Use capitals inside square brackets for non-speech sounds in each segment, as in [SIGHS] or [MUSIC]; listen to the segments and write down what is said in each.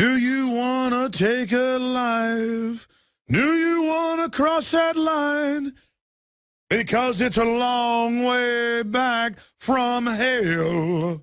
Do you wanna take a life? Do you wanna cross that line? Because it's a long way back from hell.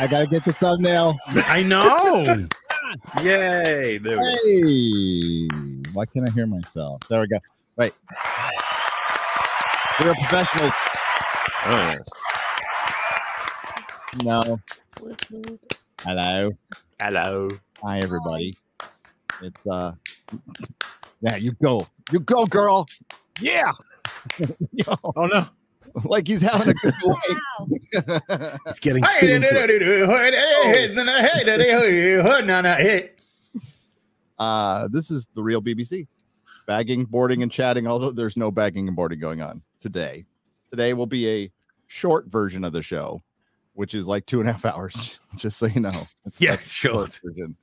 I gotta get the thumbnail. I know. [LAUGHS] Yay! There we go. Hey, why can't I hear myself? There we go. Wait, We're professionals. Oh, No. Hello. Hello. Hi, everybody. It's uh. Yeah, you go. You go, girl. Yeah. [LAUGHS] Oh no. Like he's having a good life. It's getting too into uh, this is the real BBC. Bagging, boarding, and chatting. Although there's no bagging and boarding going on today. Today will be a short version of the show, which is like two and a half hours. Just so you know. Yeah, That's sure. short version.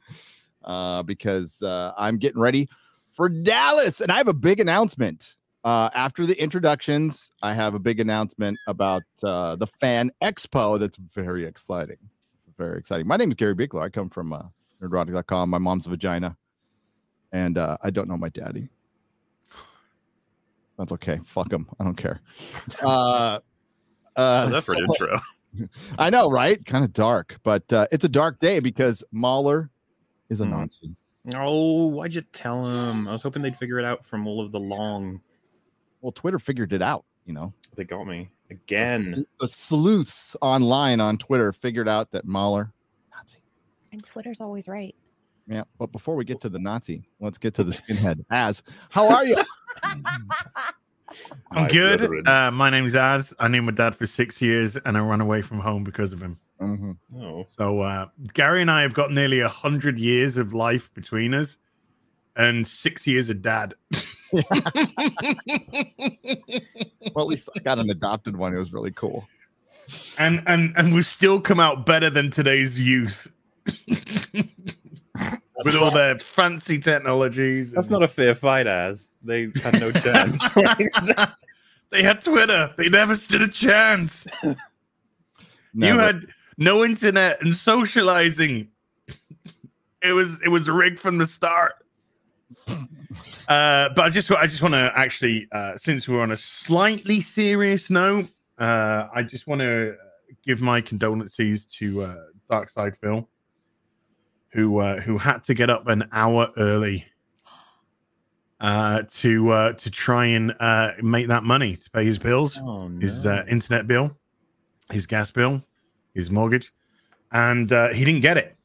Uh, because uh, I'm getting ready for Dallas, and I have a big announcement. Uh, after the introductions, I have a big announcement about uh, the Fan Expo. That's very exciting. It's very exciting. My name is Gary Buechler. I come from uh, nerdrotic.com. My mom's a vagina, and uh, I don't know my daddy. That's okay. Fuck him. I don't care. [LAUGHS] Uh, uh, How's that for an intro? [LAUGHS] I know, right? Kind of dark, but uh, it's a dark day because MauLer is a Mhm. Nazi. Oh, why'd you tell him? I was hoping they'd figure it out from all of the long. Well, Twitter figured it out. You know, They got me again. sleu- the sleuths online on Twitter figured out that MauLer Nazi. And Twitter's always right. Yeah, but before we get to the Nazi, let's get to the skinhead. As how are you? I'm good. brethren. Uh, my name's Az. I knew my dad for six years and I ran away from home because of him. Mhm. Oh, So uh, Gary and I have got nearly a hundred years of life between us and six years of dad. [LAUGHS] [LAUGHS] Well, at least I got an adopted one. It was really cool. and and and we've still come out better than today's youth. [LAUGHS] With all their fancy technologies. that's and- not a fair fight, as they had no [LAUGHS] chance. they had Twitter. They never stood a chance. Never. You had no internet and socializing. It was it was rigged from the start. Uh, but I just I just want to actually, uh, since we're on a slightly serious note, uh, I just want to give my condolences to uh, Dark Side Phil, who uh, who had to get up an hour early [GASPS] uh, to uh, to try and uh, make that money to pay his bills oh, no. his uh, internet bill, his gas bill, his mortgage, and uh, he didn't get it.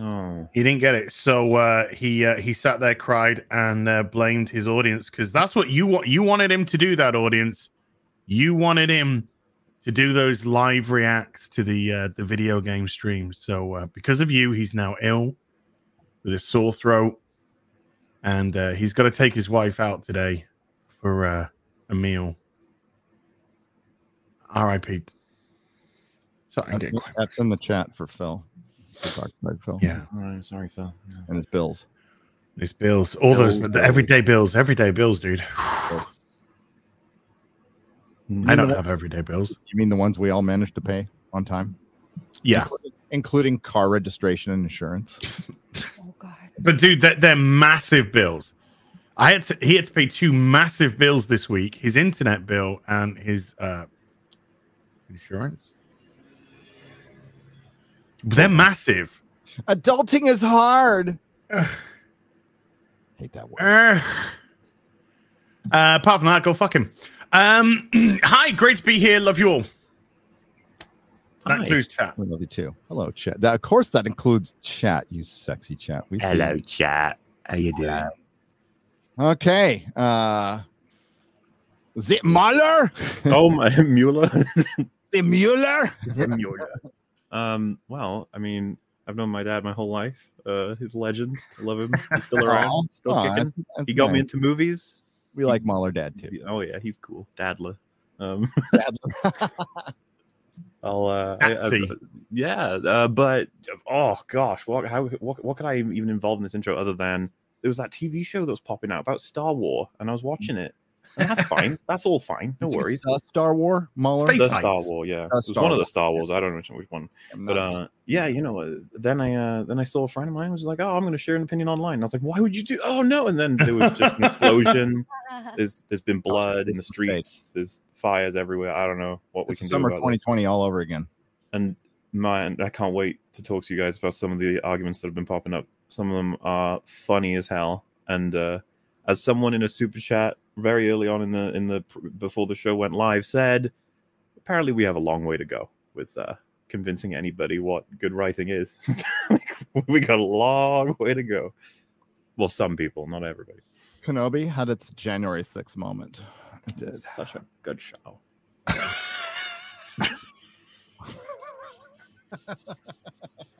Oh. He didn't get it. So uh, he uh, he sat there, cried, and uh, blamed his audience because that's what you want. You wanted him to do that, audience. You wanted him to do those live reacts to the uh, the video game stream. So uh, because of you, he's now ill with a sore throat, and uh, he's got to take his wife out today for uh, a meal. R.I.P. Sorry, That's, Dick. that's in the chat for Phil. For Dark Side Phil. yeah. All right, sorry, Phil. And his bills. These bills, all those Bills, the everyday bills, everyday bills, dude. I don't have everyday bills. You mean the ones we all managed to pay on time, Yeah, including, including car registration and insurance? [LAUGHS] Oh God. but dude, they're, they're massive bills. I had to. He had to pay two massive bills this week: his internet bill and his uh, insurance. They're massive. Adulting is hard. [SIGHS] Hate that word. Uh, [SIGHS] uh, apart from that, go fuck him. Um, [CLEARS THROAT] hi, great to be here. Love you all. That Hi. includes chat. We love you too. Hello, chat. That, of course, that includes chat. You sexy chat. We see you. chat. How you doing? Okay. Uh, Zip Muller. oh my [LAUGHS] Mueller. [LAUGHS] Zip Muller. Mueller. Um. Well, I mean, I've known my dad my whole life. Uh, he's a legend. I love him. He's still [LAUGHS] around. Aw, still aw, kicking. that's- that's he got me into movies. We like Muller dad too. He- Oh yeah, he's cool. Dadler. Um. [LAUGHS] I'll uh, I- I- Patsy. yeah, uh, but oh gosh, what how what what could I even involve in this intro other than there was that TV show that was popping out about Star War, and I was watching it. And that's fine. [LAUGHS] That's all fine. No worries. Uh, Star War Muller. Space The Fights. Star War, yeah, it was Star one of the Star Wars. I don't know which, which one, but not- uh, yeah, you know. uh, Then I uh, then I saw a friend of mine was like, "Oh, I'm going to share an opinion online." And I was like, "Why would you do?" Oh no! And then there was just an explosion. [LAUGHS] There's there's been blood in the streets. There's fires everywhere. I don't know what we can summer do about this. 2020 all over again. and man, I can't wait to talk to you guys about some of the arguments that have been popping up. Some of them are funny as hell. And uh, as someone in a super chat very early on in the in the before the show went live said, apparently we have a long way to go with uh, convincing anybody what good writing is. [LAUGHS] we got a long way to go. Well, some people, not everybody. Kenobi had its January 6th moment. It did. It's such a good show. [LAUGHS] [LAUGHS]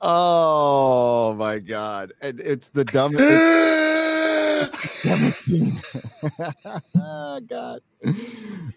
Oh my god. And it's the [LAUGHS] dumbest, it's the dumbest scene. oh god.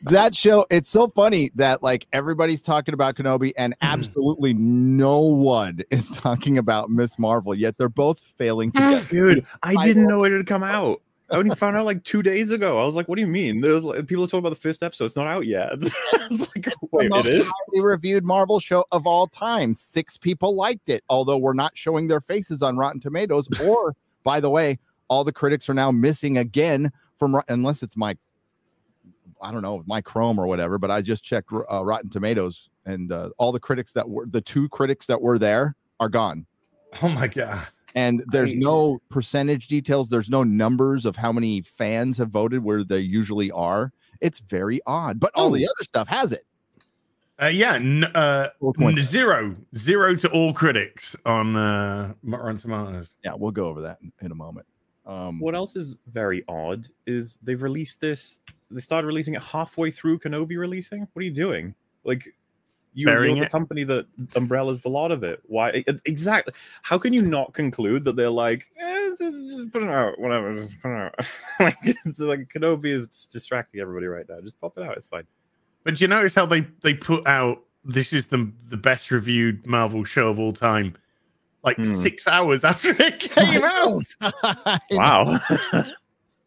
That show, it's so funny that like everybody's talking about Kenobi and mm-hmm. absolutely no one [LAUGHS] is talking about Miss Marvel, yet they're both failing to [GASPS] Dude, I didn't know it had come out. I only found out like two days ago. I was like, "What do you mean?" There's like people are talking about the first episode. It's not out yet. [LAUGHS] it's like, the wait, most it is. highly reviewed Marvel show of all time. Six people liked it, although we're not showing their faces on Rotten Tomatoes. [LAUGHS] Or, by the way, all the critics are now missing again from Rot- unless it's my, I don't know, my Chrome or whatever. But I just checked uh, Rotten Tomatoes, and uh, all the critics that were the two critics that were there are gone. Oh my god. And there's I- no percentage details. There's no numbers of how many fans have voted where they usually are. It's very odd, but all the other stuff has it. Uh, yeah, n- uh, n- zero, zero to all critics on uh, Rotten Tomatoes. Yeah, we'll go over that in, in a moment. Um, What else is very odd is they've released this. They started releasing it halfway through Kenobi releasing. What are you doing? Like, you, Burying you're the it? company that umbrellas the lot of it. Why exactly? How can you not conclude that they're like, eh, just, just put it out, whatever, just put it out. [LAUGHS] like, it's like Kenobi is distracting everybody right now. Just pop it out. It's fine. But you notice how they they put out this is the the best reviewed Marvel show of all time, like Hmm. six hours [LAUGHS] after it came [LAUGHS] out. Wow.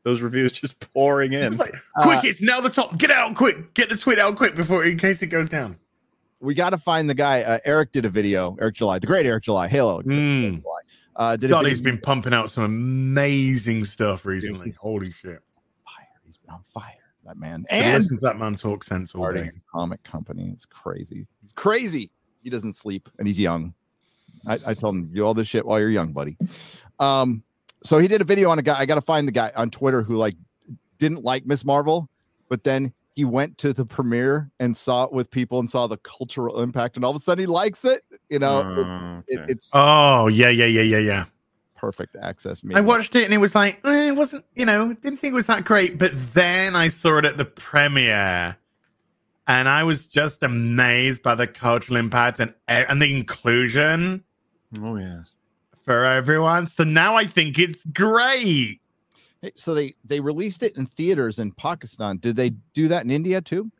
Those reviews just pouring in. It's like, Uh, quick, it's now the top. Get out quick. Get the tweet out quick before in case it goes down. We got to find the guy. Uh, Eric did a video. Eric July, the great Eric July, Halo. Mm. July, uh, did God, he's been pumping out some amazing stuff recently. he's- Holy shit! fire. He's been on fire. That man. And And listen to that man talk sense all day. comic company. It's crazy. It's crazy. He doesn't sleep and he's young. I, I told him do all this shit while you're young, buddy. Um, so he did a video on a guy. I got to find the guy on Twitter who like didn't like Miss Marvel, but then he went to the premiere and saw it with people and saw the cultural impact, and all of a sudden he likes it. You know, it- Oh, it, okay. it's Oh yeah, yeah, yeah, yeah, yeah. perfect access. I watched it and it was like eh, it wasn't, you know, didn't think it was that great. But then I saw it at the premiere, and I was just amazed by the cultural impact and e- and the inclusion oh yes. for everyone. So now I think it's great. Hey, So they they released it in theaters in Pakistan. Did they do that in India too?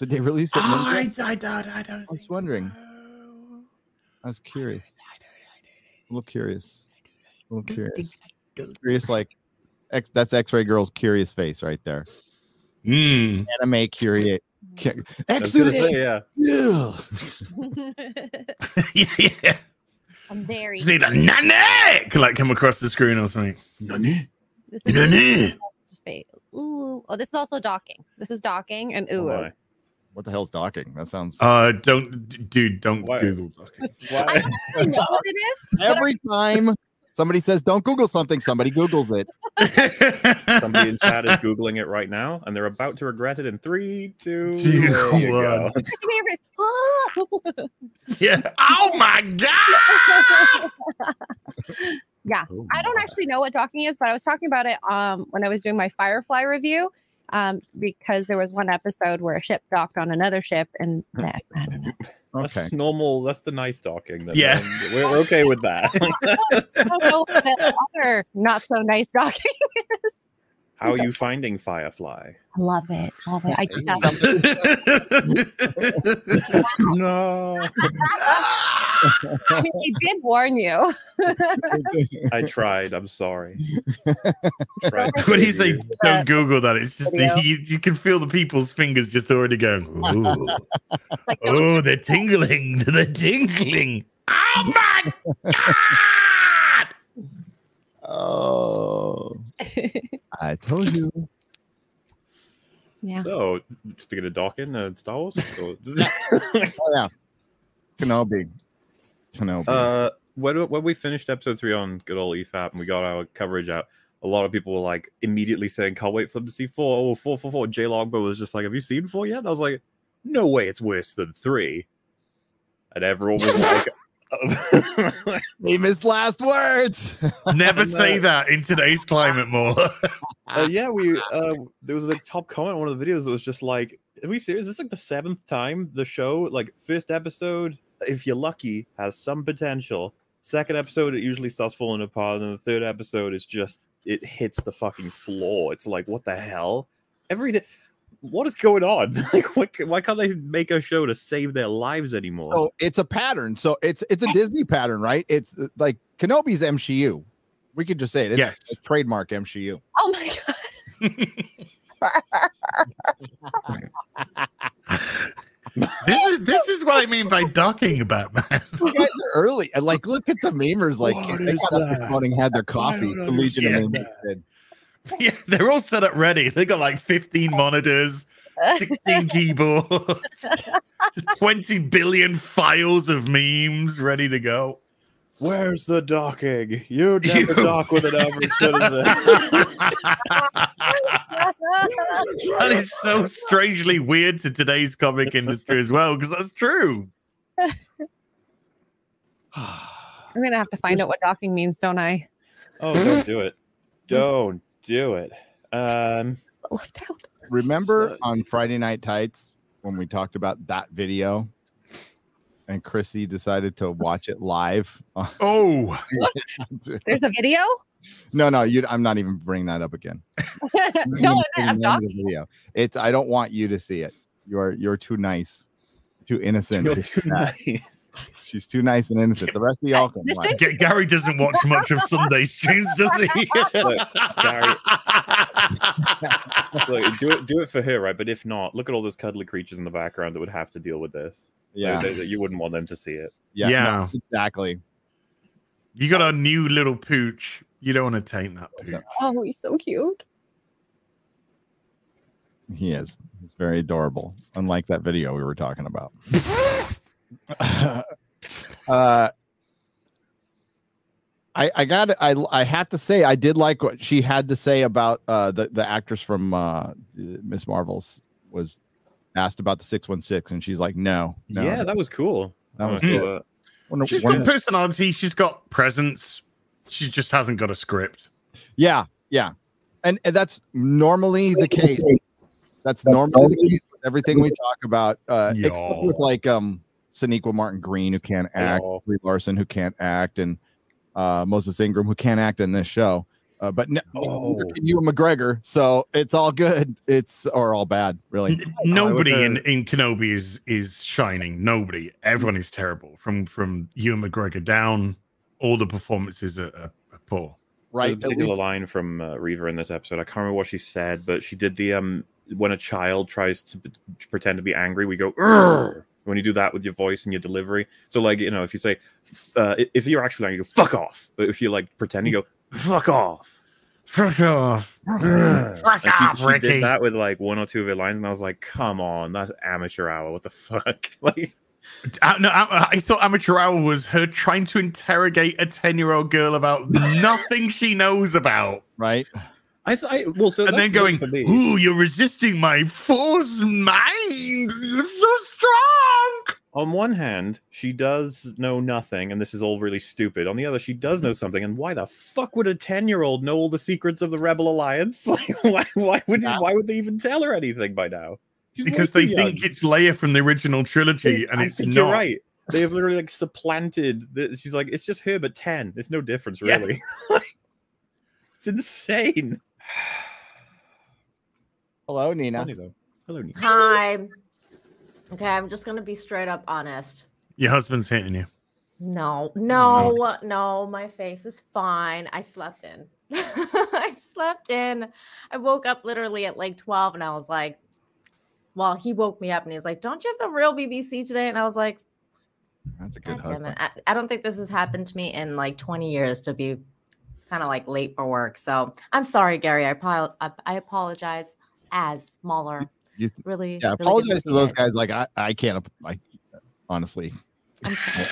Did they release it? In I, India? I, don't, I don't. I was wondering. so. I was curious. A little curious. A little curious. Curious, like X, that's X-ray girl's curious face right there. Mm. Anime curious. Cu- I Exodus. say, yeah. Yeah. [LAUGHS] yeah. I'm very. Just need a nane like come across the screen or something. Nani? This is Nani? Ooh. Oh, this is also docking. This is docking and ooh. Oh. What the hell's docking? That sounds Uh, don't, dude, don't Why- Google. docking. [LAUGHS] Why? I know what it is. every time somebody says don't Google something, somebody Googles it. [LAUGHS] Somebody in chat is googling it right now, and they're about to regret it in three, two, Two, there [LAUGHS] you one. Christy Ah! yeah. Oh my god. Yeah. I don't actually know what docking is, but I was talking about it um when I was doing my Firefly review. Um, because there was one episode where a ship docked on another ship, and [LAUGHS] yeah, I don't know. That's Okay. just normal. That's the nice docking. Then, Yeah. um, we're, we're okay with that. [LAUGHS] I don't the other not so nice docking [LAUGHS] is. How are you finding Firefly? I love it. Love it. I just have, No, I mean, I did warn you. [LAUGHS] I tried. I'm sorry. [LAUGHS] Tried to when you say you. don't Google that, it's just the, you, you can feel the people's fingers just already going. [LAUGHS] Ooh. Like, oh, they're tingling. They're tingling. Oh my god! Oh, I told you. yeah. So, speaking of docking and Star Wars, so- Oh yeah, Kenobi. Kenobi. uh, when when we finished episode three on good old EFAP and we got our coverage out, a lot of people were like immediately saying, "Can't wait for them to see four. Oh, four, four, four. J Logbo was just like, "Have you seen four yet?" And I was like, "No way, it's worse than three. And everyone was like. [LAUGHS] Famous last words. [LAUGHS] Never And, say uh, that in today's climate more. uh, yeah, we uh, there was a top comment on one of the videos that was just like, "Are we serious? This is like the seventh time the show, like first episode, if you're lucky, has some potential. Second episode, it usually starts falling apart, and then the third episode is just it hits the fucking floor. It's like, what the hell? Every day, what is going on? [LAUGHS] like, what? Why can't they make a show to save their lives anymore? so it's a pattern. So it's it's a Disney pattern, right? It's uh, like Kenobi's MCU. We could just say it. It's Yes. a trademark MCU. Oh my god. [LAUGHS] [LAUGHS] this is this is what I mean by docking, Batman. You guys are early. Like, look at the memers. Like, What they got up this morning, had their coffee. The Legion of Memers did. [LAUGHS] Yeah, they're all set up ready. They got like 15 monitors, 16 [LAUGHS] keyboards, [LAUGHS] 20 billion files of memes ready to go. Where's the docking? You [LAUGHS] never You- dock with an average citizen. [LAUGHS] that is so strangely weird to today's comic industry as well, because that's true. I'm gonna have to find out what docking means, don't I? Oh, don't do it. Don't do it. Um, Left out. Remember on Friday Night Tights when we talked about that video and Chrissy decided to watch it live? [LAUGHS] Oh, [LAUGHS] There's a video? no, no, you, I'm not even bringing that up again. [LAUGHS] no, I'm, say the I'm name of the docking. video. It's I don't want you to see it. You're you're too nice, too innocent. you're too nice. She's too nice and innocent. The rest of y'all can This watch. G- Gary doesn't watch much of Sunday streams, does he? Look, Gary- [LAUGHS] Look, do it, do it for her, right? But if not, look at all those cuddly creatures in the background that would have to deal with this. Yeah, They- they- you wouldn't want them to see it. yeah, no, Yeah. exactly. you got a new little pooch. You don't want to taint that pooch. Oh, he's so cute. He is. He's very adorable. Unlike that video we were talking about. [LAUGHS] [LAUGHS] uh, I I got I I have to say I did like what she had to say about uh the the actress from uh Miss Marvels was asked about the 616 and she's like no, no Yeah, that was cool. that was I saw cool. that. One of- She's one got personality. She's got presence. She just hasn't got a script. yeah yeah and, and that's normally the case that's normally the case with everything we talk about uh except with like um Sonequa Martin Green who can't act Y'all. Brie Larson who can't act and uh Moses Ingram who can't act in this show uh, but no, Oh. Ewan McGregor so it's all good it's or all bad really N- Nobody was, in, in Kenobi is is shining. Nobody. Everyone is terrible. From from Ewan McGregor down, all the performances are, are, are poor. right? There's a particular least- line from uh, Reva in this episode. I can't remember what she said, but she did the um when a child tries to, p- to pretend to be angry, we go "Urgh," when you do that with your voice and your delivery. So like you know, if you say uh, if you're actually angry, you go fuck off. But if you like pretend, you go fuck off. Fuck off. Fuck off, she, she Ricky. did that with like one or two of her lines, and I was like, come on, that's amateur hour. What the fuck? [LAUGHS] like Uh, no, I, I thought amateur hour was her trying to interrogate a ten-year-old girl about nothing she knows about, right? I thought, I, well, so and then going, for me. "Ooh, you're resisting my force mind. You're so strong." on one hand, she does know nothing, and this is all really stupid. On the other, she does know something, and why the fuck would a ten-year-old know all the secrets of the Rebel Alliance? [LAUGHS] Like, why? Why would? Yeah. Why would they even tell her anything by now? She's Because they too think it's Leia from the original trilogy, and I it's think not. you're right. They have literally like supplanted. The, she's like, it's just her, but ten. It's no difference, Yeah. really. [LAUGHS] it's insane. Hello, Nina. Hello, Nina. Hi. Okay, I'm just gonna be straight up honest. Your husband's hitting you. No, no, no, my face is fine. I slept in. [LAUGHS] I slept in. I woke up literally at like 12 and I was like, well, he woke me up and he's like, Don't you have the real BBC today? And I was like, That's a good God damn husband. it. I, I don't think this has happened to me in like 20 years to be kind of like late for work. So I'm sorry, Gary. I, apo- I, I apologize as MauLer. You th- Really, yeah, really apologize to those you guys. Like I, I can't. ap- I honestly, I'm sorry.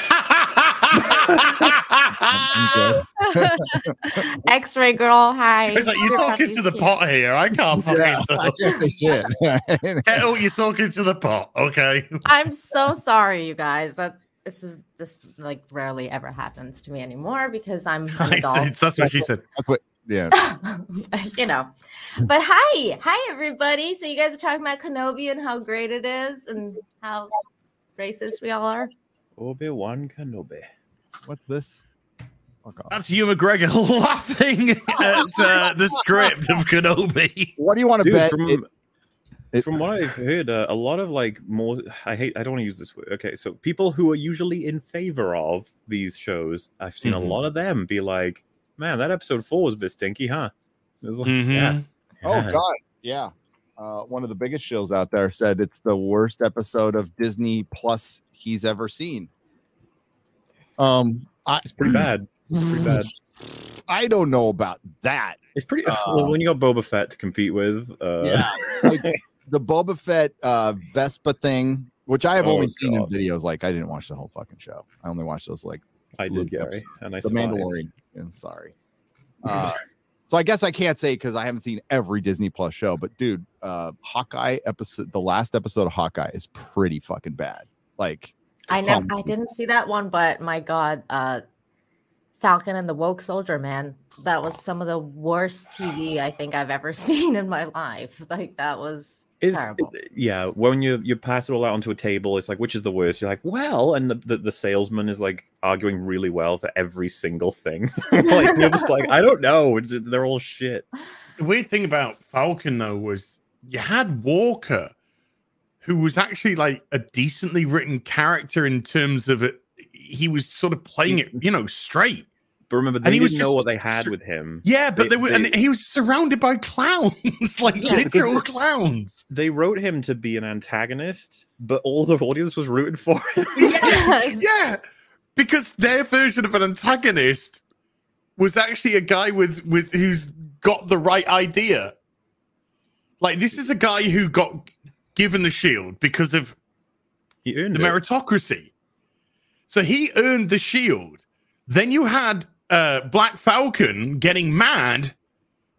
I'm good. [LAUGHS] X-ray girl, hi. It's like you're talking to the pot here. I can't fucking Yeah, I can't say shit. Kettle, you're talking to the pot. Okay. I'm so sorry, you guys. That this is this like rarely ever happens to me anymore because I'm [LAUGHS] an adult. that's what she said. That's what. Yeah. [LAUGHS] you know. But hi, hi everybody. So you guys are talking about Kenobi and how great it is and how racist we all are. Obi Wan Kenobi. What's this? Fuck. That's Ewan McGregor [LAUGHS] laughing at uh, the script of Kenobi. What do you want to Dude, bet? from it- it- from what I've heard, uh, a lot of like more. I hate. I don't want to use this word. Okay, so people who are usually in favor of these shows, I've seen Mhm. a lot of them be like, "Man, that episode four was a bit stinky, huh?" It was like, Yeah. Mhm. Oh yeah. God, yeah. Uh, one of the biggest shows out there said it's the worst episode of Disney Plus he's ever seen. Um, I, it's pretty bad. Pretty bad. [LAUGHS] I don't know about that. It's pretty. Uh, well, when you got Boba Fett to compete with, uh, Yeah, like [LAUGHS] the Boba Fett uh, Vespa thing, which I have Oh, only seen in videos. Like I didn't watch the whole fucking show. I only watched those like I did, Gary, clips. and I saw the survived. Mandalorian. I'm sorry. Uh, so I guess I can't say because I haven't seen every Disney Plus show, but dude, uh, Hawkeye episode, the last episode of Hawkeye is pretty fucking bad. Like, I know Um, I didn't see that one, but my god, uh Falcon and the Woke Soldier, man. That was some of the worst TV I think I've ever [LAUGHS] seen in my life. Like that was It's, terrible. yeah, when you you pass it all out onto a table, it's like which is the worst? You're like, well, and the, the, the salesman is like arguing really well for every single thing. [LAUGHS] like you're just like, I [LAUGHS] don't know. It's they're all shit. The weird thing about Falcon though was you had Walker, who was actually like a decently written character in terms of it. He was sort of playing it, you know, straight. But remember, And they he didn't was know what they had sur- with him. Yeah, but They- they, were, and he was surrounded by clowns, [LAUGHS] like Yeah, literal clowns. They wrote him to be an antagonist, but all the audience was rooting for [LAUGHS] him. Yes. [LAUGHS] Yeah, because their version of an antagonist was actually a guy with with who's got the right idea. Like this is a guy who got given the shield because of he earned the it. meritocracy. So he earned the shield. Then you had uh, Black Falcon getting mad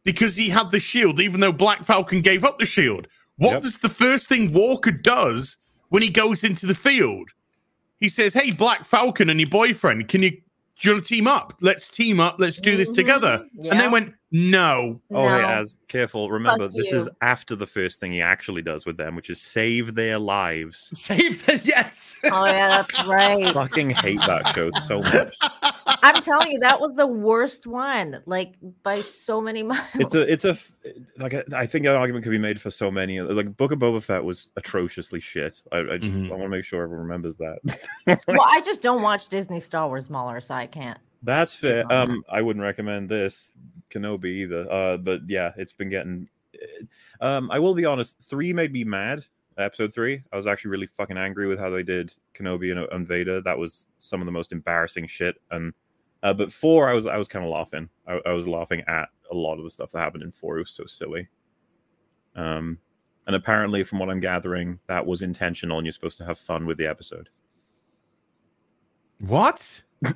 because he had the shield, even though Black Falcon gave up the shield. What Yep. does the first thing Walker does when he goes into the field? He says, "Hey, Black Falcon and your boyfriend, can you do you want to team up? Let's team up. Let's do this Mhm. together." And they went, "No." Oh, hey, No. Az, careful. Remember, Fuck this is after the first thing he actually does with them, which is save their lives. [LAUGHS] Save the yes. Oh yeah, that's [LAUGHS] right. Fucking hate that show so much. [LAUGHS] I'm telling you, that was the worst one, like by so many [LAUGHS] miles. It's a, it's a, like I- I think an argument could be made for so many. Like Book of Boba Fett was atrociously shit. I, I just Mhm. I want to make sure everyone remembers that. well, I [LAUGHS] just don't watch Disney Star Wars MauLer, so I can't. That's fair. Yeah. Um, I wouldn't recommend this. Kenobi either. Uh, but yeah, it's been getting. Um, I will be honest. Three made me mad. Episode three, I was actually really fucking angry with how they did Kenobi and, and Vader. That was some of the most embarrassing shit. And uh, but four, I was I was kind of laughing. I, I was laughing at a lot of the stuff that happened in four. It was so silly. Um, and apparently, from what I'm gathering, that was intentional, and you're supposed to have fun with the episode. What? [LAUGHS]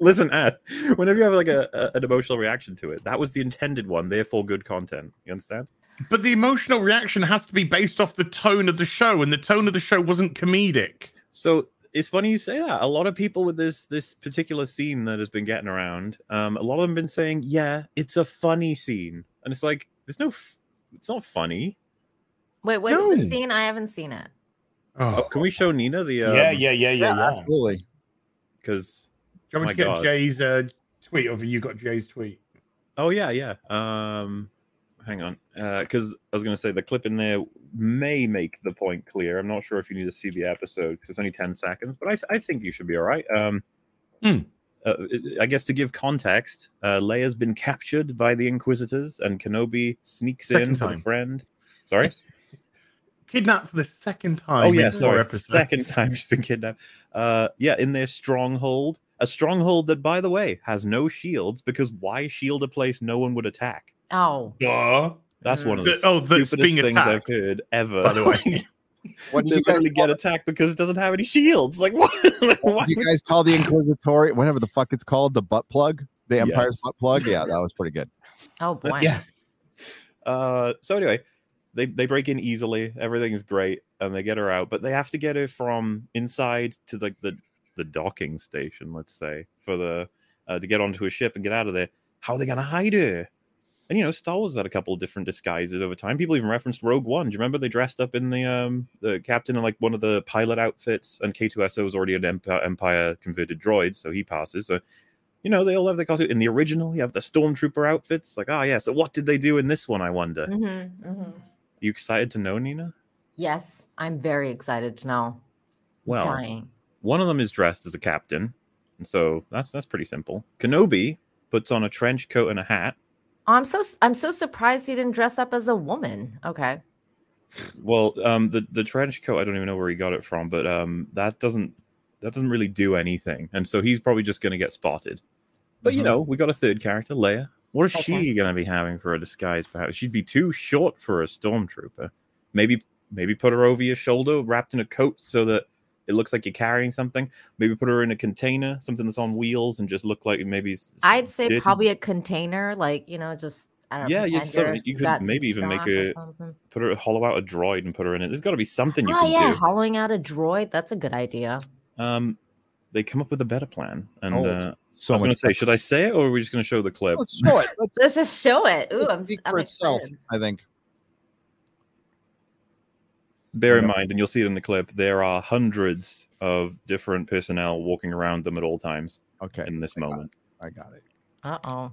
Listen, Ed, whenever you have like a, a- an emotional reaction to it, that was the intended one, therefore good content. You understand? But the emotional reaction has to be based off the tone of the show, and the tone of the show wasn't comedic. So it's funny you say that. A lot of people with this this particular scene that has been getting around, um, a lot of them been saying, "Yeah, it's a funny scene," and it's like, there's no, f- it's not funny. Wait, what's No. the scene? I haven't seen it. Oh, can we show Nina the? Um, yeah, yeah, yeah, yeah, yeah. absolutely. Because Do you want me to get God. Jay's uh, tweet, or you got Jay's tweet? Oh yeah, yeah. Um, hang on, Uh because I was going to say the clip in there may make the point clear. I'm not sure if you need to see the episode because it's only ten seconds, but I, th- I think you should be all right. Um, Hmm. uh, I guess to give context, uh, Leia's been captured by the Inquisitors, and Kenobi sneaks Second in with a friend. Sorry. [LAUGHS] Kidnapped for the second time. Oh in yeah, four sorry. episodes. Second time she's been kidnapped. Uh, yeah, in their stronghold, a stronghold that, by the way, has no shields because why shield a place no one would attack? Oh, Duh. That's one of the, The- oh, that's stupidest being things attacked. I've heard ever. By the way. [LAUGHS] What do you guys call get it? attacked because it doesn't have any shields. Like [LAUGHS] what? Like, What do you guys call the inquisitory, whatever the fuck it's called, the butt plug, the Empire's Yes. butt plug? Yeah, that was pretty good. oh boy. Yeah. Uh, so anyway, they they break in easily. Everything is great, and they get her out. But they have to get her from inside to like the the docking station, let's say, for the uh, to get onto a ship and get out of there. How are they gonna hide her? And you know, Star Wars had a couple of different disguises over time. People even referenced Rogue One. Do you remember they dressed up in the um the captain in like one of the pilot outfits? And K2SO was already an Empire, Empire converted droid, so he passes. So you know, they all have their costume. In the original, you have the stormtrooper outfits. Like, oh yeah, so what did they do in this one? I wonder. Mm-hmm, mm-hmm. You excited to know, Nina? Yes, I'm very excited to know. Well, Dying. one of them is dressed as a captain, and so that's that's pretty simple. Kenobi puts on a trench coat and a hat. Oh, I'm so I'm so surprised he didn't dress up as a woman. Okay. Well, um, the the trench coat, I don't even know where he got it from, but um, that doesn't that doesn't really do anything, and so he's probably just going to get spotted. But you Mhm. know, we got a third character, Leia. What is Okay. she going to be having for a disguise? Perhaps she'd be too short for a stormtrooper. Maybe maybe put her over your shoulder, wrapped in a coat, so that it looks like you're carrying something. Maybe put her in a container, something that's on wheels, and just look like maybe. I'd say dirty. probably a container, like you know, just I don't know. Yeah, you'd pretend some- you're- could maybe even make a- put her hollow out a droid and put her in it. There's got to be something you can do. Oh can yeah, do. hollowing out a droid. That's a good idea. Um, they come up with a better plan, and Oh, uh, So I was going to say, should I say it, or are we just going to show the clip? Let's show it. Let's [LAUGHS] Let's just show it. Ooh, I'm, I'm for itself. I think. Bear in mind, and you'll see it in the clip, there are hundreds of different personnel walking around them at all times Okay. in this I got moment. I got it. Uh oh.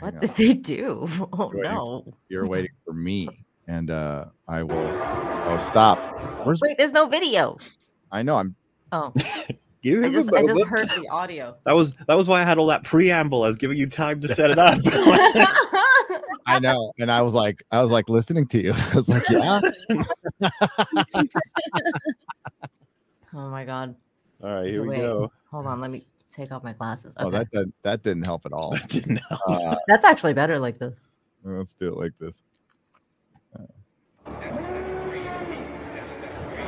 What on. did they do? [LAUGHS] Oh Waiting. no. You're waiting for me, and uh I will. Oh, stop. Where's? Wait, there's no video. I know. I'm. Oh, [LAUGHS] Give I him a just I just heard the audio. That was that was why I had all that preamble. I was giving you time to set it up. [LAUGHS] I know. And I was like, I was like listening to you. [LAUGHS] I was like, yeah. [LAUGHS] oh my god. all right, here we go. Hold on, let me take off my glasses. Okay. Oh, that didn't, that didn't help at all. [LAUGHS] That didn't help. Uh, That's actually better like this. let's do it like this.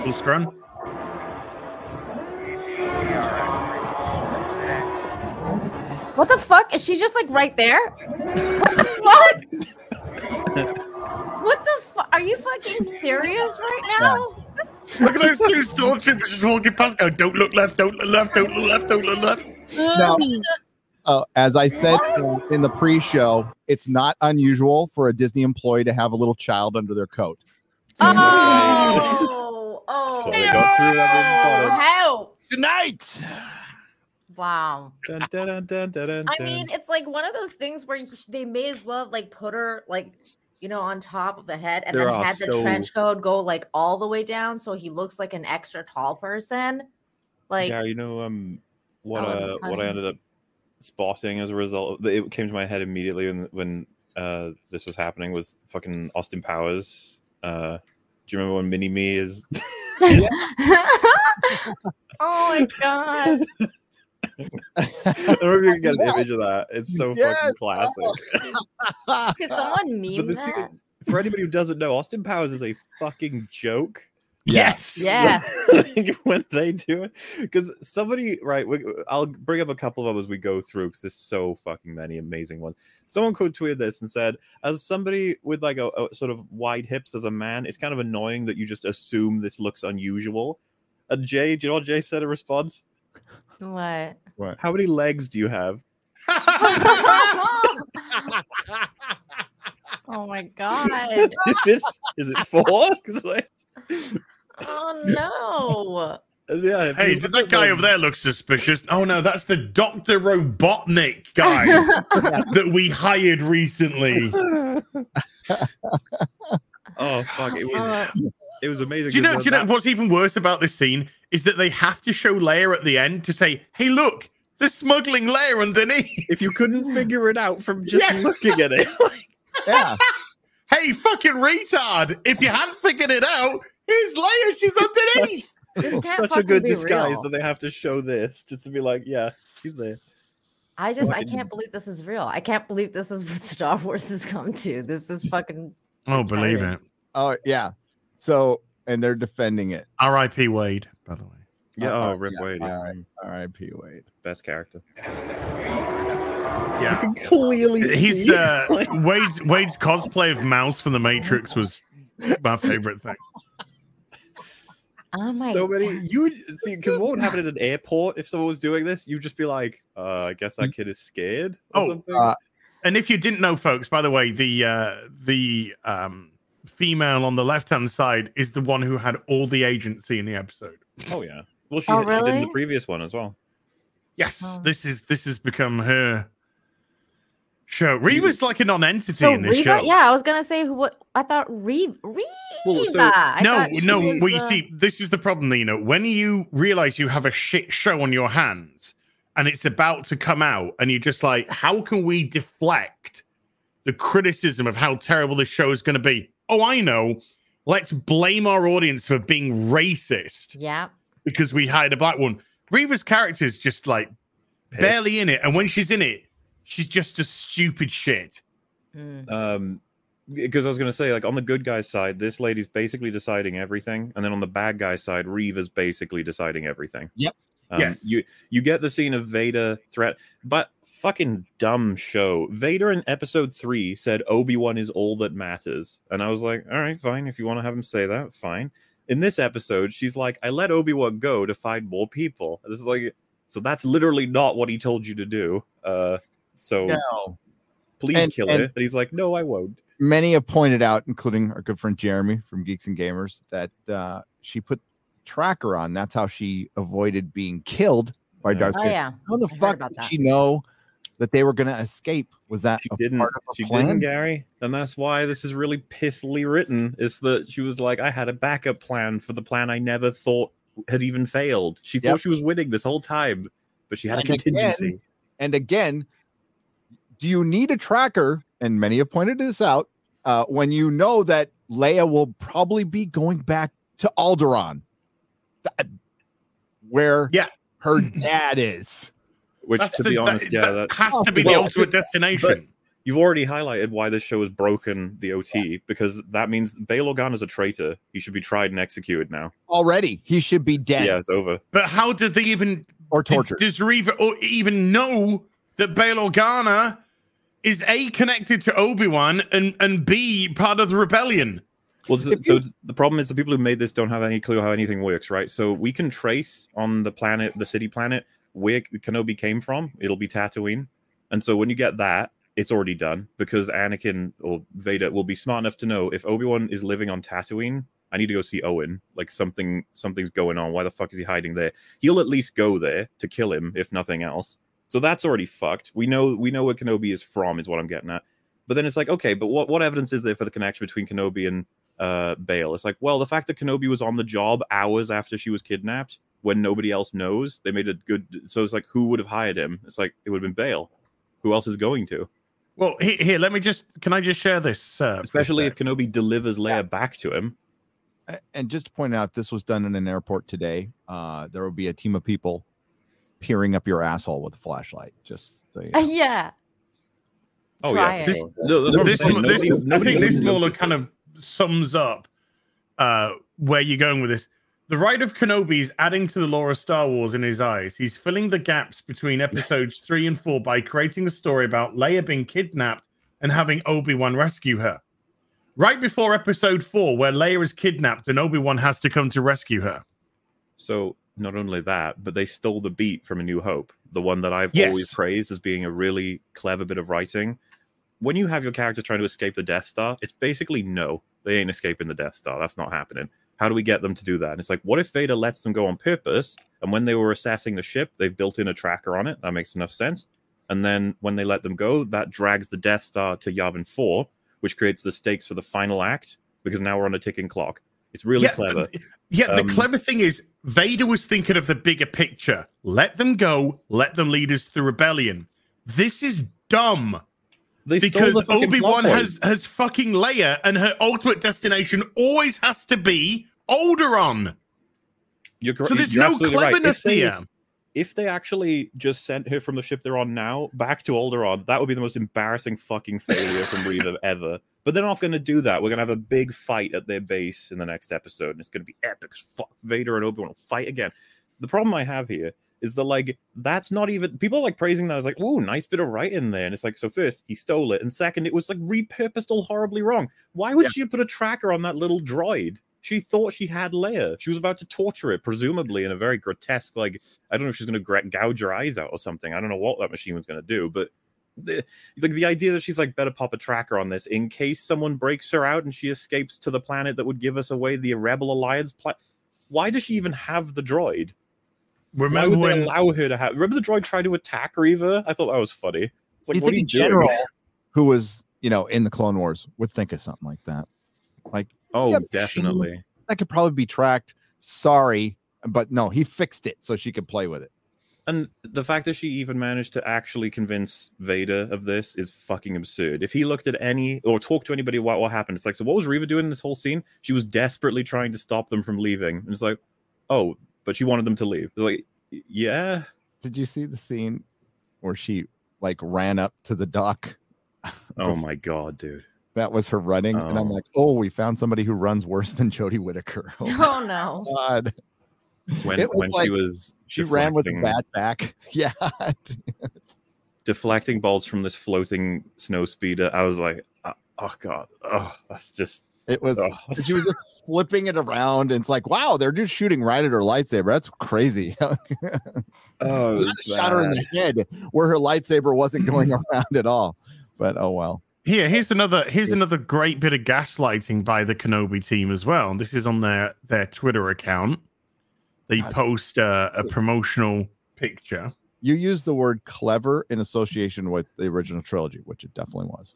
Full scrun. What the fuck? Is she just like right there? What the fuck? [LAUGHS] what the fuck? Are you fucking serious right now? Look at those two stormtroopers just walking past. Go, don't look left, don't look left, don't look left, don't look left. Now, uh, as I said in, in the pre-show, it's not unusual for a Disney employee to have a little child under their coat. Oh, [LAUGHS] oh, That's why they got through that oh, one. help! Tonight. Wow. Dun, dun, dun, dun, dun, dun, I mean, it's like one of those things where you- they may as well like put her like you know on top of the head and There then had the so- trench coat go like all the way down so he looks like an extra tall person. Like Yeah, you know um what uh what I ended up spotting as a result. It came to my head immediately when when uh, this was happening. Was fucking Austin Powers. Uh, do you remember when Mini Me is? [LAUGHS] oh my god. [LAUGHS] I don't know if you can get an [LAUGHS] image of that. It's so Yes. fucking classic. Could someone meme But the that? scene- for anybody who doesn't know, Austin Powers is a fucking joke. Yes. Yeah. [LAUGHS] when they do it, because somebody, right? We, I'll bring up a couple of them as we go through, because there's so fucking many amazing ones. Someone could tweet this and said, as somebody with like a, a sort of wide hips as a man, it's kind of annoying that you just assume this looks unusual. And Jay, do you know what Jay said in response? What? How many legs do you have? [LAUGHS] oh my [LAUGHS] god. this is it four? [LAUGHS] 'Cause, like, Oh no. yeah. Hey, did that guy them- over there look suspicious? Oh no, that's the Doctor Robotnik guy that we hired recently. Oh fuck! It was Uh, it was amazing. Do you know? 'cause Do you know that- what's even worse about this scene is that they have to show Leia at the end to say, "Hey, look, they're smuggling Leia underneath." if you couldn't [LAUGHS] figure it out from just Yeah. looking at it, [LAUGHS] Yeah. [LAUGHS] Hey, fucking retard! If you hadn't figured it out, here's Leia. She's underneath. this can't such a good disguise real. that they have to show this just to be like, yeah, he's there. I just I can't believe this is real. I can't believe this is what Star Wars has come to. This is fucking Oh, believe it. Oh yeah. So and they're defending it. R.I.P. Wade, by the way. Yeah, Uh, oh, Rip yeah, Wade, yeah, all right. R.I.P. Wade. best character. Yeah. can clearly He's see, uh like- [LAUGHS] Wade's Wade's cosplay of Mouse from the Matrix was my favorite thing. oh my so many. You would see because what would happen at an airport if someone was doing this? You'd just be like, uh, I guess that kid is scared or Oh, something. uh, And if you didn't know, folks, by the way, the uh the um female on the left hand side is the one who had all the agency in the episode. Oh yeah. Well, she, Oh, she did in the previous one as well. Yes, Oh. this is this has become her show. Reva's like a non-entity so in this Reva, show. yeah, I was gonna say who what I thought Reva. Reva. so- no, no. was Well, you the- see, this is the problem, Nina. When you realize you have a shit show on your hands and it's about to come out, and you're just like, how can we deflect the criticism of how terrible this show is going to be? Oh, I know. Let's blame our audience for being racist Yeah. because we hired a black one. Reva's character is just like Pissed. barely in it, and when she's in it, she's just a stupid shit. Mm. um because I was gonna say, like on the good guy's side, this lady's basically deciding everything, and then on the bad guy's side, Reva is basically deciding everything. Yep. Um, Yes. You you get the scene of Vader threat, but fucking dumb show. Vader in episode three said Obi Wan is all that matters, and I was like, all right, fine. If you want to have him say that, fine. In this episode, she's like, I let Obi Wan go to find more people. And This is like, so that's literally not what he told you to do. Uh, so No. please And- kill and- it. And he's like, no, I won't. Many have pointed out, including our good friend Jeremy from Geeks and Gamers, that uh, she put tracker on. That's how she avoided being killed by Yeah. Darth Oh Vader. yeah. How the I fuck did that. she know that they were going to escape? Was that She a didn't. part of a She plan? didn't, Gary, and that's why this is really pissly written. Is that she was like, I had a backup plan for the plan I never thought had even failed. She Yep. thought she was winning this whole time, but she had a And again- contingency. And again, do you need a tracker? And many have pointed this out uh, when you know that Leia will probably be going back to Alderaan, That- where Yeah. her [CLEARS THROAT] dad is. Which, That's to the- be that- honest, yeah, that that, has Oh, to be the well, ultimate destination. you've already highlighted why this show has broken the OT because that means Bail Organa is a traitor. He should be tried and executed now. Already, he should be dead Yeah, it's over. But how did they even or torture? Does Reva or even know that Bail Organa is a connected to Obi Wan and and b part of the rebellion? Well, so, so the problem is the people who made this don't have any clue how anything works, right? So we can trace on the planet, the city planet, where Kenobi came from. It'll be Tatooine, and so when you get that, it's already done because Anakin or Vader will be smart enough to know if Obi Wan is living on Tatooine. I need to go see Owen. Like something, something's going on. Why the fuck is he hiding there? He'll at least go there to kill him, if nothing else. So that's already fucked. We know, we know where Kenobi is from, is what I'm getting at. But then it's like, okay, but what, what evidence is there for the connection between Kenobi and uh Bail. It's like, well, the fact that Kenobi was on the job hours after she was kidnapped, when nobody else knows. They made a good. So it's like, who would have hired him? It's like it would have been Bail. Who else is going to? Well, here, here, let me just. Can I just share this? Uh, Especially if Kenobi delivers Leia back to him. And just to point out, this was done in an airport today, uh, there would be a team of people peering up your asshole with a flashlight. Just so you know. yeah. Oh Try yeah, it. This- No, that's this, saying. this, Nobody- I nobody think this would kind of sums up uh, where you're going with this. The Ride of Kenobi is adding to the lore of Star Wars in his eyes. He's filling the gaps between episodes [LAUGHS] three and four by creating a story about Leia being kidnapped and having Obi Wan rescue her. Right before episode four, where Leia is kidnapped and Obi Wan has to come to rescue her. So not only that, but they stole the beat from A New Hope, the one that I've Yes. always praised as being a really clever bit of writing. When you have your character trying to escape the Death Star, it's basically no, they ain't escaping the Death Star. That's not happening. How do we get them to do that? And it's like, what if Vader lets them go on purpose? And when they were assessing the ship, they've built in a tracker on it. That makes enough sense. And then when they let them go, that drags the Death Star to Yavin 4, which creates the stakes for the final act because now we're on a ticking clock. It's really Yeah, clever. Yeah, the Um, clever thing is Vader was thinking of the bigger picture. Let them go, let them lead us to the rebellion. This is dumb They because the Obi Wan has has fucking Leia, and her ultimate destination always has to be Alderaan. You're, cor- So there's you're no right. Cleverness they- here. if they actually just sent her from the ship they're on now back to Alderaan, that would be the most embarrassing fucking failure from Reva ever. But they're not going to do that. We're going to have a big fight at their base in the next episode, and it's going to be epic. as Fuck, Vader and Obi Wan will fight again. The problem I have here is that like that's not even people are like praising that as like, oh, nice bit of writing there. And it's like, so first he stole it, and second it was like repurposed all horribly wrong. Why would Yeah. she put a tracker on that little droid? She thought she had Leia. She was about to torture it, presumably in a very grotesque, like I don't know if she's going to gouge her eyes out or something. I don't know what that machine was going to do, but the, like the idea that she's like better pop a tracker on this in case someone breaks her out and she escapes to the planet that would give us away the Rebel Alliance. Pla- Why does she even have the droid? Why Remember would they allow her to have? Remember the droid tried to attack Reva? I thought that was funny. It's like, you what think a you doing? general who was, you know, in the Clone Wars would think of something like that. Like Oh, Yeah, but she- definitely. that could probably be tracked. Sorry, but no, he fixed it so she could play with it. And the fact that she even managed to actually convince Vader of this is fucking absurd. If he looked at any or talked to anybody about what happened, it's like, so what was Reva doing in this whole scene? She was desperately trying to stop them from leaving. And it's like, oh, but she wanted them to leave. Like, yeah. Did you see the scene where she like ran up to the dock? [LAUGHS] Oh my god, dude. That was her running, and I'm Oh. like, oh, we found somebody who runs worse than Jodie Whittaker. [LAUGHS] Oh Oh no. god, When It was when like she was she ran with a deflecting- bat back. [LAUGHS] Yeah, deflecting bolts from this floating snow speeder, I was like, oh, oh god, oh, that's just it was. oh. [LAUGHS] She was just flipping it around, and it's like, wow, they're just shooting right at her lightsaber. That's crazy. oh, shot her in the head where her lightsaber wasn't going around at all. But oh well. Here, here's another here's another great bit of gaslighting by the Kenobi team as well. This is on their their Twitter account. They post uh, a promotional picture. You use the word clever in association with the original trilogy, which it definitely was.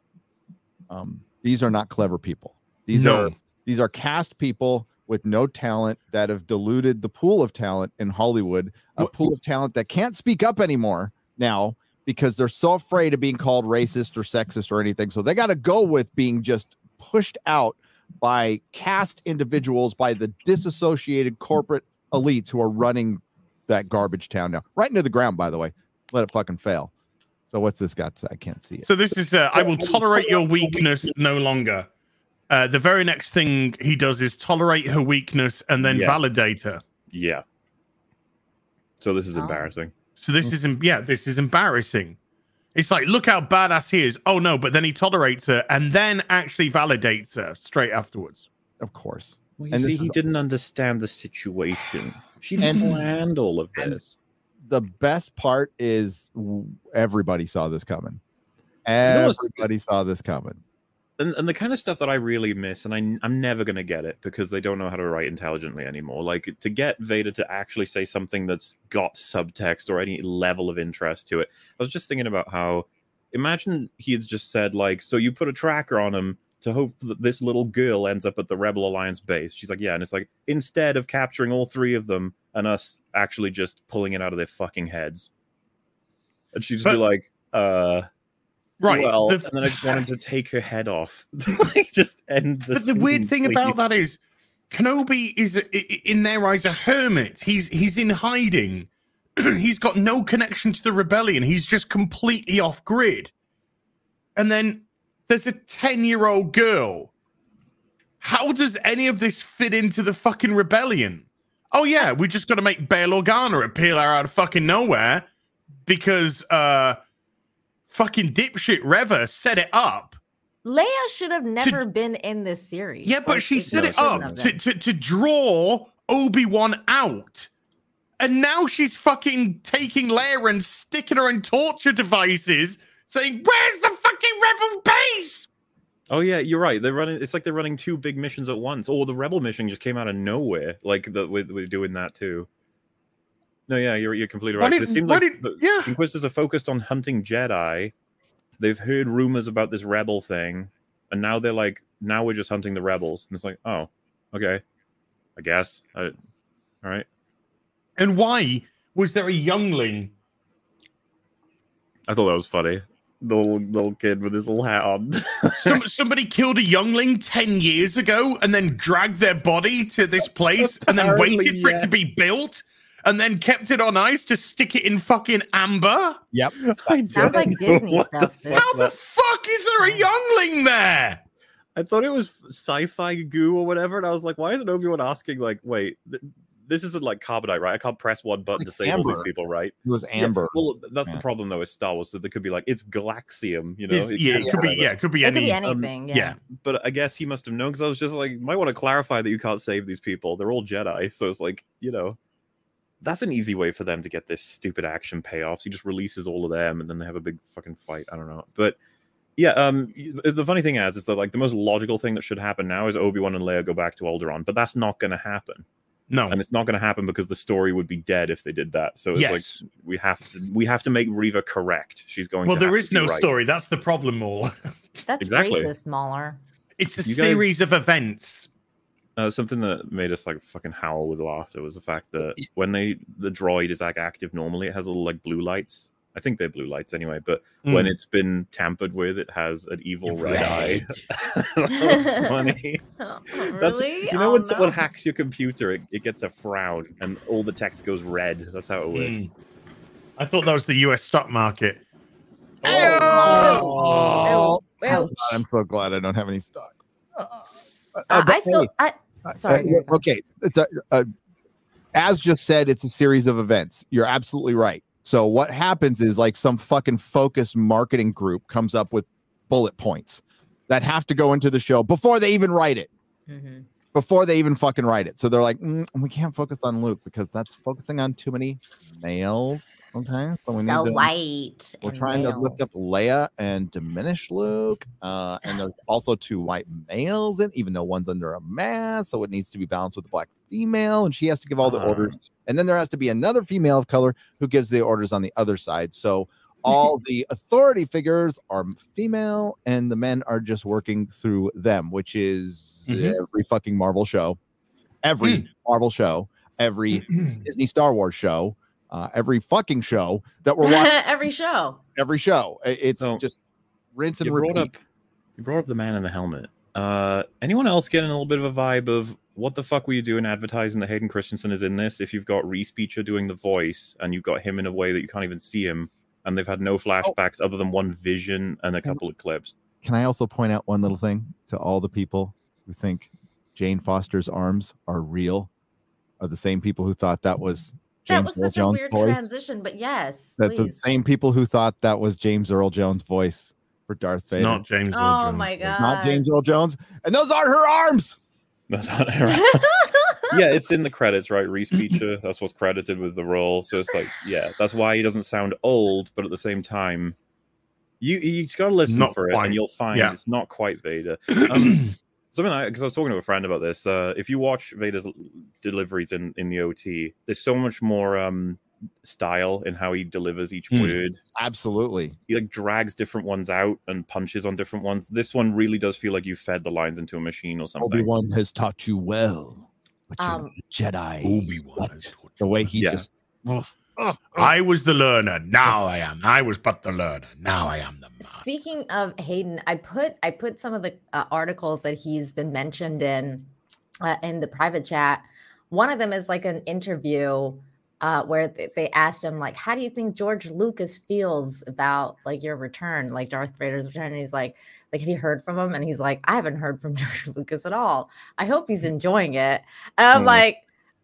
Um, these are not clever people. These No. are these are cast people with no talent that have diluted the pool of talent in Hollywood, a pool of talent that can't speak up anymore now because they're so afraid of being called racist or sexist or anything. So they got to go with being just pushed out by cast individuals, by the disassociated corporate elites who are running that garbage town now, right into the ground. By the way, let it fucking fail. So what's this got? to? I can't see it. So this is uh, I will tolerate your weakness no longer. Uh, the very next thing he does is tolerate her weakness and then Yeah. validate her. yeah. So this is embarrassing. So this is em- yeah, this is embarrassing. It's like look how badass he is. Oh no, but then he tolerates her and then actually validates her straight afterwards. Of course. Well, you And see, he didn't understand the situation. She And- planned all of this. The best part is everybody saw this coming. know what's- Everybody saw this coming. And, and the kind of stuff that I really miss, and I, I'm never going to get it because they don't know how to write intelligently anymore. Like to get Vader to actually say something that's got subtext or any level of interest to it. I was just thinking about how, imagine he had just said, like, so you put a tracker on him to hope that this little girl ends up at the Rebel Alliance base. She's like, yeah. And it's like, instead of capturing all three of them and us actually just pulling it out of their fucking heads. And she'd just But- be like, uh, Right. well, the- and then I just wanted to take her head off. [LAUGHS] [LAUGHS] like, just end the But the weird thing about that is, Kenobi is in their eyes a hermit. He's he's in hiding. [CLEARS THROAT] he's got no connection to the rebellion. He's just completely off grid. And then there's a ten-year-old girl. How does any of this fit into the fucking rebellion? Oh yeah, we just got to make Bail Organa appear out of fucking nowhere because uh, fucking dipshit Reva set it up. Leia should have never been in this series. Yeah, but Like, she it set it up to, to, to draw Obi Wan out. And now she's fucking taking Leia and sticking her in torture devices, saying, Where's the fucking rebel base? Oh yeah, you're right. They're running. It's like they're running two big missions at once. Or the rebel mission just came out of nowhere. Like the we're, we're doing that too. No, yeah, you're you're completely right. right. 'cause didn't- it seems like the yeah. Inquisitors are focused on hunting Jedi. They've heard rumors about this rebel thing, and now they're like, now we're just hunting the rebels. And it's like, oh, okay, I guess. I, all right. And why was there a youngling? I thought that was funny. The little, little kid with his little hat on. [LAUGHS] Some, somebody killed a youngling 10 years ago and then dragged their body to this place and then waited for it to be built and then kept it on ice to stick it in fucking amber? Yep. [LAUGHS] I Sounds like don't Disney [LAUGHS] what the stuff, fuck How the fuck is there a youngling there? I thought it was sci-fi goo or whatever, and I was like, why isn't Obi Wan asking like, wait, th- this isn't like carbonite, right? I can't press one button Like to save all these people, right? It was Yeah, Amber. well, that's Yeah. the problem though. Is Star Wars, so they could be like, it's Galaxium, you know? It's- It's yeah, it could be. Yeah, it could be It could any. be um, anything. yeah. yeah. But I guess he must have known because I was just like, might want to clarify that you can't save these people. They're all Jedi, so it's like, you know, that's an easy way for them to get this stupid action payoffs. He just releases all of them, and then they have a big fucking fight. I don't know, but yeah. Um, the funny thing is, is that like the most logical thing that should happen now is Obi Wan and Leia go back to Alderaan, but that's not going to happen, No. and it's not going to happen because the story would be dead if they did that. So it's Yes. like we have to we have to make Reva correct. She's going. Well, to there to no right. story. That's the problem, all. [LAUGHS] That's Exactly. racist, Mauler. It's a You guys- series of events. Uh, something that made us like fucking howl with laughter was the fact that [LAUGHS] when they the droid is like active normally, it has little like blue lights. I think they're blue lights anyway, but when Mm. it's been tampered with, it has an evil red, Red. eye. [LAUGHS] that was funny. [LAUGHS] Oh, That's really? you know Oh, when someone hacks your computer, it, it gets a frown and all the text goes red. That's how it works. Mm. I thought that was the U.S. stock market. Oh, Ew, ew. I'm so glad I don't have any stock. Uh, Uh, I still. hey, I, uh, sorry, uh, okay, it's a, a as just said, it's a series of events. You're absolutely right. So what happens is like some fucking focus marketing group comes up with bullet points that have to go into the show before they even write it. Mhm. Before they even fucking write it. So they're like, "Mm, we can't focus on Luke because that's focusing on too many males. Okay. So we so need to white. we're and trying to lift up Leia and diminish Luke. Uh, and there's also two white males in, even though one's under a mask, so it needs to be balanced with a black female, and she has to give all the Ah. orders. And then there has to be another female of color who gives the orders on the other side. So all [LAUGHS] the authority figures are female, and the men are just working through them, which is Mhm. every fucking Marvel show, every Marvel show, every [CLEARS THROAT] Disney Star Wars show, uh, every fucking show that we're watching [LAUGHS] Every show. every show. It's So, just rinse and you repeat. brought up you brought up the man in the helmet. Uh, anyone else getting a little bit of a vibe of what the fuck were you doing advertising that Hayden Christensen is in this? If you've got Reese Buechler doing the voice and you've got him in a way that you can't even see him, and they've had no oh. flashbacks other than one vision and a couple of clips. Can I also point out one little thing to all the people who think Jane Foster's arms are real? Are the same people who thought that was That James was Earl such a Jones' weird voice? transition, but yes, That the same people who thought that was James Earl Jones' voice for Darth Vader. Not James. Earl Oh Jones. my god. Not James Earl Jones, and those aren't her arms. That's not [LAUGHS] yeah, it's in the credits, right? Reese [LAUGHS] Beecher, that's what's credited with the role. So it's like, yeah, that's why he doesn't sound old, but at the same time, you he's got to listen Not for it, quite. and you'll find Yeah. it's not quite Vader. [CLEARS THROAT] Um, something I because I was talking to a friend about this. Uh, if you watch Vader's deliveries in in the OT, there's so much more um style in how he delivers each Hmm. word. Absolutely. He like drags different ones out and punches on different ones. This one really does feel like you fed the lines into a machine or something. Obi Wan has taught you well, But you're Um, not a Jedi. Obi-Wan. The way he Yeah. just. Oof. I was the learner. Now I am. I was but the learner. Now I am the master. Speaking of Hayden, I put I put some of the uh, articles that he's been mentioned in uh, in the private chat. One of them is like an interview uh, where they asked him like, "How do you think George Lucas feels about like your return, like Darth Vader's return?" And he's like, "Like, have you heard from him?" And he's like, "I haven't heard from [LAUGHS] George Lucas at all. I hope he's enjoying it." And I'm Mm. like.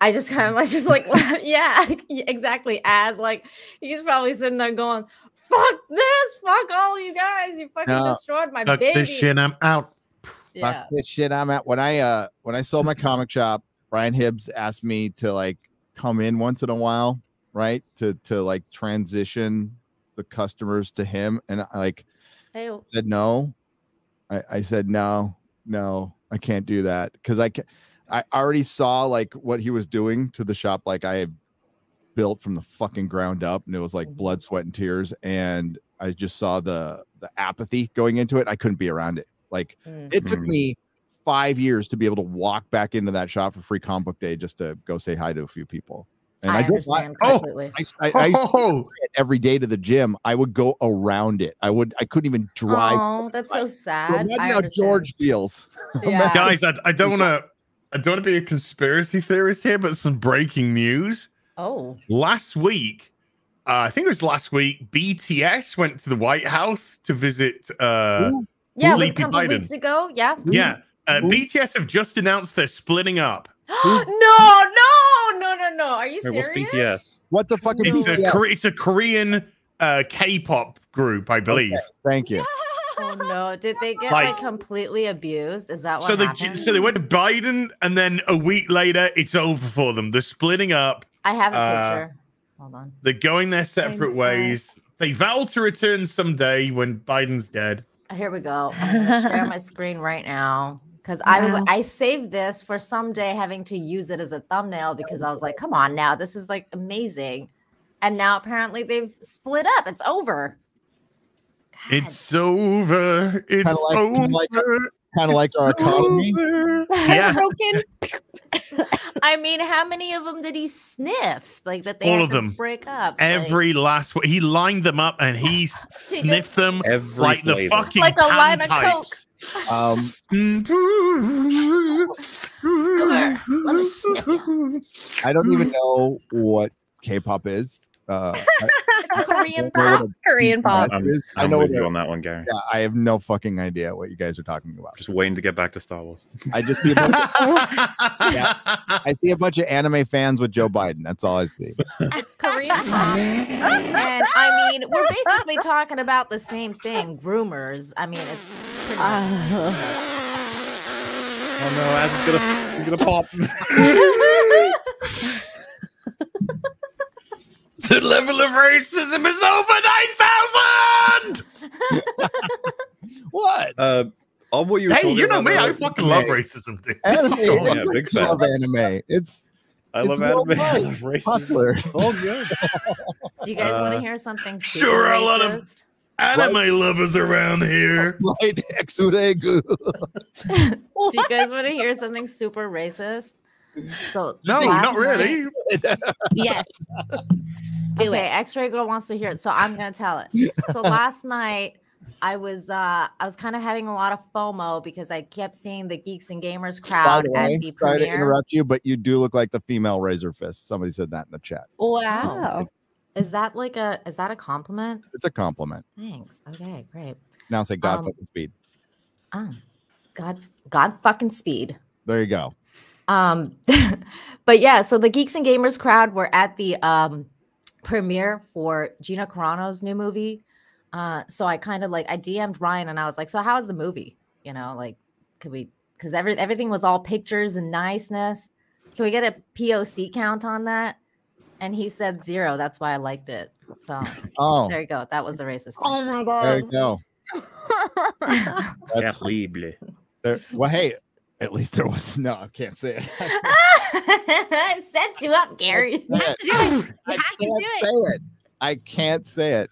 I just kind of like [LAUGHS] just [LAUGHS] like yeah exactly as like he's probably sitting there going fuck this fuck all you guys you fucking No. destroyed my Fuck baby this shit. I'm out. yeah Fuck this shit I'm at. When I uh when I sold my comic shop, Brian Hibbs asked me to like come in once in a while, right? To to like transition the customers to him. And I like Hey, said no. I, I said no, no, I can't do that because I can I already saw like what he was doing to the shop, like I had built from the fucking ground up, and it was like blood, sweat, and tears. And I just saw the the apathy going into it. I couldn't be around it. Like Mm. it took Mhm. me five years to be able to walk back into that shop for free comic book day just to go say hi to a few people. And I, I drove by, understand Oh, completely. I, I, I Oh, it every day to the gym. I would go around it. I would. I couldn't even drive. Oh, that's so sad. So sad. imagine I how understand. George feels. [LAUGHS] Yeah. guys, I, I don't want to. [LAUGHS] I don't want to be a conspiracy theorist here, but some breaking news. Oh, Last week, uh, I think it was last week, BTS went to the White House to visit. Uh, yeah, it was a couple Biden. weeks ago. Yeah. yeah, uh, BTS have just announced they're splitting up. [GASPS] no, no, no, no, no. Are you Wait, what's serious? BTS? What the fuck? It's a BTS? Kore- it's a Korean uh, K-pop group, I believe. Thank you. [LAUGHS] Oh no! Did they get Like- like, completely abused? Is that what So they happened? so they went to Biden, and then a week later, it's over for them. They're splitting up. I have a uh, picture. Hold on. They're going their separate ways. They vow to return someday when Biden's dead. Here we go. I'm gonna share my screen right now because I was Wow. I saved this for someday having to use it as a thumbnail because I was like, come on now, this is like amazing. And now apparently they've split up. It's over. God. It's over. It's like- over. like- Kind of like our economy. [LAUGHS] Yeah. broken. [LAUGHS] I mean, how many of them did he sniff? Like that they All had of to them. break up. Like- Every last one. He lined them up and he [LAUGHS] sniffed them Every like the fucking Like a line of panpipes. Um, here, let me sniff you. I don't even know what K-pop is. Uh, I, [LAUGHS] Korean I pop. Korean pop. I'm, is. I I'm know with you on that one, Gary. yeah, I have no fucking idea what you guys are talking about. Just waiting to get back to Star Wars. I just see a bunch of, [LAUGHS] I see a bunch of anime fans with Joe Biden. That's all I see. It's Korean pop. and I mean, we're basically talking about the same thing. Groomers. I mean, it's pretty much Oh no, Ad's gonna, he's gonna pop. [LAUGHS] the level of racism is over 9,000! What? Uh, on what you Hey, you know me. I earlier- fucking love racism, dude. Anime. Yeah, big I love anime. It's I It's love anime. [LAUGHS] I love racism. popular. Oh good. Do you guys want Uh, to hear something super sure, a lot of- racist? Anime lovers around here. [LAUGHS] Right, Exuregu. [LAUGHS] Do you guys want to hear something super racist? So No, not really. [LAUGHS] Yes. Do okay, it. X-ray girl wants to hear it, so I'm gonna tell it. So [LAUGHS] last night I was uh I was kind of having a lot of FOMO because I kept seeing the geeks and gamers By crowd the at the sorry to interrupt you, but you do look like the female Razorfist. Somebody said that in the chat. Wow. Is that like a is that a compliment? It's a compliment. Thanks. Okay, great. Now say God Um, fucking speed. Oh, God, God fucking speed. There you go. Um, [LAUGHS] but yeah, so the geeks and gamers crowd were at the um premiere for Gina Carano's new movie. Uh, so I kind of like I DM'd Ryan and I was like, "So how's the movie? You know, like, could we? Because every everything was all pictures and niceness. Can we get a POC count on that?" And he said zero. That's why I liked it. So [LAUGHS] Oh, there you go. That was the racist. thing. Oh my god. there you go. [LAUGHS] That's, Terrible. there, well, hey, at least there was no. I can't say it. I [LAUGHS] set you up, Gary. I can't, You have I can't say it. I can't say it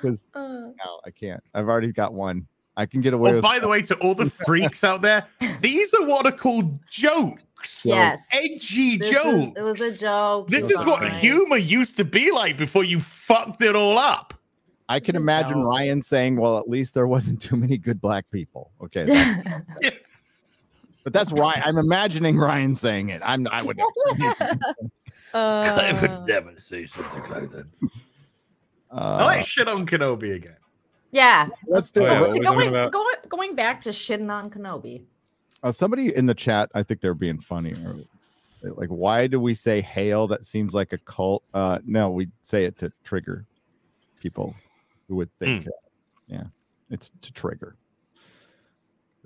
because Uh, no, I can't. I've already got one. I can get away Oh, with. by the way, to all the [LAUGHS] freaks out there, these are what are called jokes. jokes. Yes. Edgy This is- jokes. it was a joke. This is what guys. humor used to be like before you fucked it all up. I can imagine joke. Ryan saying, "Well, at least there wasn't too many good black people." Okay, that's- [LAUGHS] but that's Ryan. I'm imagining Ryan saying it. I'm. I would. [LAUGHS] I would Uh, never say something like that. I Uh, like shit on Kenobi again. yeah. let's do Oh, it. yeah, Let's- what To were we talking going, going, going back to shitting on Kenobi. Uh, somebody in the chat, I think they're being funny. Like, why do we say hail? That seems like a cult. Uh, no, we say it to trigger people who would think, uh, yeah, it's to trigger.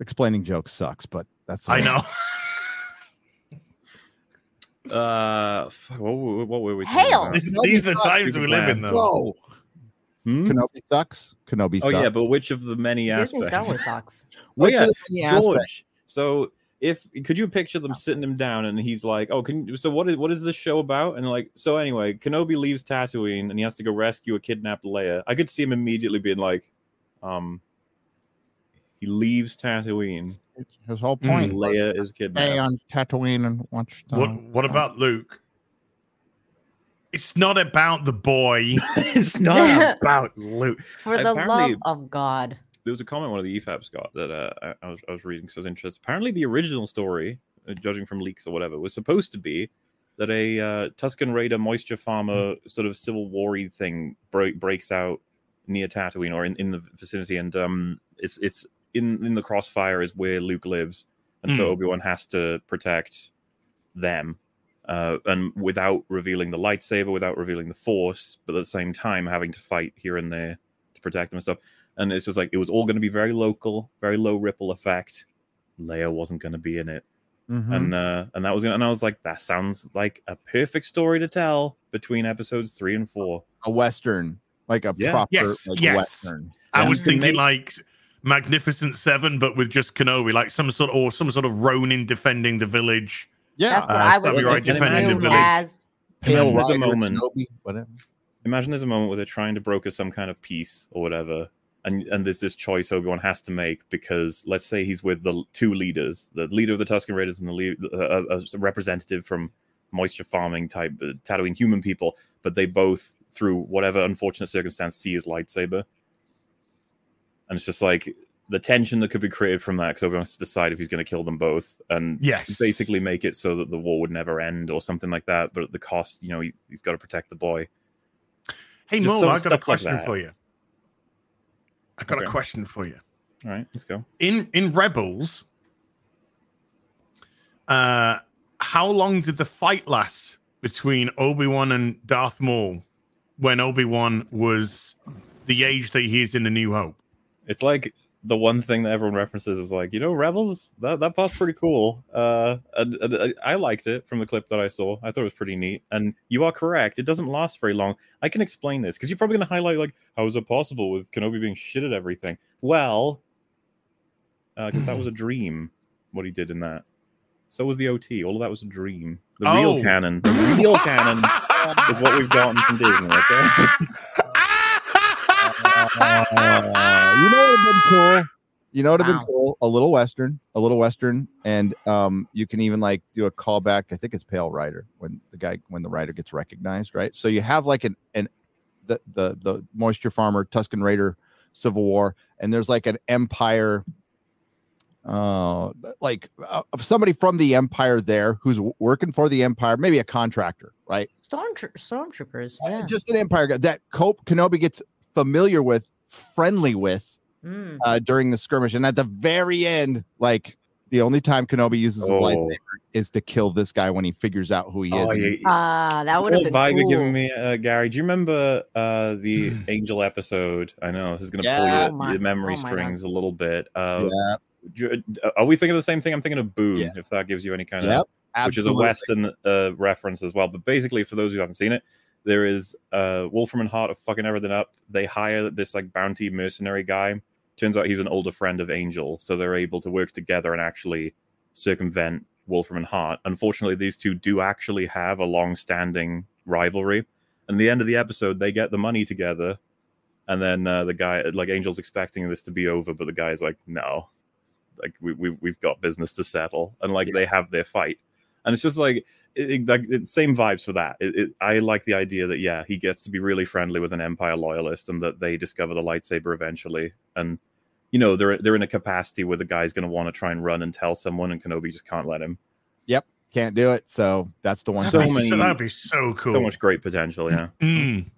Explaining jokes sucks, but that's I know. [LAUGHS] Uh, fuck, what, were- what were we? talking Hail. about? This- these are times we live in, though. So, Hmm? Kenobi sucks. Kenobi Oh sucks. yeah, but which of the many Disney Star aspects? Wars [LAUGHS] sucks. Which yeah, of the many aspects? George. So if could you picture them sitting him down and he's like, "Oh, can so what is what is this show about?" And like, so anyway, Kenobi leaves Tatooine and he has to go rescue a kidnapped Leia. I could see him immediately being like, um, he leaves Tatooine. His whole Mm. point. was Leia is Stay kidnapped. on Tatooine and watch. The, What What about Luke? It's not about the boy. [LAUGHS] it's not [LAUGHS] about Luke. For the love of God. there was a comment one of the EFAPs got that uh, I, I was I was reading because I was interested. Apparently, the original story, uh, judging from leaks or whatever, was supposed to be that a uh, Tusken Raider moisture farmer sort of civil war thing break, breaks out near Tatooine or in, in the vicinity, and um, it's it's in in the crossfire is where Luke lives, and so Hmm. Obi Wan has to protect them. Uh, and without revealing the lightsaber, without revealing the Force, but at the same time having to fight here and there to protect them and stuff and it's just like it was all going to be very local, very low ripple effect. Leia wasn't going to be in it, Mhm. and uh, and that was gonna, and I was like, that sounds like a perfect story to tell between episodes three and four. a western, like a Yeah. proper Yes, like, yes. western. I Yeah. was thinking make- like Magnificent Seven, but with just Kenobi, like some sort of or some sort of Ronin defending the village. Yeah, That's what uh, I was Stabby Right defending the village. as Pale Imagine there's a moment- Kenobi, whatever. Imagine there's a moment where they're trying to broker some kind of peace or whatever, and and there's this choice Obi Wan has to make because let's say he's with the two leaders, the leader of the Tusken Raiders and the lead, uh, uh, a representative from moisture farming type uh, Tatooine human people, but they both through whatever unfortunate circumstance see his lightsaber, and it's just like the tension that could be created from that because Obi Wan has to decide if he's going to kill them both and Yes. basically make it so that the war would never end or something like that, but at the cost, you know, he, he's got to protect the boy. Hey Just Mo, I got a stuff like question for you. I got a question for you. All right, let's go. In in Rebels, uh, how long did the fight last between Obi Wan and Darth Maul when Obi Wan was the age that he is in the New Hope? It's like the one thing that everyone references is like, you know, Rebels. That that part's pretty cool. Uh, and I- I liked it from the clip that I saw. I thought it was pretty neat. And you are correct; it doesn't last very long. I can explain this because you're probably going to highlight like, how is it possible with Kenobi being shit at everything? Well, because that was a [SIGHS] dream. What he did in that. So was the OT. All of that was a dream. The Oh. real canon. [LAUGHS] The real canon is what we've gotten from Disney. Okay. [LAUGHS] Uh, you know what would have been cool? You know have Wow. been cool? A little western, a little western, and um, you can even like do a callback. I think it's Pale Rider when the guy when the rider gets recognized, right? So you have like an an the the the moisture farmer Tusken Raider Civil War, and there's like an Empire, uh, like uh, somebody from the Empire there who's working for the Empire, maybe a contractor, right? stormtro- stormtroopers. Yeah. Just an Empire guy that Cope Kenobi gets familiar with, friendly with Mm. uh, during the skirmish. And at the very end, like the only time Kenobi uses his Oh. lightsaber is to kill this guy when he figures out who he is. Oh, And yeah, he's- Ah, that would have been vibe cool. giving me, uh, Gary? Do you remember uh, the [CLEARS THROAT] Angel episode? I know this is going to Yeah. pull your, Oh my- your memory oh my God. strings a little bit. Uh, yeah, do uh, Are we thinking of the same thing? I'm thinking of Boone, Yeah. if that gives you any kind of, yep, which is a. Western uh, reference as well. But basically, for those who haven't seen it, there is uh, Wolfram and Hart are fucking everything up. They hire this like bounty mercenary guy. Turns out he's an older friend of Angel, so they're able to work together and actually circumvent Wolfram and Hart. Unfortunately, these two do actually have a long-standing rivalry. And the end of the episode, they get the money together, and then uh, the guy, like Angel's, expecting this to be over, but the guy's like, "No, like we, we we've got business to settle," and like Yeah. they have their fight. And it's just like it, it- like it's same vibes for that. It, it, I like the idea that yeah, he gets to be really friendly with an Empire loyalist, and that they discover the lightsaber eventually, and you know they're they're in a capacity where the guy's going to want to try and run and tell someone, and Kenobi just can't let him. Yep, can't do it. So that's the one. So thing. many- so that'd be so cool. So much great potential, yeah. [LAUGHS] Mm.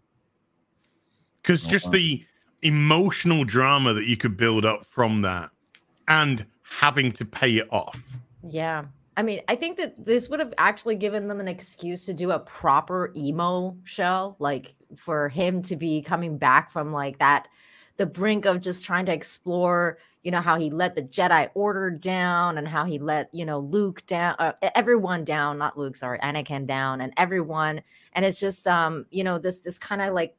Because Oh, just wow. the emotional drama that you could build up from that and having to pay it off. Yeah. I mean, I think that this would have actually given them an excuse to do a proper emo show, like for him to be coming back from like that, the brink of just trying to explore, you know, how he let the Jedi Order down and how he let, you know, Luke down, uh, everyone down, not Luke, sorry, Anakin down and everyone. And it's just, um, you know, this, this kind of like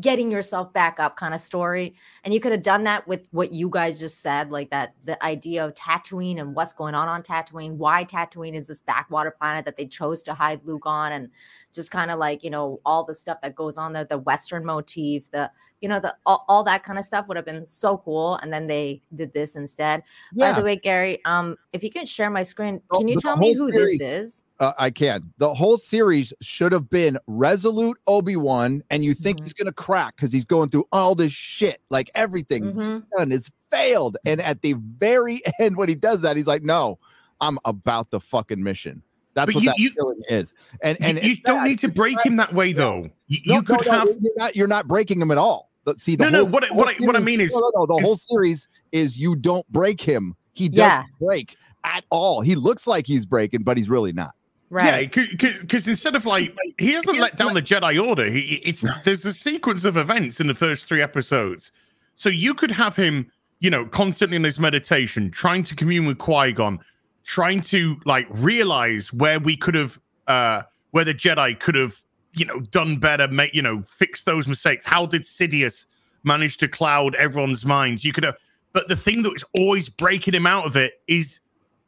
getting yourself back up kind of story. And you could have done that with what you guys just said, like that the idea of Tatooine and what's going on on Tatooine. Why Tatooine is this backwater planet that they chose to hide Luke on, and just kind of like you know all the stuff that goes on there, the Western motif, the you know the all, all that kind of stuff would have been so cool. And then they did this instead. By the way, Gary, um, if you can share my screen, can you the tell me who series- this is? Uh, I can. The whole series should have been Resolute Obi Wan, and you think Mhm. he's gonna crack because he's going through all this shit, like everything Mhm. done is failed. And at the very [LAUGHS] end, when he does that, he's like, "No, I'm about the fucking mission." That's But what you- that you- feeling is. And And and you don't sad. need to break him that way, though. You, No, you could no, no, have. You're not, you're not breaking him at all. The- See, the No, no, whole, what I- what whole I- what I series- mean is- no, no, no, the whole series is you don't break him. He doesn't Yeah. break at all. He looks like he's breaking, but he's really not. Right. Yeah, because instead of like he hasn't let down the Jedi Order. He it's there's a sequence of events in the first three episodes, so you could have him, you know, constantly in his meditation, trying to commune with Qui Gon, trying to like realize where we could have, uh where the Jedi could have, you know, done better, make you know, fix those mistakes. How did Sidious manage to cloud everyone's minds? You could have, but the thing that is always breaking him out of it is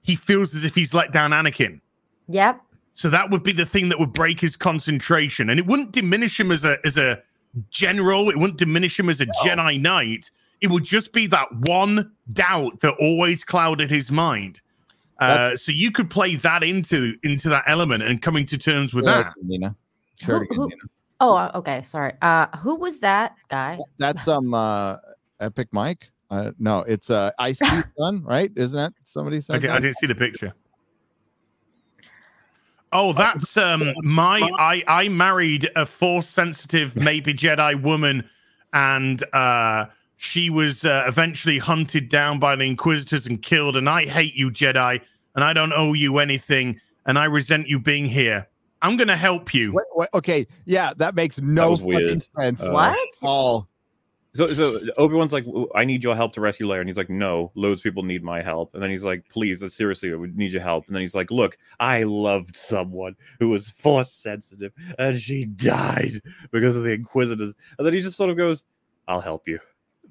he feels as if he's let down Anakin. Yep. So that would be the thing that would break his concentration, and it wouldn't diminish him as a as a general. It wouldn't diminish him as a Jedi Knight. It would just be that one doubt that always clouded his mind. Uh, so you could play that into into that element and coming to terms with Sure that. Nina. Sure Who- who- Oh, uh, okay. Sorry. Uh, who was that guy? That's um uh Epic Mike. Uh, no, it's uh Ice Cube [LAUGHS] son, right? Isn't that somebody I, said? di- I didn't see the picture. Oh, that's um my I I married a force sensitive maybe Jedi woman and uh she was uh, eventually hunted down by the inquisitors and killed and I hate you Jedi and I don't owe you anything and I resent you being here. I'm going to help you. Wait, wait, okay, yeah, that makes no was fucking weird. sense. Uh, what? at all. So, so Obi Wan's like, I need your help to rescue Leia, and he's like, No, loads of people need my help. And then he's like, Please, seriously, we need your help. And then he's like, Look, I loved someone who was force sensitive, and she died because of the Inquisitors. And then he just sort of goes, I'll help you.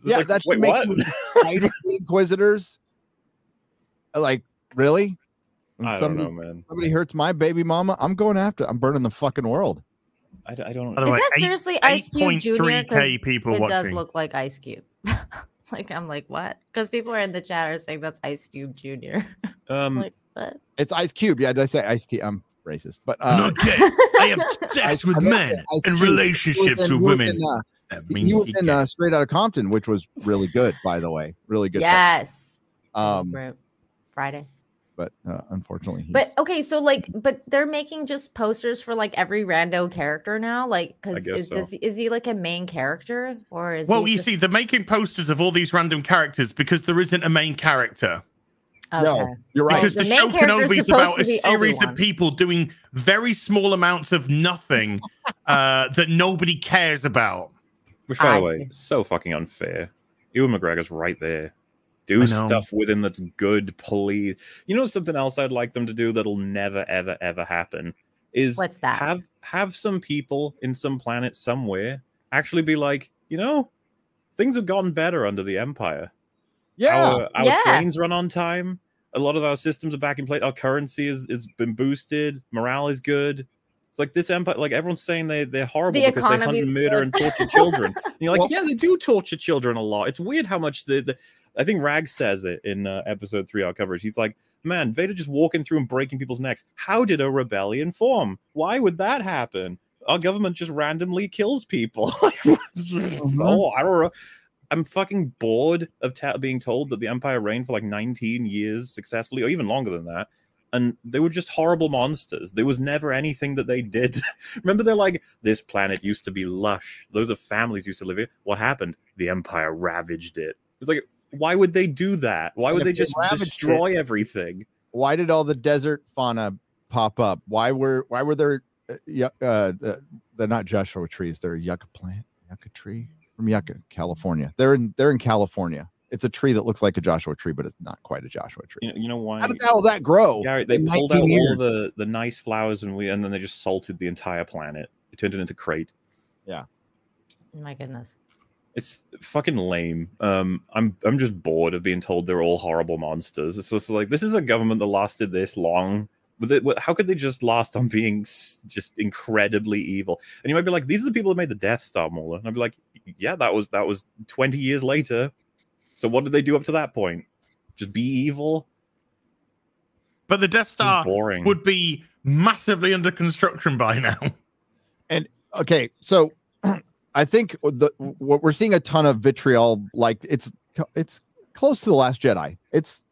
It's Yeah, like, that should "Wait, make what?" [LAUGHS] you Inquisitors. Like, really? When I don't somebody, know, man. somebody hurts my baby mama, I'm going after. I'm burning the fucking world. I don't. By the Is way, that eight- seriously Ice Cube Jr.? 'Cause 8.3k people it does look like Ice Cube. [LAUGHS] like I'm like, what? Because people are in the chat are saying that's Ice Cube Jr. [LAUGHS] Um, like, what? It's Ice Cube. Yeah, did I say Ice T? I'm racist, but I'm uh, not gay. I have sex Ice- with I men and relationships he was in- with women. in, uh, That he means was he in gay. uh, Straight Outta Compton, which was really good, by the way, really good. yes. Um, Friday. but uh, unfortunately, he's, But okay, so like, but they're making just posters for like every rando character now, like because is, so. does, is he like a main character or is Well, he you just- see, they're making posters of all these random characters because there isn't a main character. okay. no, you're right. Because the the, show character is Kenobi is about to a be series Obi-Wan. of people doing very small amounts of nothing [LAUGHS] uh, that nobody cares about. Which, by I the way, see. so fucking unfair. Ewan McGregor's right there. Do stuff with him that's good, please. You know something else I'd like them to do that'll never, ever, ever happen is What's that? have have some people in some planet somewhere actually be like, you know, things have gotten better under the Empire. yeah, Our, our Yeah. trains run on time. A lot of our systems are back in place. Our currency is is been boosted. Morale is good. It's like this empire. Like everyone's saying they they're horrible The because they hunt and murder and torture children. [LAUGHS] And you're like, Well- yeah, they do torture children a lot. It's weird how much the, the I think Rag says it in uh, episode three, our coverage. He's like, "Man, Vader just walking through and breaking people's necks. How did a rebellion form? Why would that happen? Our government just randomly kills people. [LAUGHS] oh, I don't know. I'm fucking bored of ta- being told that the Empire reigned for like 19 years successfully, or even longer than that. And they were just horrible monsters. There was never anything that they did. [LAUGHS] Remember, they're like, this planet used to be lush. Those are families used to live here. What happened? The Empire ravaged it. It's like, why would they do that? Why would they just destroy everything? Why did all the desert fauna pop up? Why were why were there uh, uh they're not Joshua trees, they're yucca plant, yucca tree from Yucca, California. They're in they're in California. It's a tree that looks like a Joshua tree, but it's not quite a Joshua tree. You know, you know why? How did the hell that grow? Gary, they pulled 19 out all the, the nice flowers and we and then they just salted the entire planet. They turned it into crate. Yeah. My goodness. It's fucking lame. Um, I'm I'm just bored of being told they're all horrible monsters. It's just like this is a government that lasted this long. With it, how could they just last on being just incredibly evil? And you might be like, these are the people that made the Death Star, Mauler. And I'd be like, yeah, that was that was 20 years later. So what did they do up to that point? Just be evil? But the Death Star boring. would be massively under construction by now. [LAUGHS] And okay so [CLEARS THROAT] i think the what we're seeing a ton of vitriol like it's it's close to the last jedi it's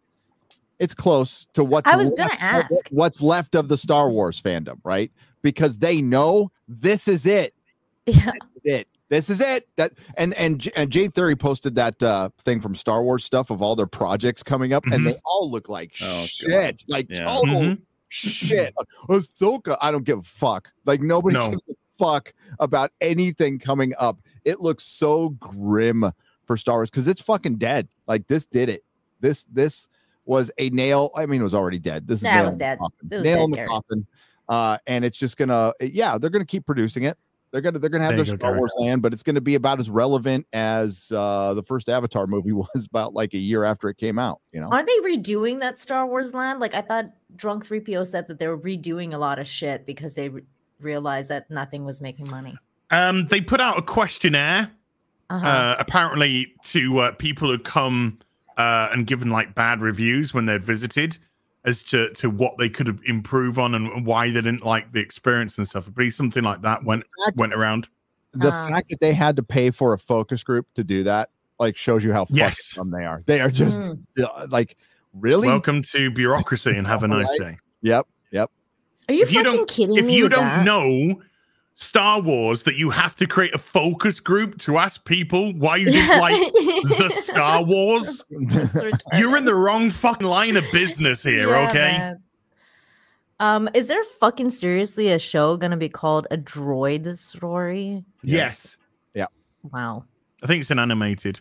it's close to what's I was gonna ask. what's left of the star wars fandom right because they know this is it [LAUGHS] Yeah. this is it this is it that and and, and jade theory posted that uh thing from star wars stuff of all their projects coming up and Mhm. they all look like Oh, God. shit like Yeah. total Mhm. shit. Ahsoka, I don't give a fuck. Like nobody No. gives a fuck about anything coming up. It looks so grim for Star Wars because it's fucking dead. Like this did it. This this was a nail. I mean, it was already dead. This is Yeah, it nail was in the dead. coffin. It was nail dead, in the Gary. coffin. Uh, and it's just gonna, yeah, they're gonna keep producing it. They're gonna they're gonna have There their you go, Star Wars land, but it's gonna be about as relevant as uh the first Avatar movie [LAUGHS] was about like a year after it came out. You know, Aren't they redoing that Star Wars land? Like I thought Drunk 3PO said that they were redoing a lot of shit because they re- realized that nothing was making money. Um, they put out a questionnaire Uh-huh. uh, apparently to uh, people who come uh, and given like bad reviews when they'd visited as to, to what they could improve on and why they didn't like the experience and stuff. I believe something like that went fact- went around. the Um, fact that they had to pay for a focus group to do that like shows you how fucking Yes. dumb they are. They are just Mm. like really. Welcome to bureaucracy and have a nice Right. day. Yep, yep. Are you if you fucking don't- kidding If me? If you don't that? know Star Wars, that you have to create a focus group to ask people why you didn't like [LAUGHS] the Star Wars, [LAUGHS] you're in the wrong fucking line of business here, Yeah, okay? man. Um, is there fucking seriously a show gonna be called a droid story? Yes. Yeah. Wow. I think it's an animated.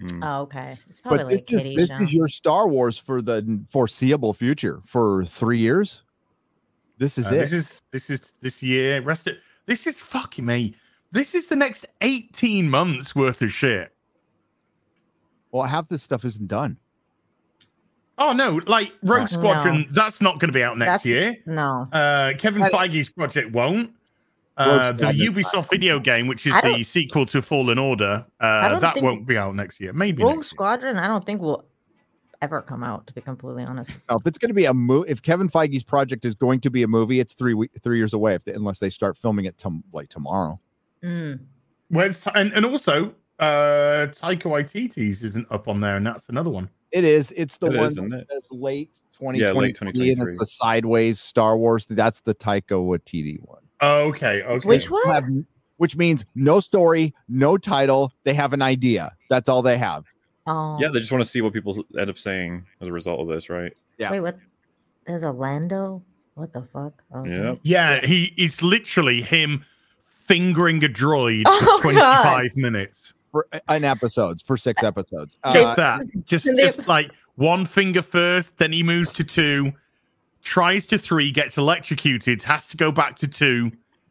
Hmm. Oh, okay. It's probably but like this is this show. is your Star Wars for the foreseeable future for three years. This is Uh, it. This is this is this year. Rest it. This is fucking me. This is the next 18 months worth of shit. well, half this stuff isn't done. Oh no, like Rogue No. Squadron, that's not going to be out next That's- year. no. Uh, Kevin That- Feige's project won't. Uh, the Squadron's Ubisoft video game, which is the sequel to Fallen Order, uh, that think- won't be out next year. Maybe Rogue next year. Squadron, I don't think will ever come out, to be completely honest. Now, if it's going to be a movie, if Kevin Feige's project is going to be a movie, it's three week, three years away. If they, unless they start filming it tom- like tomorrow. Mm. Well, it's t- and, and also uh, Taika Waititi's isn't up on there, and that's another one. It is. It's the It one is, that says late Yeah, 2023, and it's the sideways Star Wars. That's the Taika Waititi one. Okay, okay. Which one? Have- which means no story, no title. They have an idea. That's all they have. Oh, Yeah, they just want to see what people end up saying as a result of this, right? yeah. Wait, what? There's a Lando? What the fuck? Okay. Yeah. Yeah, he it's literally him fingering a droid [LAUGHS] Oh, for God. 25 minutes. For an episodes, for six episodes. Just Uh, that. [LAUGHS] Just just like one finger first, then he moves to two, tries to three, gets electrocuted, has to go back to two.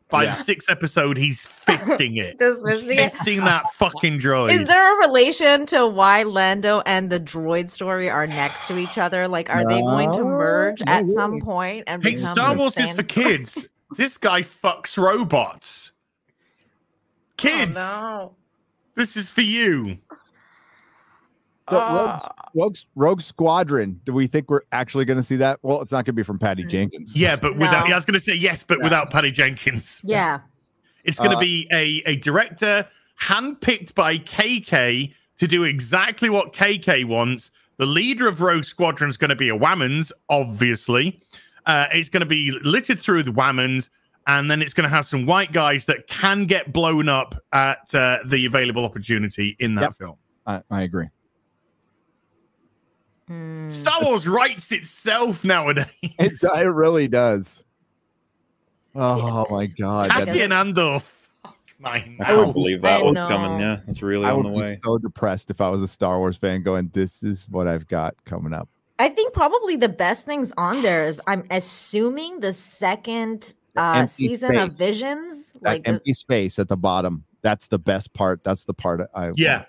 By Yeah. the sixth episode, he's fisting [LAUGHS] it. Does Misty- fisting that fucking droid. Is there a relation to why Lando and the droid story are next to each other? Like, are they going to merge no at way. some point and hey, become Star Wars is for story? kids. [LAUGHS] this guy fucks robots. Oh, kids, Oh, this is for you. So Rogue, Rogue, Rogue Squadron. Do we think we're actually going to see that? Well, it's not going to be from Patty Jenkins. Yeah, but without. No. Yeah, I was going to say yes, but without Patty Jenkins. [LAUGHS] Yeah. It's going to Uh, be a, a director handpicked by KK to do exactly what KK wants. The leader of Rogue Squadron is going to be a Whammons, obviously. Uh, it's going to be littered through the Whammons, and then it's going to have some white guys that can get blown up at uh, the available opportunity in that Yep. film. I, I agree. Mm. Star Wars writes itself nowadays. It, it really does. Oh my god! Cassian Andor. Fuck my I can't believe that was coming. Yeah, it's really I on would the be way. so depressed if I was a Star Wars fan going, "This is what I've got coming up." I think probably the best things on there is I'm assuming the second uh, empty season of. Visions. That Like, the, empty space at the bottom. That's the best part. That's the part I. Yeah.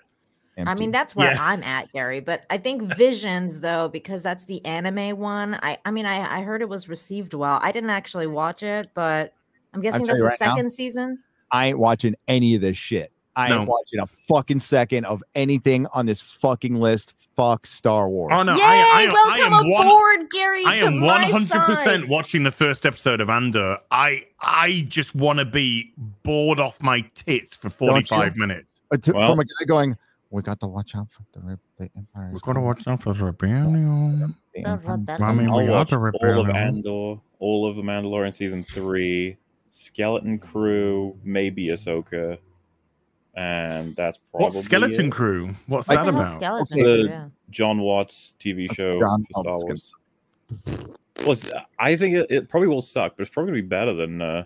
Want I mean, that's where Yeah. I'm at, Gary. But I think [LAUGHS] Visions, though, because that's the anime one. I, I mean, I, I heard it was received well. I didn't actually watch it, but I'm guessing that's you the right now, second season. I ain't watching any of this shit. I ain't watching a fucking second of anything on this fucking list. Fuck Star Wars. Oh no! Yay! I, I, am- I welcome am one. aboard, Gary. I am one hundred percent watching the first episode of Andor. I I just want to be bored off my tits for forty five minutes. Uh, to- Well- from a guy going, we got to watch out for the, re- the Empire. is coming. out for the rebellion. The The Empire- rebellion. I mean, we are watch the all of rebellion. Andor, all of the Mandalorian season three, Skeleton Crew, maybe Ahsoka, and that's probably What skeleton it. crew? What's that What the hell, about? skeleton, Okay. yeah. Jon Watts TV That's show John for Star Wars. Was I think it, it probably will suck, but it's probably gonna be better than uh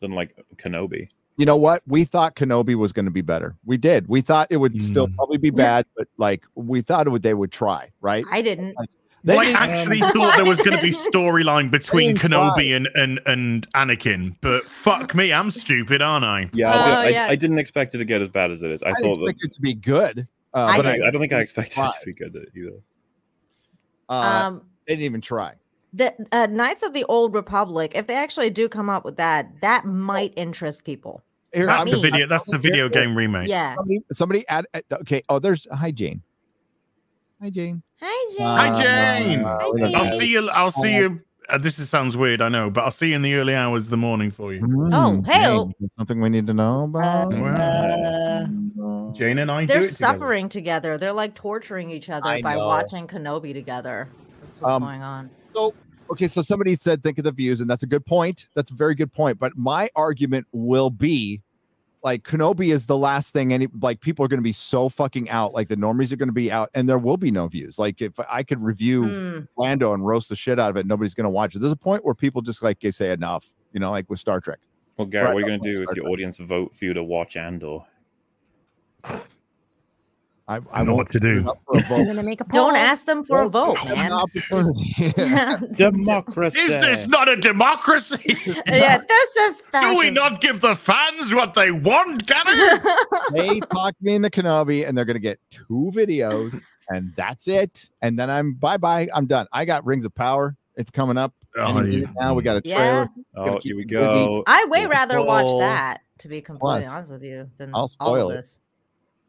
than like Kenobi. You know what? We thought Kenobi was going to be better. We did. We thought it would still Mm. probably be bad, but like we thought it would. They would try, right? I didn't. They Well, I didn't- actually thought there was going to be storyline [LAUGHS] between Kenobi and, and and Anakin, but fuck me, I'm stupid, aren't I? Yeah, I, Oh, did- I, yeah. I didn't expect it to get as bad as it is. I, I thought didn't that, it to be good, uh, I but but I, I, I don't think I expected it to be good either. uh, um, they didn't even try. the uh, Knights of the Old Republic, if they actually do come up with that, that might interest people. Here, That's I'm- the video. That's the video game remake. Yeah. Somebody, somebody add. uh, Okay. Oh, there's hi Jane. Hi Jane. Hi, Jane. Hi, Jane. Uh, Hi, Jane. I'll see you. I'll see you. Uh, this is, sounds weird, I know, but I'll see you in the early hours of the morning for you. Mm, oh. is there something we need to know about? Uh, Jane and I. They're it together. suffering together. They're like torturing each other I by know. watching Kenobi together. That's what's Um, going on. So, okay, so somebody said think of the views, and that's a good point. That's a very good point. But my argument will be like Kenobi is the last thing any like people are going to be so fucking out, like the normies are going to be out, and there will be no views. Like if I could review Hmm. Lando and roast the shit out of it, nobody's going to watch it. There's a point where people just like they say enough, you know, like with Star Trek. Well, Gary, Right, what are you going to do want if Star your Trek. audience vote for you to watch Andor? [LAUGHS] I, I know what to do. up for a [LAUGHS] I'm gonna make a Don't ask them for a vote, man. opportunity. [LAUGHS] [LAUGHS] Democracy. Is this not a democracy? yeah, this is Do we not give the fans what they want, Gary? they talk me in the Kenobi, and they're going to get two videos, and that's it. And then I'm bye bye. I'm done. I got Rings of Power. It's coming up. Oh, yeah. now we got a Yeah. trailer. Oh, here we you busy. go. I way There's rather watch that, to be completely Plus, honest with you, than I'll all spoil of it. this.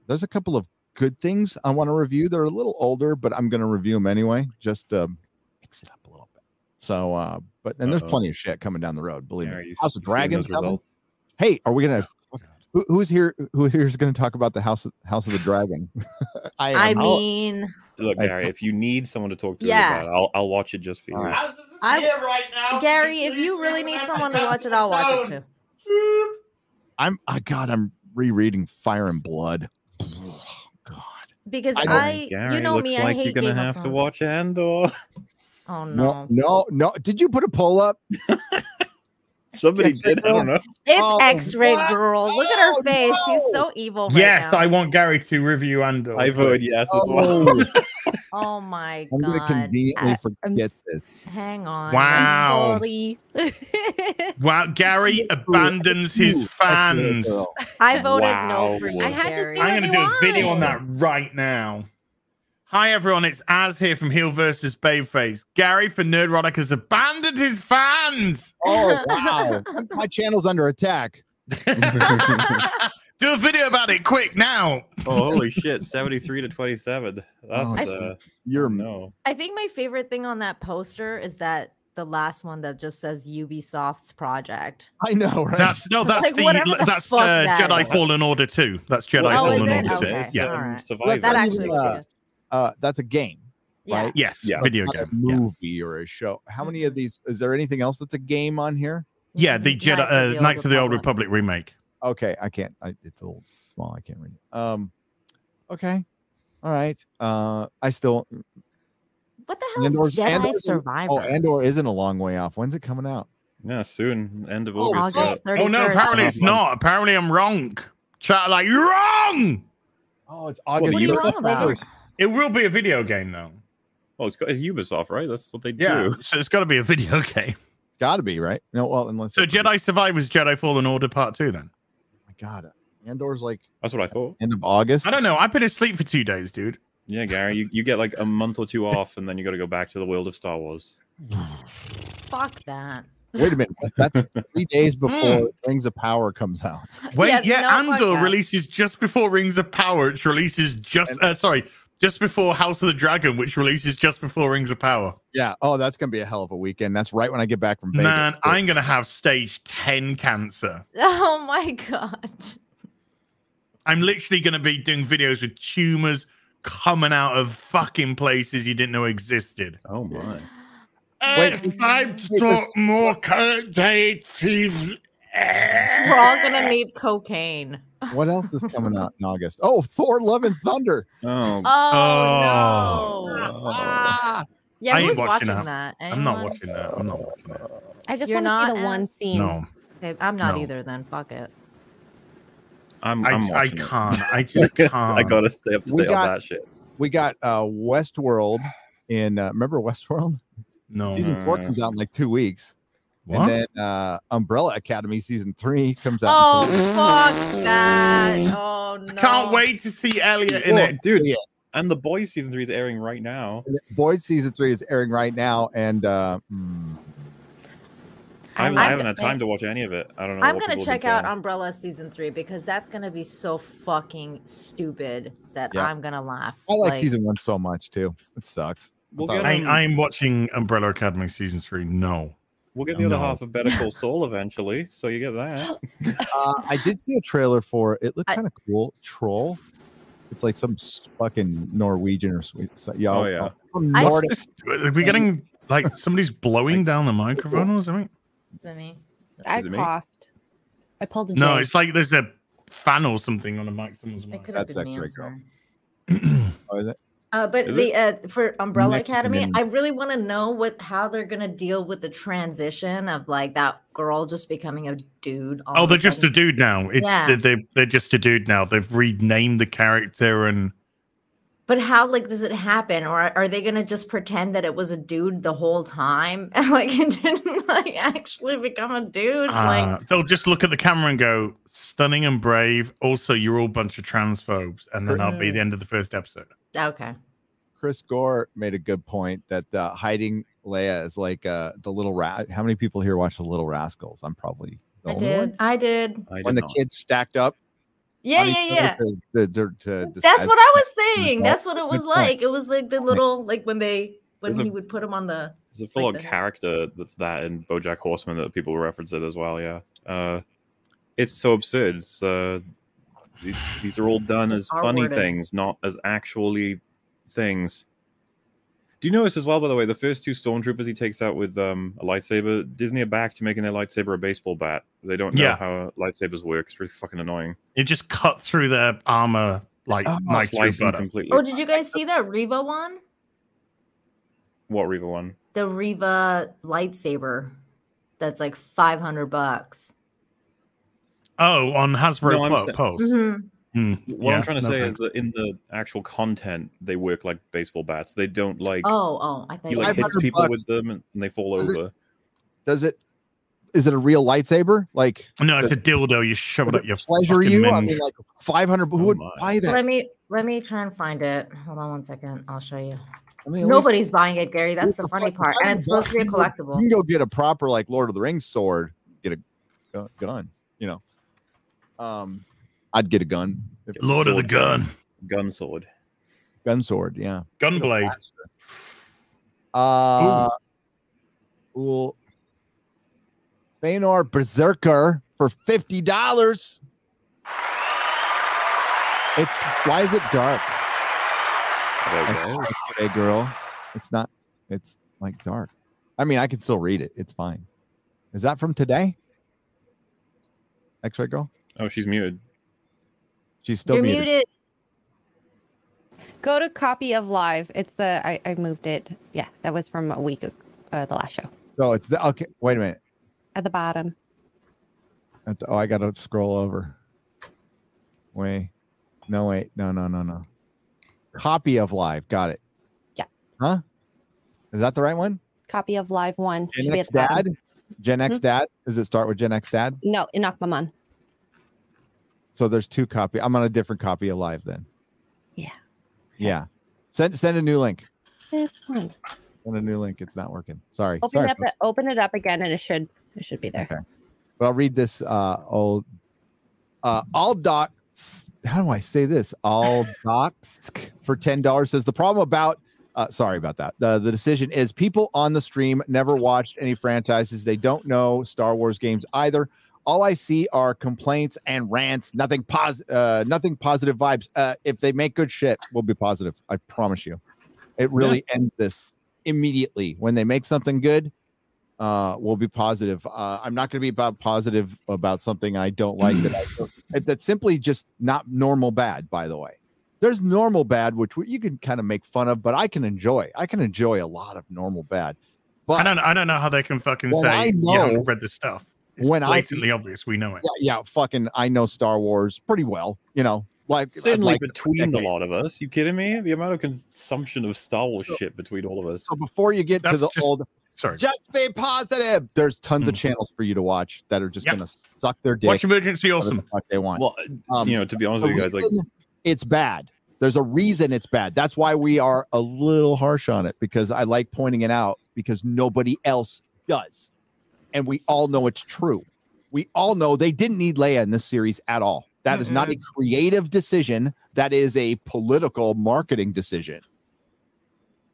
There's a couple of good things I want to review. They're a little older, but I'm going to review them anyway. Just um, mix it up a little bit. So, uh, but and there's Uh-oh. plenty of shit coming down the road. Believe Gary, me. House of s- you seeing Dragons. those coming? results? Hey, are we gonna? Oh, Who, who's here? Who here is going to talk about the House of, House of the Dragon? [LAUGHS] I, I mean, Look, Gary, if you need someone to talk to Yeah. about it, I'll, I'll watch it just for you. All right. How's I- here right now? Gary, if you really need someone to watch it, I'll watch it too. I'm. I God, I'm rereading Fire and Blood. God. Because I I, Gary, you know looks me, I like hate you're gonna Game have to watch Andor. [LAUGHS] Oh No, no, no, no. Did you put a poll up? [LAUGHS] Somebody did. I don't know. it's Oh, X-ray what? girl. Look at her Oh, face; she's so evil. Right Yes, now. I want Gary to review Andor. I voted yes as oh. well. [LAUGHS] Oh, my I'm god! going to conveniently I- I'm- forget this. Hang on. Wow. [LAUGHS] Wow, Gary abandons his Ooh, that's it, fans. I voted Wow. no for you. I had to Gary. see I'm going to they do a video on that right now. Hi everyone, it's Az here from Heel versus Babyface. Gary for Nerdrotic has abandoned his fans. Oh [LAUGHS] wow! My channel's under attack. [LAUGHS] Do a video about it quick now. Oh, holy shit. 73 to 27. That's, Oh, uh, You're no. I think my favorite thing on that poster is that the last one that just says Ubisoft's project. I know, right? That's no, that's Like, the the that's uh, that Jedi is. Fallen Order 2. That's Jedi Well, Oh, Fallen it? Order 2. Okay. Yeah. All Um, right. Survivor. That actually uh, uh, that's a game, Yeah. right? Yes, Yeah. video Not a game. Yeah. movie or a show. How many of these? Is there anything else that's a game on here? Yeah, the Knights Jedi of the uh, Old Knights of the Old Republic. Republic remake. Okay, I can't. I, it's a little small. I can't read it. Um, okay, all right. Uh, I still. What the hell is Jedi Andor's- Survivor? Oh, Andor isn't a long way off. When's it coming out? Yeah, soon. End of Oh, August. August yeah. Oh no, apparently it's not. Apparently I'm wrong. Chat like you're wrong. Oh, it's Well, August. What are you wrong about? It will be a video game though. Oh, it's, got, it's Ubisoft, right? That's what they Yeah, do. so it's got to be a video [LAUGHS] game. It's got to be right. No, well, unless So Jedi Survivors Jedi Fallen Order Part Two. Then my God, Andor's like That's what I thought. end of August. I don't know. I've been asleep for two days, dude. Yeah, Gary, you, you get like a month or two off, and then you got to go back to the world of Star Wars. Fuck that. Wait a minute. That's [LAUGHS] three days Hmm. before Rings of Power comes out. Wait, Yes, yeah, no, Andor releases just before Rings of Power. It releases just uh, sorry, just before House of the Dragon, which releases just before Rings of Power. Yeah. Oh, that's gonna be a hell of a weekend. That's right when I get back from Vegas. Man, too. I'm gonna have stage ten cancer. [LAUGHS] Oh my god. I'm literally gonna be doing videos with tumors coming out of fucking places you didn't know existed. Oh my! Wait, it's time to talk more current day TV. We're all gonna [LAUGHS] need cocaine. What else is coming out [LAUGHS] in August? Oh, Thor: Love and Thunder. [LAUGHS] Oh, Oh, no. Ah, Yeah, I ain't who's watching watching that. that? I'm not watching that. I'm not watching that. I just want to see not, the one scene. No, Okay, I'm not No. either. Then fuck it. I'm, I, I'm I watching it. can't. I just can't. I gotta stay up to We date on got- that shit. we got uh Westworld in. Uh, remember Westworld? No. Season four comes out in like two weeks, What? and then uh Umbrella Academy season three comes out. Oh in two weeks. fuck that! [LAUGHS] Oh no! Can't wait to see Elliot in Oh, it. dude. Yeah. And the boys season three is airing right now. Boys season three is airing right now, and uh, hmm, I'm, I'm I haven't had time to watch any of it. I don't know. I'm gonna check out. Umbrella season three because that's gonna be so fucking stupid that Yeah. I'm gonna laugh. I like, season one so much too. It sucks. We'll I get, thought- I, I'm watching Umbrella Academy season three. No. We'll get the other No. half of Better Call Saul eventually, so you get that. [GASPS] Uh, I did see a trailer for it. Looked kind of cool. Troll. It's like some fucking Norwegian or sweet. So, yeah, Oh, yeah. some I- Nordic- This- [LAUGHS] Are we getting like somebody's blowing down the microphone or something? Is it me? I Is it me? coughed. I pulled a No, it's like there's a fan or something on the mic. Someone's It mic. could have That's been me. I'm X-ray girl. Oh, is it? Uh, but Is the uh, for Umbrella Next Academy, minute. I really want to know what how they're gonna deal with the transition of like that girl just becoming a dude. Oh, they're just a dude now. It's Yeah. they they they're just a dude now. They've renamed the character and But how like does it happen, or are they gonna just pretend that it was a dude the whole time, and [LAUGHS] like it didn't like actually become a dude? uh, like they'll just look at the camera and go, "Stunning and brave." Also, you're all a bunch of transphobes, and then that'll be Mm. the end of the first episode. Okay, Chris Gore made a good point that uh, hiding Leia is like uh, the little rat. How many people here watch the Little Rascals? I'm probably the I only did, one. I did. I When did the not. kids stacked up. Yeah, yeah, yeah. To, to, to, to That's what I was saying. That's what it was Good point. like. It was like the little like when they when There's a- he would put him on the There's a full like on the- character that's that in BoJack Horseman that people reference it as well. Yeah, uh, it's so absurd. It's, uh, th- these are all done as funny R-worded. things, not as actually things. Do you notice as well, by the way, the first two stormtroopers he takes out with um, a lightsaber, Disney are back to making their lightsaber a baseball bat. They don't know Yeah. how lightsabers work. It's really fucking annoying. It just cut through their armor like Oh, like through Slice them butter. completely. Oh, did you guys see that Reva one? What Reva one? The Reva lightsaber that's like 500 bucks. Oh, on Hasbro No, I'm Plo- sa- Pulse. Mhm. Hmm, What yeah, I'm trying to no say thanks. is that in the actual content, they work like baseball bats. They don't like Oh, oh, I he think like hits people bucks. with them and they fall Is it- over. Does it? Is it a real lightsaber? Like no, it's a dildo. You shove it up your pleasure fucking you? I mean, like 500. Who Oh would my. buy that? let me let me try and find it. Hold on one second. I'll show you. I mean, at least Nobody's buying it, Gary. That's the the funny fuck? part. And it's supposed to be a You can go- collectible. You can go get a proper like Lord of the Rings sword. Get a gun. You know. Um. I'd get a gun. If- Lord of the Gun, Gun sword. gun sword, yeah. Gunblade. Uh, well, Feanor Berserker for fifty dollars. It's why is it dark? Okay. Like, Today, girl. It's not. It's like dark. I mean, I can still read it. It's fine. Is that from today? X-ray girl. Oh, she's muted. She's still You're muted. muted. Go to copy of live. It's the I, I moved it. Yeah, that was from a week ago, uh, the last show So it's the okay. Wait a minute. at the bottom. At the- oh, I gotta scroll over. Wait. No, wait. No, no, no, no. Copy of live. Got it. Yeah. Huh? Is that the right one? Copy of live one. Gen X at the bottom. Dad. Gen X Hmm? Dad. Does it start with Gen X Dad? No, Inakmaman. So there's two copy. I'm on a different copy of live then. Yeah. Yeah. Send send a new link. This one. Send a new link. It's not working. Sorry. Open Sorry. it up. folks. Open it up again, and it should it should be there. Okay. But I'll read this uh old uh all docs how do I say this? All docs for ten dollars says the problem about uh sorry about that. The the decision is people on the stream never watched any franchises. They don't know Star Wars games either. All I see are complaints and rants, nothing pos uh nothing positive vibes. Uh if they make good shit, we'll be positive. I promise you. It really ends this immediately. When they make something good, uh, we'll be positive. Uh, I'm not going to be about positive about something I don't like that I [CLEARS THROAT] that's simply just not normal bad. By the way, there's normal bad which you can kind of make fun of, but I can enjoy. I can enjoy a lot of normal bad. But I don't. I don't know how they can fucking Well, I say you know- haven't read this stuff. It's When I- blatantly obvious. We know it. yeah, yeah, fucking, I know Star Wars pretty well. You know, like Certainly like between the lot of us. You kidding me? The amount of consumption of Star Wars shit between all of us. So before you get to the just- old, Sorry. just be positive. There's tons of Mm. channels for you to watch that are just Yep. gonna suck their dick. Watch Emergency whatever the fuck they want. Well, Um, you know, to be honest with you guys, like it's bad. There's a reason it's bad. That's why we are a little harsh on it because I like pointing it out because nobody else does. And we all know it's true. We all know they didn't need Leia in this series at all. That is not a creative decision. That is a political marketing decision.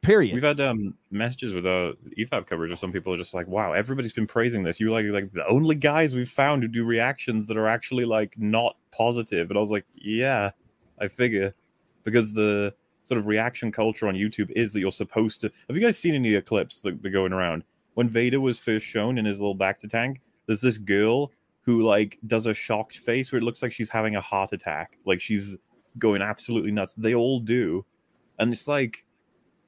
Period. We've had um messages with uh EFAP coverage of some people are just like, wow, everybody's been praising this. You like like the only guys we've found who do reactions that are actually like not positive. And I was like, yeah, I figure. Because the sort of reaction culture on YouTube is that you're supposed to have you guys seen any of the clips that are going around? When Vader was first shown in his little back to tank, there's this girl who like does a shocked face where it looks like she's having a heart attack. Like she's going absolutely nuts. They all do. And it's like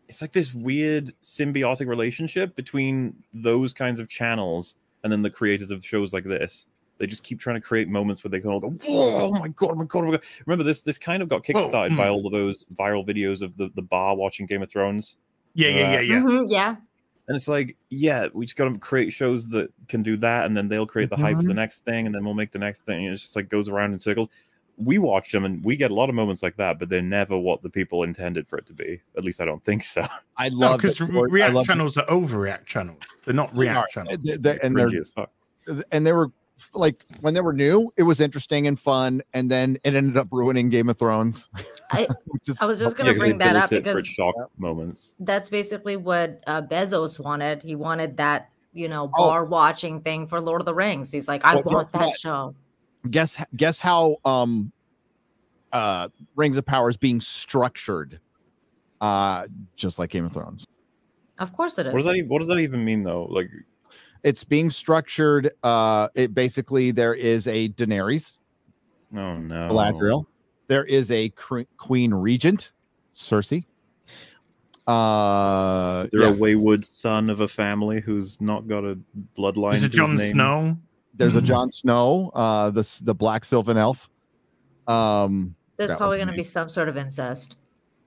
it's like this weird symbiotic relationship between those kinds of channels and then the creators of shows like this. They just keep trying to create moments where they can all go, Whoa, oh my god, oh my god, oh my god. Remember this this kind of got Well, kickstarted by hmm. all of those viral videos of the, the bar watching Game of Thrones. Yeah, yeah, yeah, yeah. Mhm, yeah. And it's like, yeah, we just gotta create shows that can do that, and then they'll create the hype for the mm-hmm. next thing, and then we'll make the next thing. And it's just like goes around in circles. We watch them and we get a lot of moments like that, but they're never what the people intended for it to be. At least I don't think so. I love because that George- I React love that- channels are overreact channels. They're not They React are. channels. They- they- and they're as fuck. and they were f- like when they were new, it was interesting and fun, and then it ended up ruining Game of Thrones. I- [LAUGHS] which is I was just Yeah, gonna 'cause bring that up built it for its because shock moments. that's basically what uh, Bezos wanted. He wanted that, you know, Oh. bar watching thing for Lord of the Rings. He's like, I Well, want that what? show. guess guess how um uh Rings of Power is being structured, uh just like Game of Thrones. Of course it is. What does that? Even, what does that even mean, though? Like, It's being structured. Uh, it basically there is a Daenerys, oh no, Galadriel. There is a cre- Queen Regent, Cersei. Uh, They're yeah, a wayward son of a family who's not got a bloodline. Is to it his Jon. Snow? there's a Mhm. Jon Snow, uh, the the Black Sylvan Elf. Um, There's probably going to be- be some sort of incest.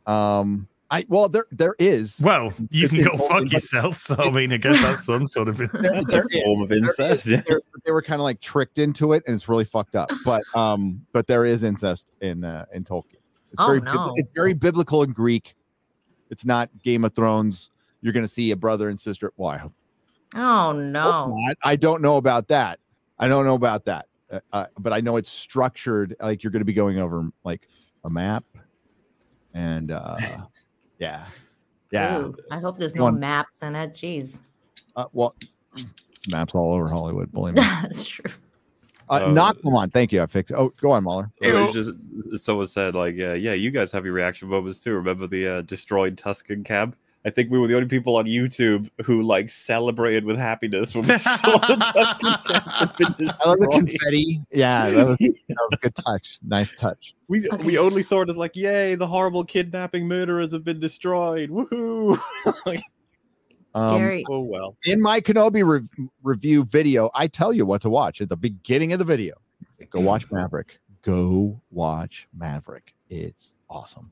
um, I well there there is. Well, you can go fuck yourself. So I [LAUGHS] mean, I guess that's some sort of. That's There a form is. of incest. is. Yeah. They're- were kind of like tricked into it, and it's really fucked up. [LAUGHS] But um, but there is incest in uh, in Tolkien. It's Oh, very no. it's very biblical and Greek. It's not Game of Thrones. You're gonna see a brother and sister. Well, I Oh no. I don't know about that. I don't know about that. uh, uh, but I know it's structured like you're going to be going over like a map, and uh, yeah, yeah. Ooh, I hope there's no One- maps in it. Jeez. Uh, well, [SNIFFS] maps all over Hollywood. Believe [LAUGHS] me. That's true. Uh, Oh. not come on. Thank you. I fixed. Oh, go on, MauLer. It was just someone said like, uh, yeah, you guys have your reaction moments too. Remember the uh, destroyed Tusken cab? I think we were the only people on YouTube who like celebrated with happiness when we [LAUGHS] saw the Tusken cab had been I love the confetti. Yeah, that was, that was a good touch. Nice touch. We Okay. we only saw it as like, yay, the horrible kidnapping murderers have been destroyed. Woohoo! [LAUGHS] like, Um, Gary, oh well. in my Kenobi rev- review video, I tell you what to watch at the beginning of the video. Go watch Maverick. Go watch Maverick. It's awesome.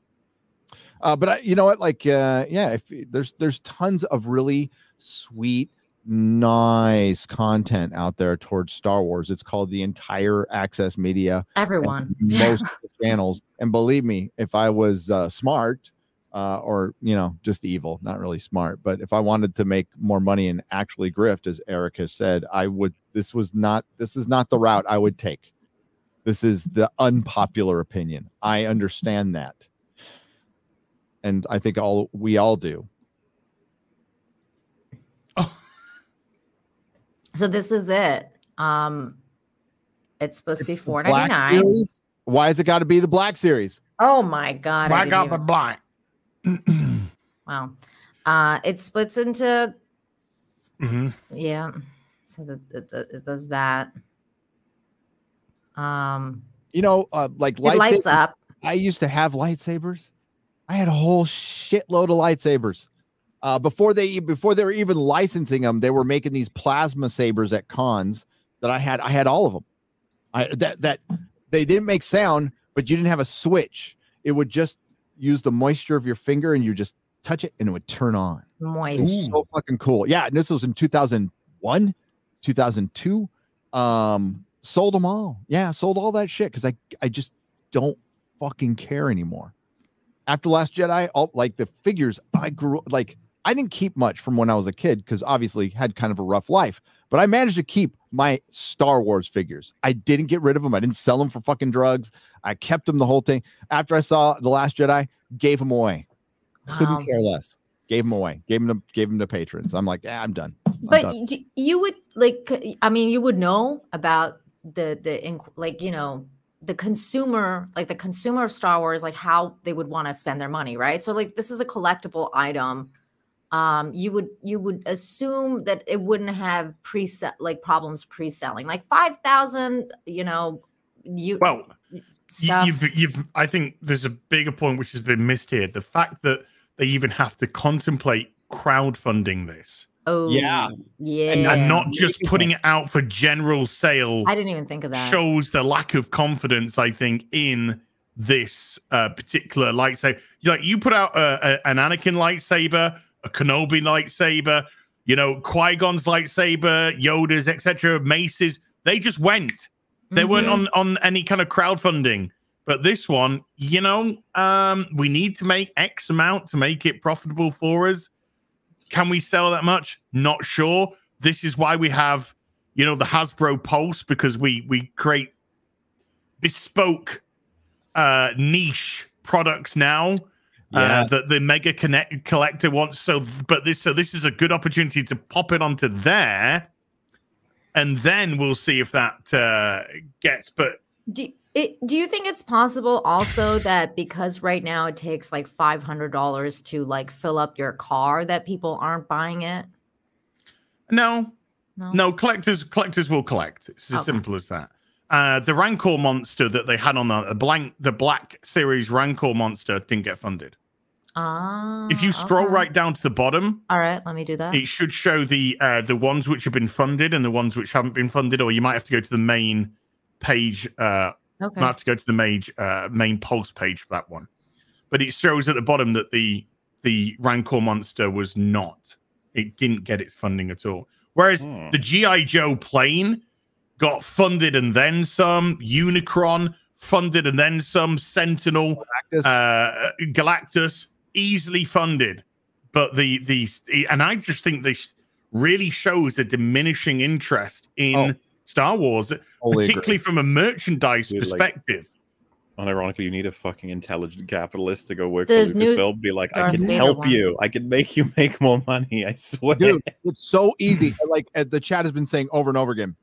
Uh, but I, you know what? Like, uh, yeah, if there's there's tons of really sweet, nice content out there towards Star Wars. It's called the entire Access Media everyone. most channels. And believe me, if I was uh, smart, uh, or you know, just evil, not really smart, but if I wanted to make more money and actually grift, as Eric has said, I would. This was not. This is not the route I would take. This is the unpopular opinion. I understand that, and I think all we all do. [LAUGHS] So this is it. Um, it's supposed to be It's the four Black ninety nine. Series? Why has it got to be the Black Series? Oh my god! I Black didn't out the even- black. [CLEARS THROAT] Wow. Uh, it splits into hmm yeah. So that it, it, it does that. Um, You know, uh, like it lights up. I used to have lightsabers. I had a whole shitload of lightsabers. Uh, before they before they were even licensing them, they were making these plasma sabers at cons that I had. I had all of them. I that that they didn't make sound, but you didn't have a switch. It would just use the moisture of your finger, and you just touch it, and it would turn on. Moist. so fucking cool. Yeah, and this was in 2001, 2002. Um, sold them all. Yeah, sold all that shit because I I just don't fucking care anymore. After Last Jedi, all like the figures, I grew like I didn't keep much from when I was a kid because obviously had kind of a rough life, but I managed to keep my Star Wars figures. I didn't get rid of them. I didn't sell them for fucking drugs. I kept them the whole thing. After I saw The Last Jedi, gave them away. Couldn't Wow. care less. Gave them away. Gave them to gave them to patrons. I'm like, yeah, I'm done. I'm but done. you would like i mean you would know about the the like you know the consumer like the consumer of star wars like how they would want to spend their money right? So like this is a collectible item. Um you would you would assume that it wouldn't have preset like problems pre-selling. Like 5000 you know you Well, stuff. you've you've. I think there's a bigger point which has been missed here: the fact that they even have to contemplate crowdfunding this oh Yeah. yeah and not just putting it out for general sale. i didn't even think of that shows the lack of confidence I think in this uh, particular lightsaber. Like you put out a, a, an Anakin lightsaber, a Kenobi lightsaber, you know Qui Gon's lightsaber, Yoda's, etc., Mace's. They just went. They weren't Mhm. on on any kind of crowdfunding. But this one, you know, um, we need to make X amount to make it profitable for us. Can we sell that much? Not sure. This is why we have, you know, the Hasbro Pulse because we we create bespoke uh niche products now uh, that the mega connect collector wants so but this so this is a good opportunity to pop it onto there and then we'll see if that uh gets but Do, it, do you think it's possible also that because right now it takes like five hundred dollars to like fill up your car that people aren't buying it? no No. no collectors collectors will collect it's as Okay. simple as that uh the rancor monster that they had on the, the blank the black series rancor monster didn't get funded Ah. if you scroll okay. right down to the bottom All right, let me do that. it should show the uh the ones which have been funded and the ones which haven't been funded or you might have to go to the main page uh Okay. might have to go to the main uh, main pulse page for that one but it shows at the bottom that the the rancor monster was not it didn't get its funding at all whereas Hmm. the gi joe plane got funded and then some unicron funded and then some sentinel Galactus. uh, Galactus easily funded, but the the and I just think this really shows a diminishing interest in Oh. Star Wars, Totally agree. particularly from a merchandise Dude, like- perspective. Unironically, you need a fucking intelligent capitalist to go work There's for new Lucasfilm. Be like, I can help you. I can make you [LAUGHS] make more money. I swear. Dude, it's so easy. Like the chat has been saying over and over again.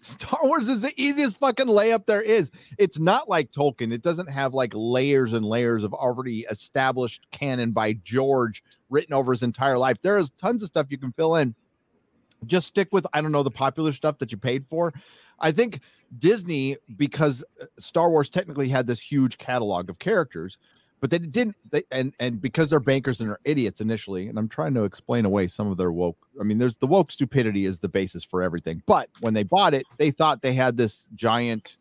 Star Wars is the easiest fucking layup there is. It's not like Tolkien. It doesn't have like layers and layers of already established canon by George written over his entire life. There is tons of stuff you can fill in. Just stick with I don't know the popular stuff that you paid for. I think Disney because uh, Star Wars technically had this huge catalog of characters, but they didn't they, and and because they're bankers and are idiots initially and i'm trying to explain away some of their woke i mean there's the woke stupidity is the basis for everything but when they bought it they thought they had this giant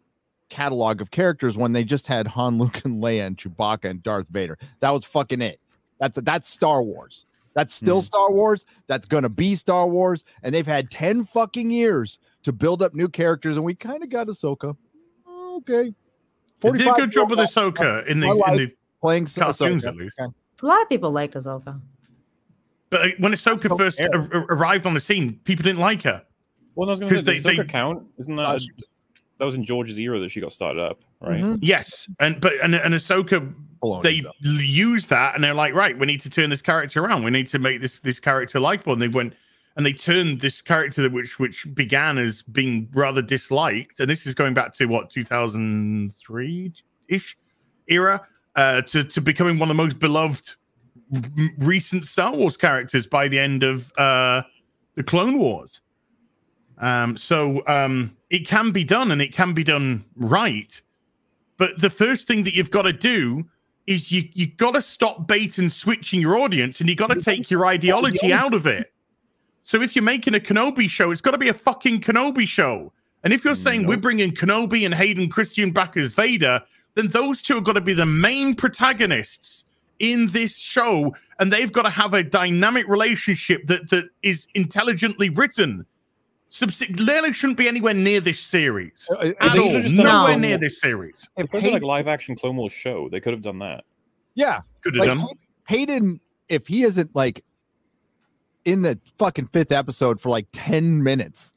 catalog of characters when they just had han luke and leia and chewbacca and darth vader. That was fucking it. That's that's star wars that's still star wars that's gonna be star wars and they've had 10 fucking years to build up new characters and we kind of got ahsoka okay They did a 45 good job with Ahsoka in the, in the playing cartoons, Ahsoka. at least. Okay. A lot of people liked Ahsoka. But uh, when Ahsoka first care. ar- ar- arrived on the scene, people didn't like her. Well, I was going to 'Cause say, they- the Ahsoka they- count isn't that Uh, that was in George's era that she got started up, right? Mhm. Yes, and but and, and Ahsoka, Filoni's they up. l- used that, and they're like, right, we need to turn this character around. We need to make this this character likable. And they went and they turned this character that which which began as being rather disliked, and this is going back to what two thousand three ish era, uh, to to becoming one of the most beloved recent Star Wars characters by the end of uh, the Clone Wars. Um, so um, it can be done, and it can be done right. But the first thing that you've got to do is you you got to stop bait and switching your audience, and you got to take your ideology out of it. So if you're making a Kenobi show, it's got to be a fucking Kenobi show. And if you're saying we're bringing Kenobi and Hayden Christian back as Vader, then those two are going to be the main protagonists in this show, and they've got to have a dynamic relationship that that is intelligently written. Subs- Leia shouldn't be anywhere near this series Uh, at all. should've just done Nowhere it. near this series. if If it was like live action Clone Wars show, they could have done that. yeah, Could have like done. Hayden, if he isn't like in the fucking fifth episode for like 10 minutes,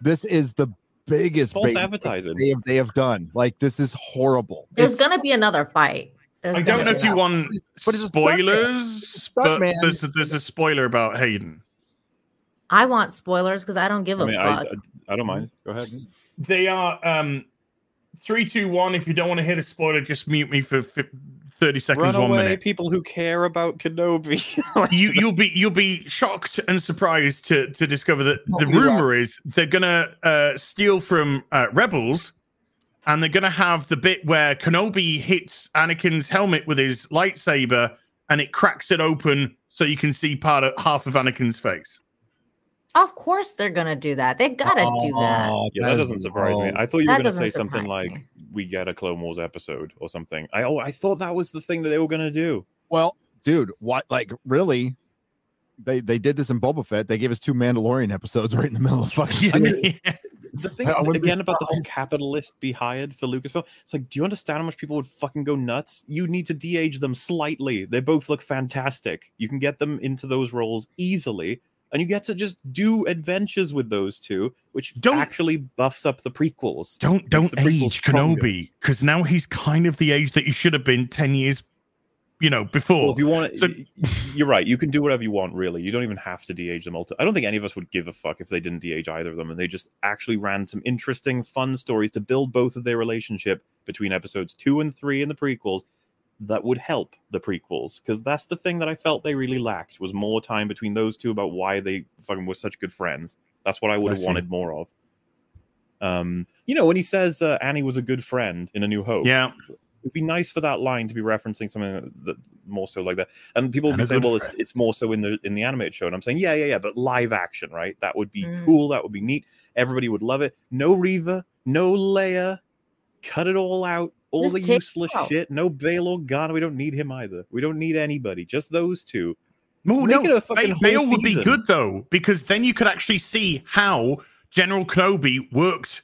this is the biggest False advertising. they have they have done. Like this is horrible. There's It's- gonna be another fight. There's I don't know if you another- want But it's a stuntman. spoilers, but stuntman. there's a, there's a spoiler about Hayden. I want spoilers because I don't give I a mean, I, fuck. I I don't mind. Go ahead. They are um three, two, one. If you don't want to hit a spoiler, just mute me for fi- thirty seconds, Run one away, minute. people who care about Kenobi. [LAUGHS] You you'll be you'll be shocked and surprised to to discover that Oh, the we will. rumor is they're gonna uh, steal from uh, Rebels. And they're gonna have the bit where Kenobi hits Anakin's helmet with his lightsaber, and it cracks it open so you can see part of half of Anakin's face. Of course they're gonna do that. They gotta do that. Oh, yeah, that is- doesn't surprise me. oh. I thought you were going to say something surprise like we get a Clone Wars episode or something. I oh, I thought that was the thing that they were going to do. Well, dude, what like really? They they did this in Boba Fett. They gave us two Mandalorian episodes [LAUGHS] right in the middle of the fucking series. [LAUGHS] The thing [LAUGHS] I again about the whole capitalist be hired for Lucasfilm. It's like, do you understand how much people would fucking go nuts? You need to de-age them slightly. They both look fantastic. You can get them into those roles easily, and you get to just do adventures with those two, which Don't- actually buffs up the prequels. Don't don't age stronger. Kenobi because now he's kind of the age that he should have been ten years, you know, before. Well, if you want So- you're right. You can do whatever you want, really. You don't even have to de-age them. Ulti- I don't think any of us would give a fuck if they didn't de-age either of them, and they just actually ran some interesting, fun stories to build both of their relationship between episodes two and three in the prequels. That would help the prequels because that's the thing that I felt they really lacked was more time between those two about why they fucking were such good friends. That's what I would have wanted more of. Um, you know, when he says uh, Annie was a good friend in A New Hope, yeah, it'd be nice for that line to be referencing something that more so like that. And people would And be saying, "Well, it's, it's more so in the in the animated show." And I'm saying, "Yeah, yeah, yeah," but live action, right? That would be Mm. cool. That would be neat. Everybody would love it. No Reva, no Leia. Cut it all out. All Just the useless shit. No Bail Organa. We don't need him either. We don't need anybody. Just those two. no, Make no, it a fucking Ba- Bail would be good though because then you could actually see how General Kenobi worked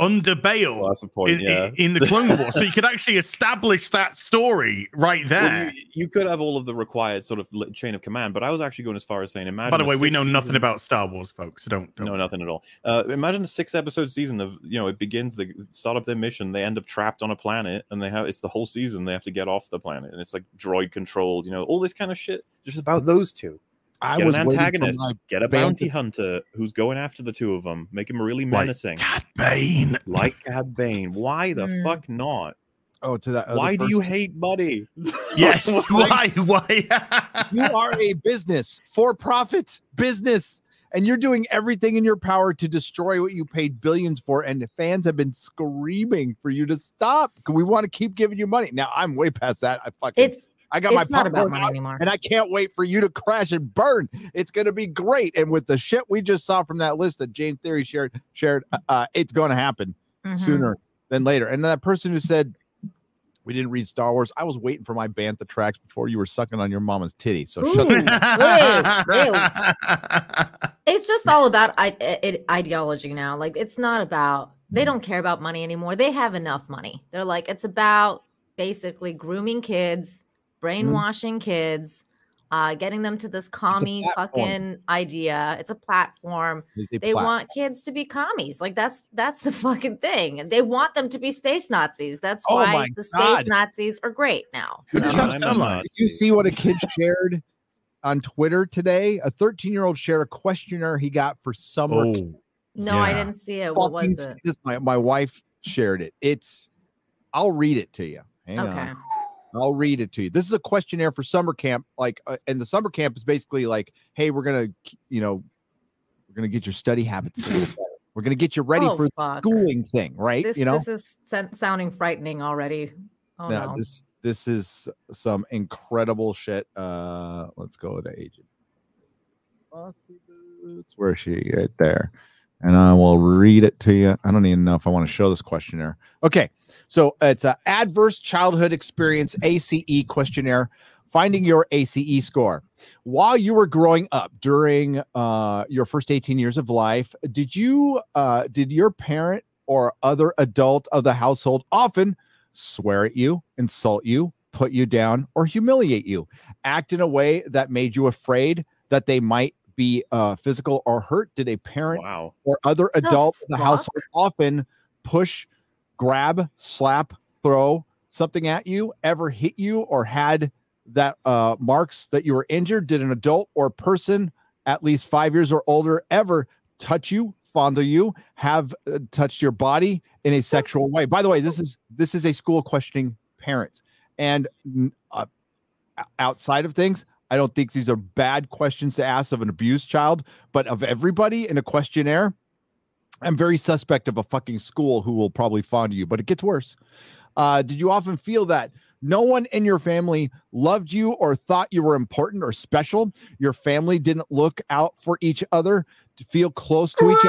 under Bail Well, that's the point. in, yeah. in the Clone Wars. so you could actually establish that story right Well, there. you, you could have all of the required sort of chain of command, but I was actually going as far as saying, imagine. By the way, we know nothing season- about Star Wars, folks. So don't. don't. No, nothing at all. Uh, imagine a six episode season of you know it begins they start up their mission, they end up trapped on a planet, and they have it's the whole season they have to get off the planet, and it's like droid controlled, you know, all this kind of shit. Just about those two. I Get was an waiting for antagonist. my Get a Band- bounty hunter who's going after the two of them, make him really Like menacing, Cad Bane. like Cad Bane. Why the Mm. fuck not? oh to that. other Why do you hate Buddy? [LAUGHS] Yes. Why- [LAUGHS] Why? Why? [LAUGHS] you are a business for profit business and you're doing everything in your power to destroy what you paid billions for and the fans have been screaming for you to stop we want to keep giving you money now i'm way past that i fucking It's i got my it's not popcorn about money out, anymore. and i can't wait for you to crash and burn it's going to be great and with the shit we just saw from that list that jane theory shared shared uh, uh, it's going to happen Mhm. sooner than later. And that person who said we didn't read Star Wars, I was waiting for my bantha tracks before you were sucking on your mama's titty. So shut Ooh. the [LAUGHS] [LAUGHS] It's just all about I- I- ideology now. Like it's not about they don't care about money anymore. They have enough money. They're like it's about basically grooming kids, brainwashing kids, uh, getting them to this commie fucking idea. It's a platform. Is a They plat- want kids to be commies. Like that's that's the [LAUGHS] fucking thing. And they want them to be space Nazis. That's Oh why my the space Nazis are great now. Did you So- have some- Did you see what a kid shared on Twitter today? A 13 year old shared a questionnaire he got for summer. oh, no, I didn't see it. What Fucking was it? this- My, my wife shared it. It's, I'll read it to you. Hang on. I'll read it to you. This is a questionnaire for summer camp. Like, uh, and the summer camp is basically like, hey, we're gonna, you know, we're gonna get your study habits. a little [LAUGHS] better. We're gonna get you ready Oh, for the schooling thing, right? This you know, this is sounding frightening already. Oh Yeah, no. this this is some incredible shit. Uh, let's go to agent. Where is she? Right there. And I will read it to you. I don't even know if I want to show this questionnaire. Okay, so it's a adverse childhood experience ACE questionnaire, finding your ACE score. While you were growing up during uh, your first 18 years of life, did you uh, did your parent or other adult of the household often swear at you, insult you, put you down, or humiliate you, act in a way that made you afraid that they might be uh, physical or hurt? Did a parent Wow. or other adult in the fuck? household often push, grab, slap, throw something at you, ever hit you, or had that uh, marks that you were injured? Did an adult or person at least five years or older ever touch you, fondle you, have uh, touched your body in a sexual way? By the way, this is this is a school questioning parents, and uh, outside of things. I don't think these are bad questions to ask of an abused child, but of everybody in a questionnaire, I'm very suspect of a fucking school who will probably fond you, but it gets worse. Uh, did you often feel that no one in your family loved you or thought you were important or special? Your family didn't look out for each other to feel close to each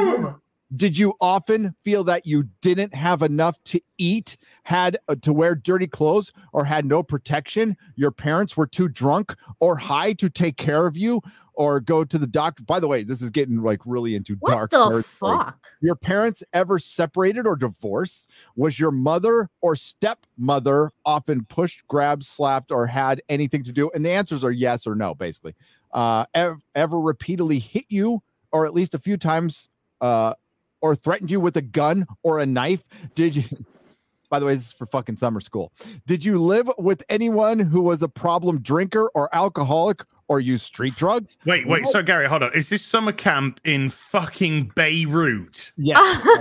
other? [LAUGHS] Did you often feel that you didn't have enough to eat, had uh, to wear dirty clothes, or had no protection? Your parents were too drunk or high to take care of you or go to the doctor. By the way, this is getting like really into what dark. the territory. fuck? Your parents ever separated or divorced? Was your mother or stepmother often pushed, grabbed, slapped, or had anything to do? And the answers are yes or no, basically. Uh, ever, ever repeatedly hit you, or at least a few times, uh, or threatened you with a gun or a knife? Did you? [LAUGHS] By the way, this is for fucking summer school. Did you live with anyone who was a problem drinker or alcoholic or use street drugs? wait, wait. So Gary, hold on. Is this summer camp in fucking Beirut? Yes. [LAUGHS]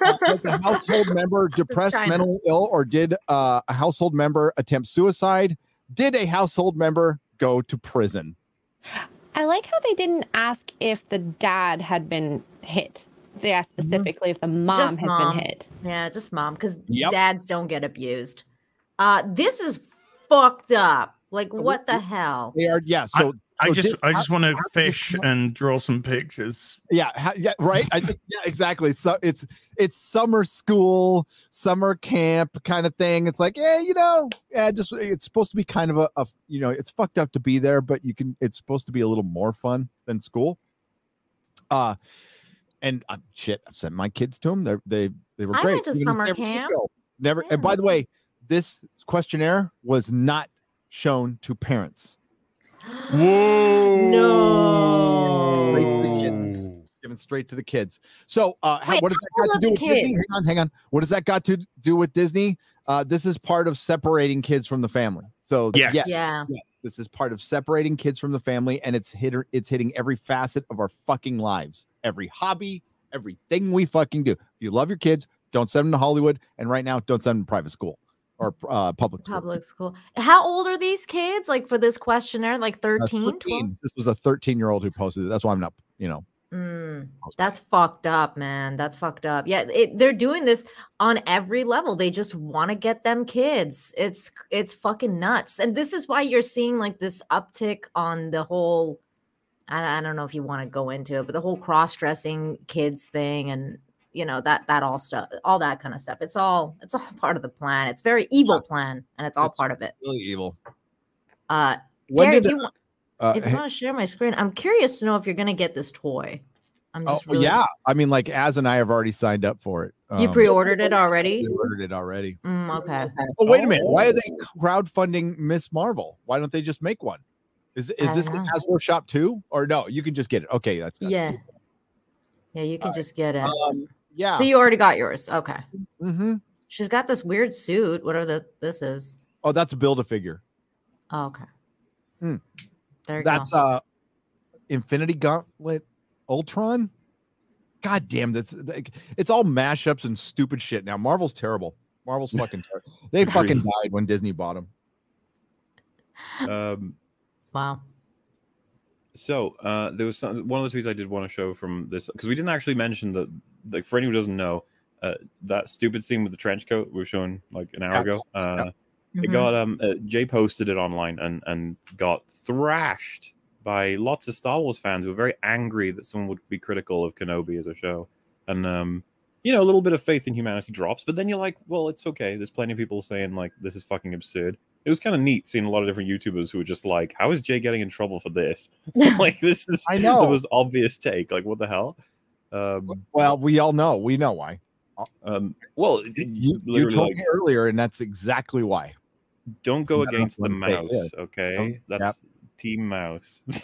Uh, was a household member depressed, mentally ill, or did uh, a household member attempt suicide? Did a household member go to prison? I like how they didn't ask if the dad had been hit. They asked specifically if the mom Just has mom. been hit. yeah, just mom, because Yep. dads don't get abused. Uh, this is fucked up. Like, what the hell? They are, yeah. So, I so just, did- I just want to how this fish and draw some pictures. yeah, ha- yeah, right. I just, yeah, exactly. So it's it's summer school, summer camp kind of thing. It's like, yeah, you know, yeah, just it's supposed to be kind of a, a, you know, it's fucked up to be there, but you can. It's supposed to be a little more fun than school. Uh and uh, shit, I've sent my kids to them. They they they were I great. went to Even summer camp. Francisco. Never. And by the way, this questionnaire was not shown to parents. Whoa. No. Straight to the kid. Given straight to the kids. So, uh, Wait, what does that got to do with the Disney? Hang on, hang on. What does that got to do with Disney? Uh, this is part of separating kids from the family. So, Yes. yes, Yeah. yes, this is part of separating kids from the family, and it's hit it's hitting every facet of our fucking lives, every hobby, everything we fucking do. If you love your kids, don't send them to Hollywood, and right now, don't send them to private school or uh, public school. Public school. How old are these kids? Like for this questionnaire, like Uh, 13, 12? 13. This was a 13 year old who posted it. That's why I'm not, you know. Mm, that's fucked up, man. That's fucked up. Yeah, it, they're doing this on every level. They just want to get them kids. It's it's fucking nuts. And this is why you're seeing like this uptick on the whole. I, I don't know if you want to go into it, but the whole cross-dressing kids thing and you know that that all stuff, all that kind of stuff. It's all it's all [LAUGHS] part of the plan. It's very evil plan, and it's all It's part of it. really evil. Uh, When Gary, if did, you, want, uh, if you want to share my screen, I'm curious to know if you're gonna get this toy. I'm oh, just really, yeah. I mean, like, Az and I have already signed up for it. You Um, pre-ordered it already? we ordered it already. Mm, okay. Oh, wait a minute. Why are they crowdfunding Miss Marvel? Why don't they just make one? Is is this don't the know. Hasbro shop too? Or no, you can just get it. Okay, that's that's Yeah. cool. Yeah, you can just get it. Um, yeah. So you already got yours. Okay. hmm She's got this weird suit. Whatever the this is. Oh, that's a build a figure. Oh, okay. Hmm. There you That's go. uh Infinity Gauntlet Ultron. God damn, that's like, it's all mashups and stupid shit now. Marvel's terrible. Marvel's [LAUGHS] fucking terrible. They fucking died when Disney bought them. Um, wow. so uh, there was some, one of the tweets I did want to show from this because we didn't actually mention that. Like for anyone who doesn't know, uh, that stupid scene with the trench coat we were showing like an hour Yeah. ago. Uh, It Mhm. got um uh, Jay posted it online and and got thrashed by lots of Star Wars fans who were very angry that someone would be critical of Kenobi as a show. And um you know, a little bit of faith in humanity drops, but then you're like, well, it's okay. There's plenty of people saying like this is fucking absurd. It was kind of neat seeing a lot of different YouTubers who were just like, how is Jay getting in trouble for this? [LAUGHS] [LAUGHS] like this is I know. the most obvious take. Like what the hell? Um, Well, we all know. We know why. Um well, You, you told like, me earlier, and that's exactly why. don't go against the you wanna say mouse it. okay that's team mouse [LAUGHS] Yep.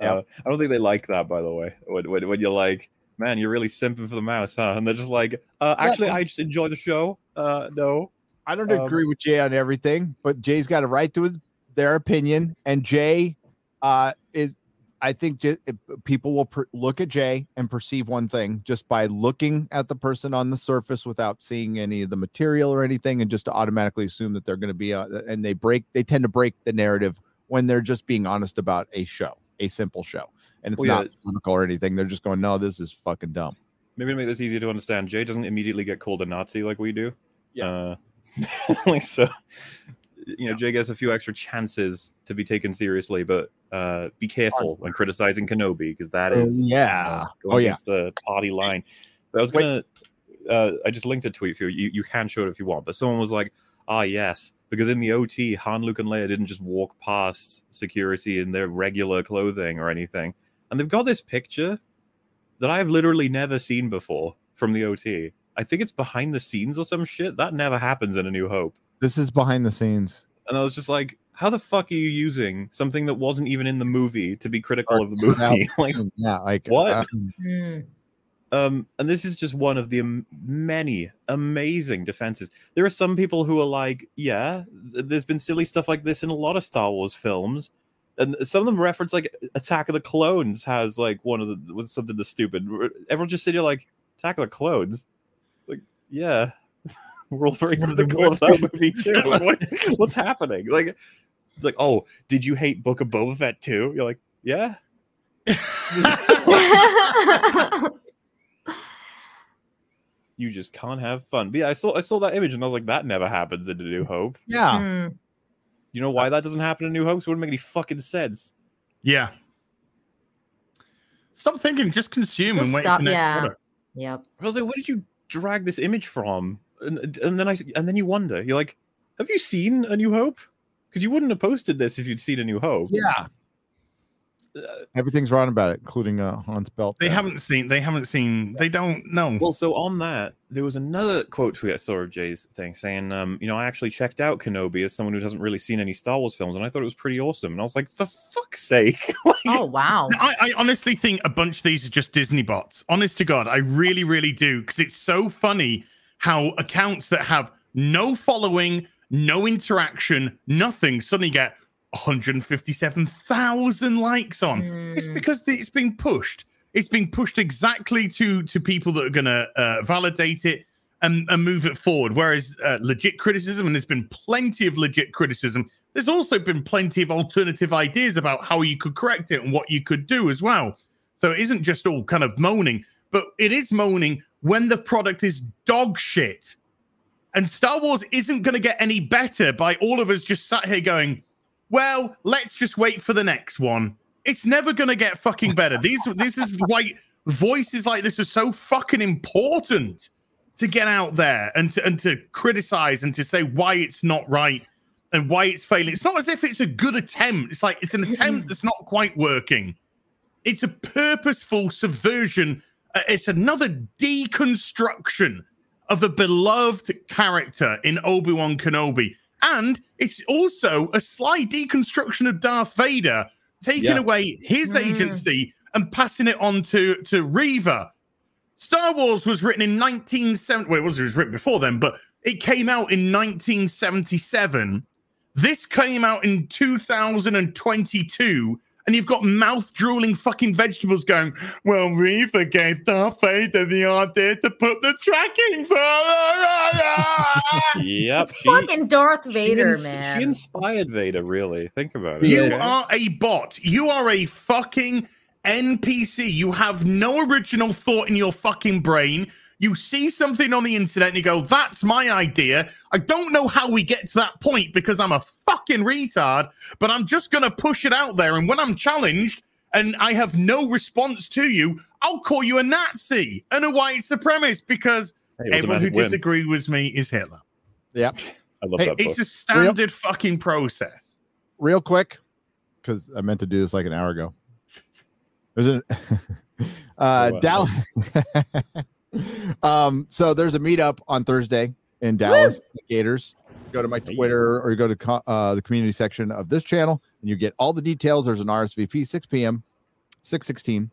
uh, i don't think they like that by the way when, when, when you're like man you're really simping for the mouse huh and they're just like uh actually i just enjoy the show uh no I don't Um, agree with Jay on everything, but Jay's got a right to his their opinion, and Jay uh, is. I think j- people will per- look at Jay and perceive one thing just by looking at the person on the surface without seeing any of the material or anything, and just to automatically assume that they're going to be. Uh, and they break. They tend to break the narrative when they're just being honest about a show, a simple show, and it's Well, yeah. not political or anything. They're just going, "No, this is fucking dumb." maybe to make this easier to understand jay doesn't immediately get called a nazi like we do Yeah. uh [LAUGHS] like so you know jay gets a few extra chances to be taken seriously but uh be careful when criticizing kenobi because that is Oh, yeah. uh, Oh, going yeah. the party line. But i was gonna uh i just linked a tweet for you. You, you can show it if you want but someone was like ah yes because in the ot han luke and leia didn't just walk past security in their regular clothing or anything. And they've got this picture that i've literally never seen before from the ot i think it's behind the scenes or some shit. That never happens in a new hope This is behind the scenes. and I was just like, how the fuck are you using something that wasn't even in the movie to be critical Or of the took out- movie? [LAUGHS] like, yeah, like What? Mm. um, and this is just one of the am- many amazing defenses. There are some people who are like, yeah, th- there's been silly stuff like this in a lot of Star Wars films. And some of them reference like Attack of the Clones has like one of the with something the stupid. Everyone just sitting here like Attack of the Clones, like yeah, we're all very the critical of that movie too. What- what's happening? Like, it's like, oh, did you hate Book of Boba Fett too? You're like, yeah, [LAUGHS] you just can't have fun. But yeah, I saw I saw that image and I was like, that never happens in A New Hope. yeah. Mm. You know why that doesn't happen in New Hope? It wouldn't make any fucking sense. Yeah. Stop thinking, just consume Just and wait stop, for next yeah. product. Yep. I was like, where did you drag this image from? And, and then I and then you wonder, you're like, have you seen A New Hope? Because you wouldn't have posted this if you'd seen A New Hope. Yeah. Everything's wrong about it, including uh, Hans Belt. They there. haven't seen. They haven't seen. They don't know. Well, so on that, there was another quote tweet I saw of Jay's thing saying, um, you know, I actually checked out Kenobi as someone who hasn't really seen any Star Wars films, and I thought it was pretty awesome. And I was like, for fuck's sake. [LAUGHS] like, Oh wow. I, I honestly think a bunch of these are just Disney bots. Honest to God, I really, really do. Because it's so funny how accounts that have no following, no interaction, nothing suddenly get 157,000 likes on. It's Mm. because it's being pushed. It's being pushed exactly to to people that are going to uh, validate it and, and move it forward. Whereas uh, legit criticism, and there's been plenty of legit criticism, there's also been plenty of alternative ideas about how you could correct it and what you could do as well. So it isn't just all kind of moaning, but it is moaning when the product is dog shit. And Star Wars isn't going to get any better by all of us just sat here going, well, let's just wait for the next one. It's never going to get fucking better. These, this is why voices like this are so fucking important to get out there and to, and to criticize and to say why it's not right and why it's failing. It's not as if it's a good attempt. It's like it's an attempt that's not quite working. It's a purposeful subversion. Uh, it's another deconstruction of a beloved character in Obi Wan Kenobi. And it's also a sly deconstruction of Darth Vader, taking Yeah. away his Mm. agency and passing it on to, to Reva. Star Wars was written in 1970. Well, it was, it was written before then, but it came out in 1977. This came out in 2022, and you've got mouth drooling fucking vegetables going, Well, Reva gave Darth Vader the idea to put the tracking for. [LAUGHS] yep. It's she- fucking Darth she Vader, ins- man. She inspired Vader, really. Think about it. You okay? are a bot. You are a fucking NPC. You have no original thought in your fucking brain. You see something on the internet and you go, that's my idea. I don't know how we get to that point because I'm a fucking retard, but I'm just going to push it out there. And when I'm challenged and I have no response to you, I'll call you a Nazi and a white supremacist because Hey, everyone who automatic disagrees with me is Hitler. Yep. I love Hey, that book. It's a standard fucking process. Real quick, because I meant to do this like an hour ago. There's an [LAUGHS] uh, Oh, wow. Dallas. [LAUGHS] [LAUGHS] um, so there's a meetup on Thursday in Dallas Gators. Go to my Twitter or you go to co- uh, the community section of this channel and you get all the details. There's an RSVP 6 p.m. 616.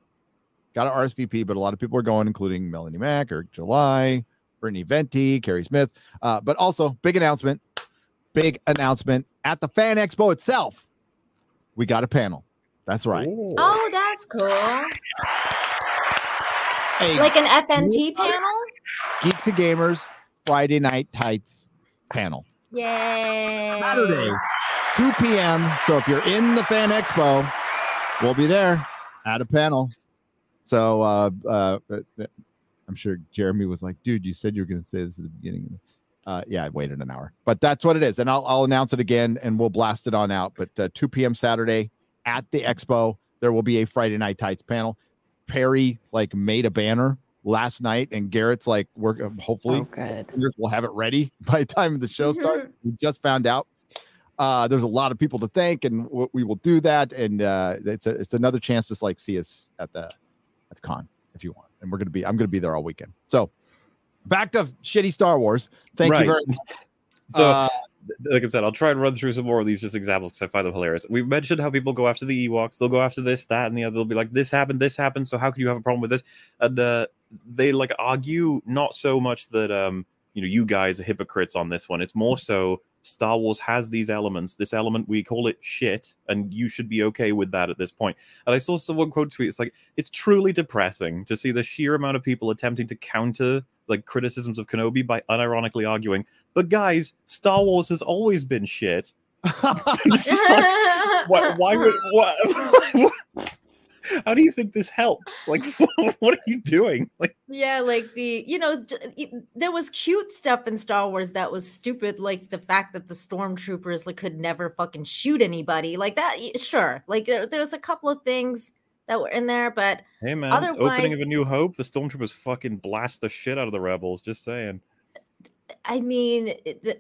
Got an RSVP, but a lot of people are going, including Melanie Mack, Eric July, Brittany Venti, Carrie Smith. Uh, but also, big announcement, big announcement at the Fan Expo itself. We got a panel. That's right. Ooh. Oh, that's cool. Like an FNT panel? Geeks and Gamers Friday Night Tights panel. Yay. Saturday, 2 p.m. So if you're in the Fan Expo, we'll be there at a panel. So uh, uh, uh, I'm sure Jeremy was like, dude, you said you were going to say this at the beginning. Uh, yeah, I waited an hour, but that's what it is. And I'll, I'll announce it again and we'll blast it on out. But uh, 2 p.m. Saturday at the expo, there will be a Friday Night Tights panel. Perry like made a banner last night, and Garrett's like, we're hopefully Oh, good. fingers will have it ready [LAUGHS] by the time the show starts. [LAUGHS] we just found out. Uh, there's a lot of people to thank, and w- we will do that. And uh, it's a, it's another chance to like see us at the at the con if you want. And we're gonna be I'm gonna be there all weekend. So back to shitty Star Wars. Thank Right. you very much. So, Uh, like I said, I'll try and run through some more of these just examples because I find them hilarious. We mentioned how people go after the Ewoks. They'll go after this, that, and the other. They'll be like, "This happened, this happened. So how could you have a problem with this?" And uh, they like argue not so much that um, you know you guys are hypocrites on this one. It's more so Star Wars has these elements. This element we call it shit, and you should be okay with that at this point. And I saw someone quote tweet. It's like it's truly depressing to see the sheer amount of people attempting to counter like criticisms of Kenobi by unironically arguing but guys, Star Wars has always been shit. [LAUGHS] Like, why, why would what? [LAUGHS] How do you think this helps? Like, [LAUGHS] what are you doing? Like, Yeah, like the you know there was cute stuff in Star Wars that was stupid, like the fact that the stormtroopers like could never fucking shoot anybody, like that. Sure, like there, there's a couple of things that were in there, but hey man, Otherwise- opening of a New Hope, the stormtroopers fucking blast the shit out of the rebels. Just saying. I mean, the,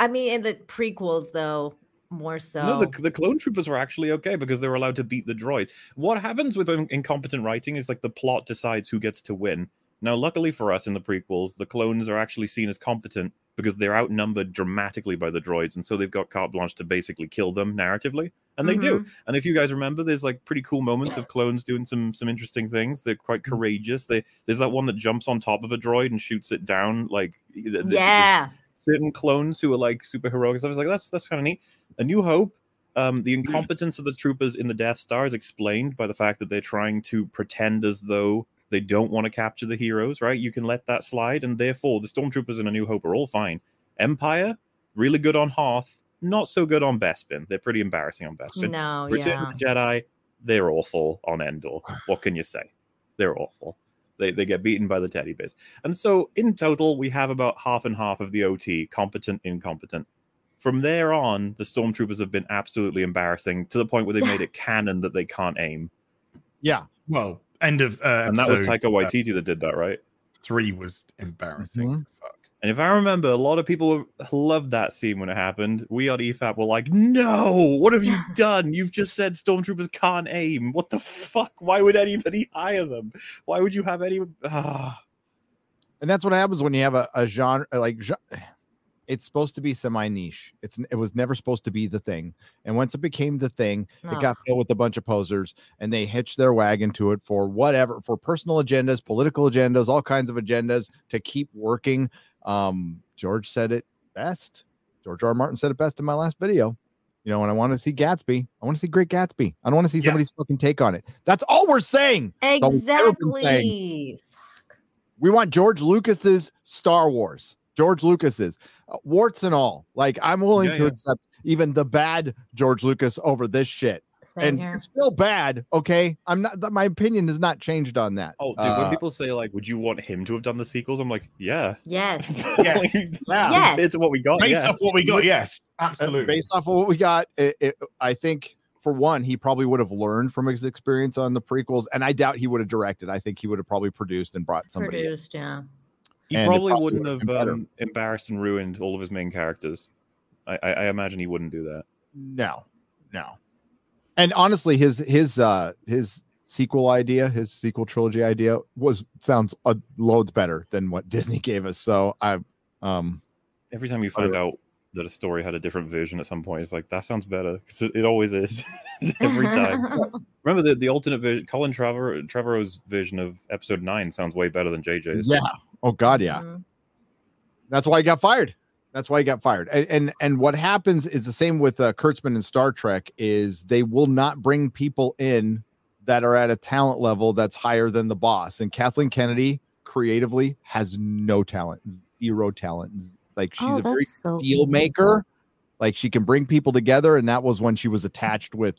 I mean, in the prequels though, more so. No, the, the clone troopers were actually okay because they were allowed to beat the droid. What happens with um, incompetent writing is like the plot decides who gets to win. Now, luckily for us in the prequels, the clones are actually seen as competent because they're outnumbered dramatically by the droids, and so they've got carte blanche to basically kill them narratively, and they do. And if you guys remember, there's like pretty cool moments of clones doing some some interesting things. They're quite courageous. They there's that one that jumps on top of a droid and shoots it down. Like th- th- there's yeah. certain clones who are like super heroic. So I was like, that's that's kind of neat. A New Hope. Um, the incompetence of the troopers in the Death Star is explained by the fact that they're trying to pretend as though they don't want to capture the heroes, right? You can let that slide, and therefore the stormtroopers in A New Hope are all fine. Empire, really good on Hoth, not so good on Bespin. They're pretty embarrassing on Bespin. No, Return yeah. of the Jedi, they're awful on Endor. What can you say? They're awful. They, they get beaten by the teddy bears. And so in total, we have about half and half of the OT, competent, incompetent. From there on, the stormtroopers have been absolutely embarrassing to the point where they made it [LAUGHS] canon that they can't aim. Yeah. Well, end of uh, And that was episode, Taika uh, Waititi that did that, right? three was embarrassing. Mhm. Fuck. And if I remember, a lot of people loved that scene when it happened. We on E EFAP were like, "No, what have you done? You've just said stormtroopers can't aim. What the fuck? Why would anybody [LAUGHS] hire them? Why would you have any?" Ah. [SIGHS] And that's what happens when you have a, a genre like gen- it's supposed to be semi niche. It's it was never supposed to be the thing. And once it became the thing, it got filled with a bunch of posers and they hitched their wagon to it for whatever, for personal agendas, political agendas, all kinds of agendas to keep working. Um, George said it best. George R. R. Martin said it best in my last video. You know, when I want to see Gatsby, I want to see Great Gatsby. I don't want to see Yeah. somebody's fucking take on it. That's all we're saying. Exactly. We want George Lucas's Star Wars. George Lucas's uh, warts and all. Like I'm willing Yeah, to yeah. accept even the bad George Lucas over this shit. Same and here. it's still bad. Okay, I'm not. th- My opinion has not changed on that. Oh, dude, Uh, when people say like, "Would you want him to have done the sequels?" I'm like, "Yeah, Yes. [LAUGHS] Yes. [LAUGHS] yeah. Yes. it's what we got." Based yeah. off what we got, yes, Uh, absolutely. Based off of what we got, it, it, I think for one, he probably would have learned from his experience on the prequels, and I doubt he would have directed. I think he would have probably produced and brought somebody. in. Produced, yeah. He probably probably wouldn't have um, embarrassed and ruined all of his main characters. I, I, I imagine he wouldn't do that. No, no. And honestly, his his uh his sequel idea, his sequel trilogy idea was sounds uh, loads better than what [LAUGHS] Disney gave us. So I um Every time you find out that a story had a different version at some point, it's like that sounds better because it, it always is. [LAUGHS] [LAUGHS] Every time. Remember the, the alternate version, Colin Trevor Trevorrow's version of Episode Nine sounds way better than JJ's. yeah. Oh God, yeah. Mhm. That's why he got fired. That's why he got fired. And and, and what happens is the same with uh, Kurtzman and Star Trek is they will not bring people in that are at a talent level that's higher than the boss. And Kathleen Kennedy creatively has no talent, zero talent. Like she's oh, a very so deal maker. Like she can bring people together, and that was when she was attached with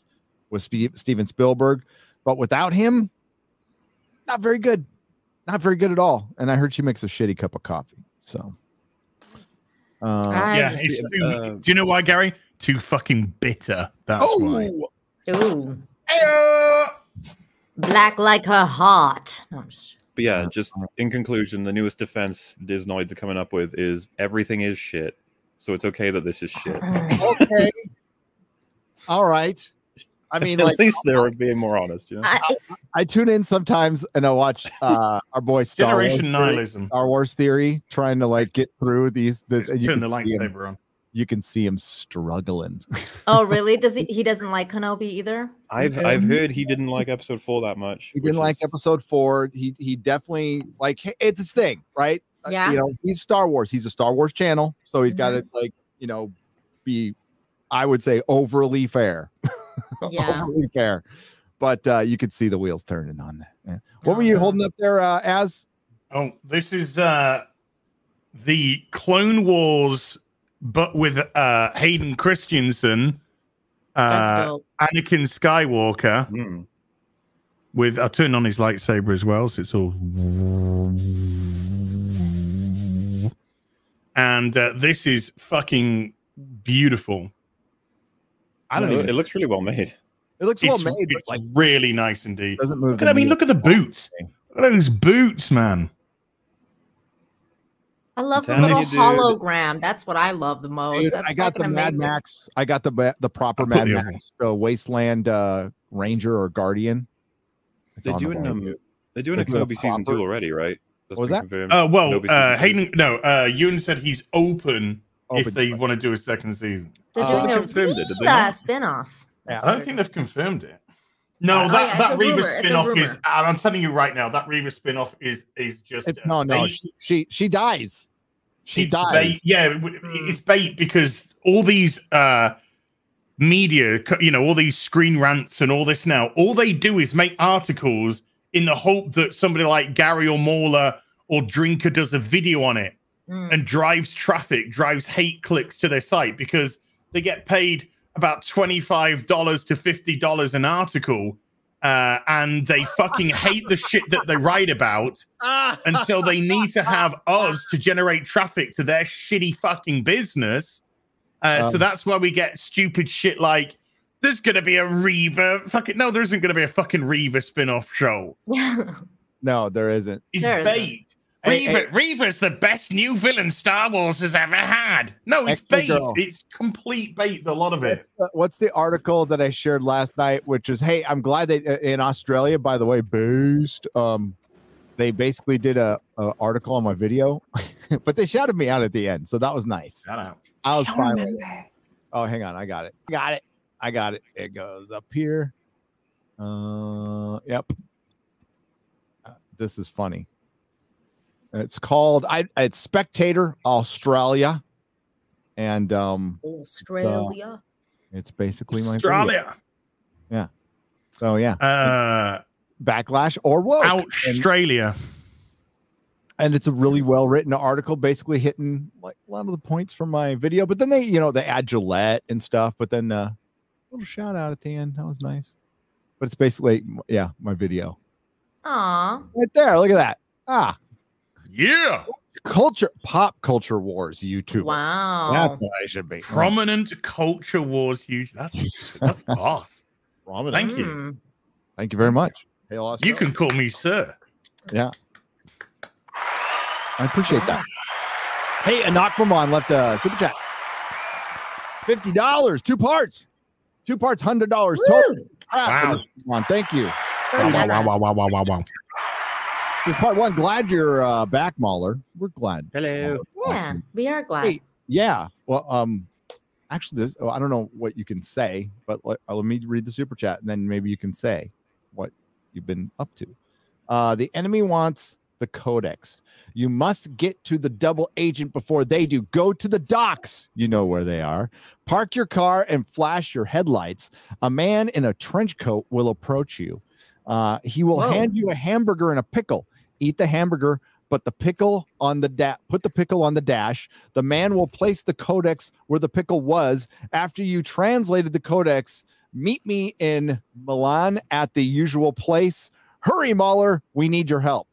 with Spe- Steven Spielberg. But without him, not very good. Not very good at all. And I heard she makes a shitty cup of coffee. So, uh, yeah, it's too, Uh, do you know why, Gary? Too fucking bitter. That's why. oh, Ooh. Black like her heart. No, I'm just- But yeah, just in conclusion, the newest defense Disnoids are coming up with is everything is shit. So it's okay that this is shit. [LAUGHS] okay. [LAUGHS] all right. I mean, like At least they're being more honest, you know. I, I tune in sometimes and I watch uh [LAUGHS] our boy Star Wars, Generation theory, nihilism. Star Wars theory, trying to like get through these. The, you, Turn can the lightsaber on. You can see him struggling. [LAUGHS] oh, really? Does he? He doesn't like Kenobi either. I've Yeah, I've heard he didn't like episode four that much. He didn't which like is- episode four. He he definitely like it's his thing, right? Uh, Yeah. You know, he's Star Wars. He's a Star Wars channel, so he's got to like you know be, I would say, overly fair. [LAUGHS] Yeah. overly fair. But uh, you could see the wheels turning on that. Yeah. What were Oh, you yeah. holding up there uh, as? Oh, this is uh the Clone Wars, but with uh Hayden Christensen, uh. Anakin Skywalker. Hmm. With I'll turn on his lightsaber as well, so it's all. And uh, this is fucking beautiful. I don't No, even. It looks really well made. It looks well It's, made, but it's like really nice indeed. doesn't move. Look at, I mean, look at the boots. Look at those boots, man. I love the little you, dude. hologram. That's what I love the most. Dude, That's I got the fucking Mad amazing. Max. I got the the proper Mad put Max, the Wasteland uh, Ranger or Guardian. It's They're on the doing way. um, they're doing They're a doing a Kenobi season two already, right? That's What was that? confirmed. Uh, well, uh. Hayden, no, uh, Ewan said he's open, if they want to do a second season. They're Uh, doing they a confirmed it, did they spin-off. That's I don't think they've confirmed it. No, Oh, that, yeah, that a Reva rumor, spin-off is. and I'm telling you right now, that Reva spin-off is is just. It's, no, no, bait. she, she she dies. She It's dies. bait. Yeah, it's bait because all these uh media, you know, all these screen rants and all this now, all they do is make articles in the hope that somebody like Gary or Mauler or Drinker does a video on it Mm. and drives traffic, drives hate clicks to their site because they get paid about $25 to $50 an article. Uh, and they fucking hate the shit that they write about. [LAUGHS] And so they need to have us to generate traffic to their shitty fucking business. Uh, so Um, that's why we get stupid shit like there's gonna be a Reva fucking no, there isn't gonna be a fucking Reva spin-off show. [LAUGHS] No, there isn't. It's There isn't. bait. Hey, Reva, Reva's the best new villain Star Wars has ever had. No, it's bait. girl. It's complete bait. A lot of it. What's the, what's the article that I shared last night? Which is, hey, I'm glad that uh, in Australia, by the way, based, um, they basically did a, a article on my video, [LAUGHS] but they shouted me out at the end, so that was nice. Shout out. I was fine with it. Oh, hang on, I got it. Got it. I got it. It goes up here. Uh, yep. Uh, this is funny. It's called I. It's Spectator Australia, and um, Australia. it's basically my video. Yeah. So yeah, Uh, backlash or woke. And, Australia. and it's a really well written article, basically hitting like a lot of the points from my video. But then they, you know, they add Gillette and stuff. But then uh, little shout out at the end. That was nice. But it's basically yeah, my video Aw. right there. Look at that. Ah, Yeah. culture, pop culture wars. YouTube. Wow. That's what I should be. Prominent culture wars. Huge. That's that's [LAUGHS] boss. Prominent. Thank you. Mm. Thank you very much. Hail You can call me sir. Yeah. I appreciate that. [SIGHS] Hey, Anak Maman left a super chat. Fifty dollars, two parts, two parts, hundred dollars total. Wow. Thank you. Wow, wow, wow, wow, wow, wow, wow. This is part one. Glad you're uh, back, MauLer. We're glad. Hello. Yeah, we are glad. Hey, yeah. Well, um, actually, this oh, I don't know what you can say, but let, uh, let me read the super chat, and then maybe you can say what you've been up to. Uh, the enemy wants the codex. You must get to the double agent before they do. Go to the docks. You know where they are. Park your car and flash your headlights. A man in a trench coat will approach you. Uh, he will Whoa. hand you a hamburger and a pickle. Eat the hamburger, but the pickle on the da- put the pickle on the dash. The man will place the codex where the pickle was. After you translated the codex, meet me in Milan at the usual place. Hurry, MauLer. We need your help.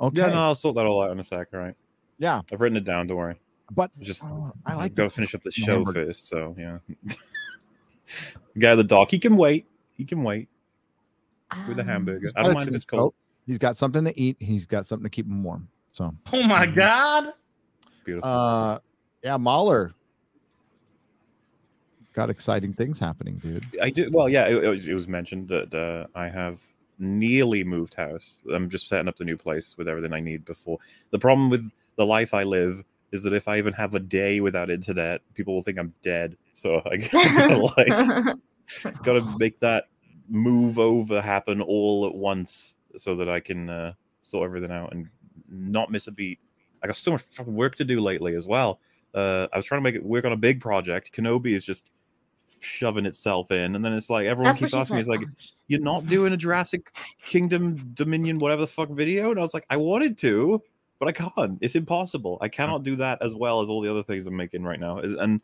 Okay. Yeah, no, I'll sort that all out in a sec. All right, Yeah, I've written it down. Don't worry. but Just uh, I like got to the- finish up the the show hamburger. first. So yeah, the [LAUGHS] guy at the dock, he can wait. He can wait with the Um, hamburger. I don't mind if it's cold. coat. He's got something to eat. He's got something to keep him warm. So, Oh my god. Beautiful. uh, yeah, MauLer got exciting things happening, dude. I did. Well, yeah, it, it was, it was mentioned that uh, I have nearly moved house. I'm just setting up the new place with everything I need before. The problem with the life I live is that if I even have a day without internet, people will think I'm dead. So [LAUGHS] I gotta, like [LAUGHS] gotta make that move over happen all at once so that I can uh, sort everything out and not miss a beat. I got so much fucking work to do lately as well. Uh, I was trying to make it work on a big project. Kenobi is just shoving itself in, and then it's like everyone That's keeps asking me, "It's like you're not doing a Jurassic Kingdom Dominion whatever the fuck video?" And I was like, "I wanted to, but I can't. It's impossible. I cannot do that as well as all the other things I'm making right now." And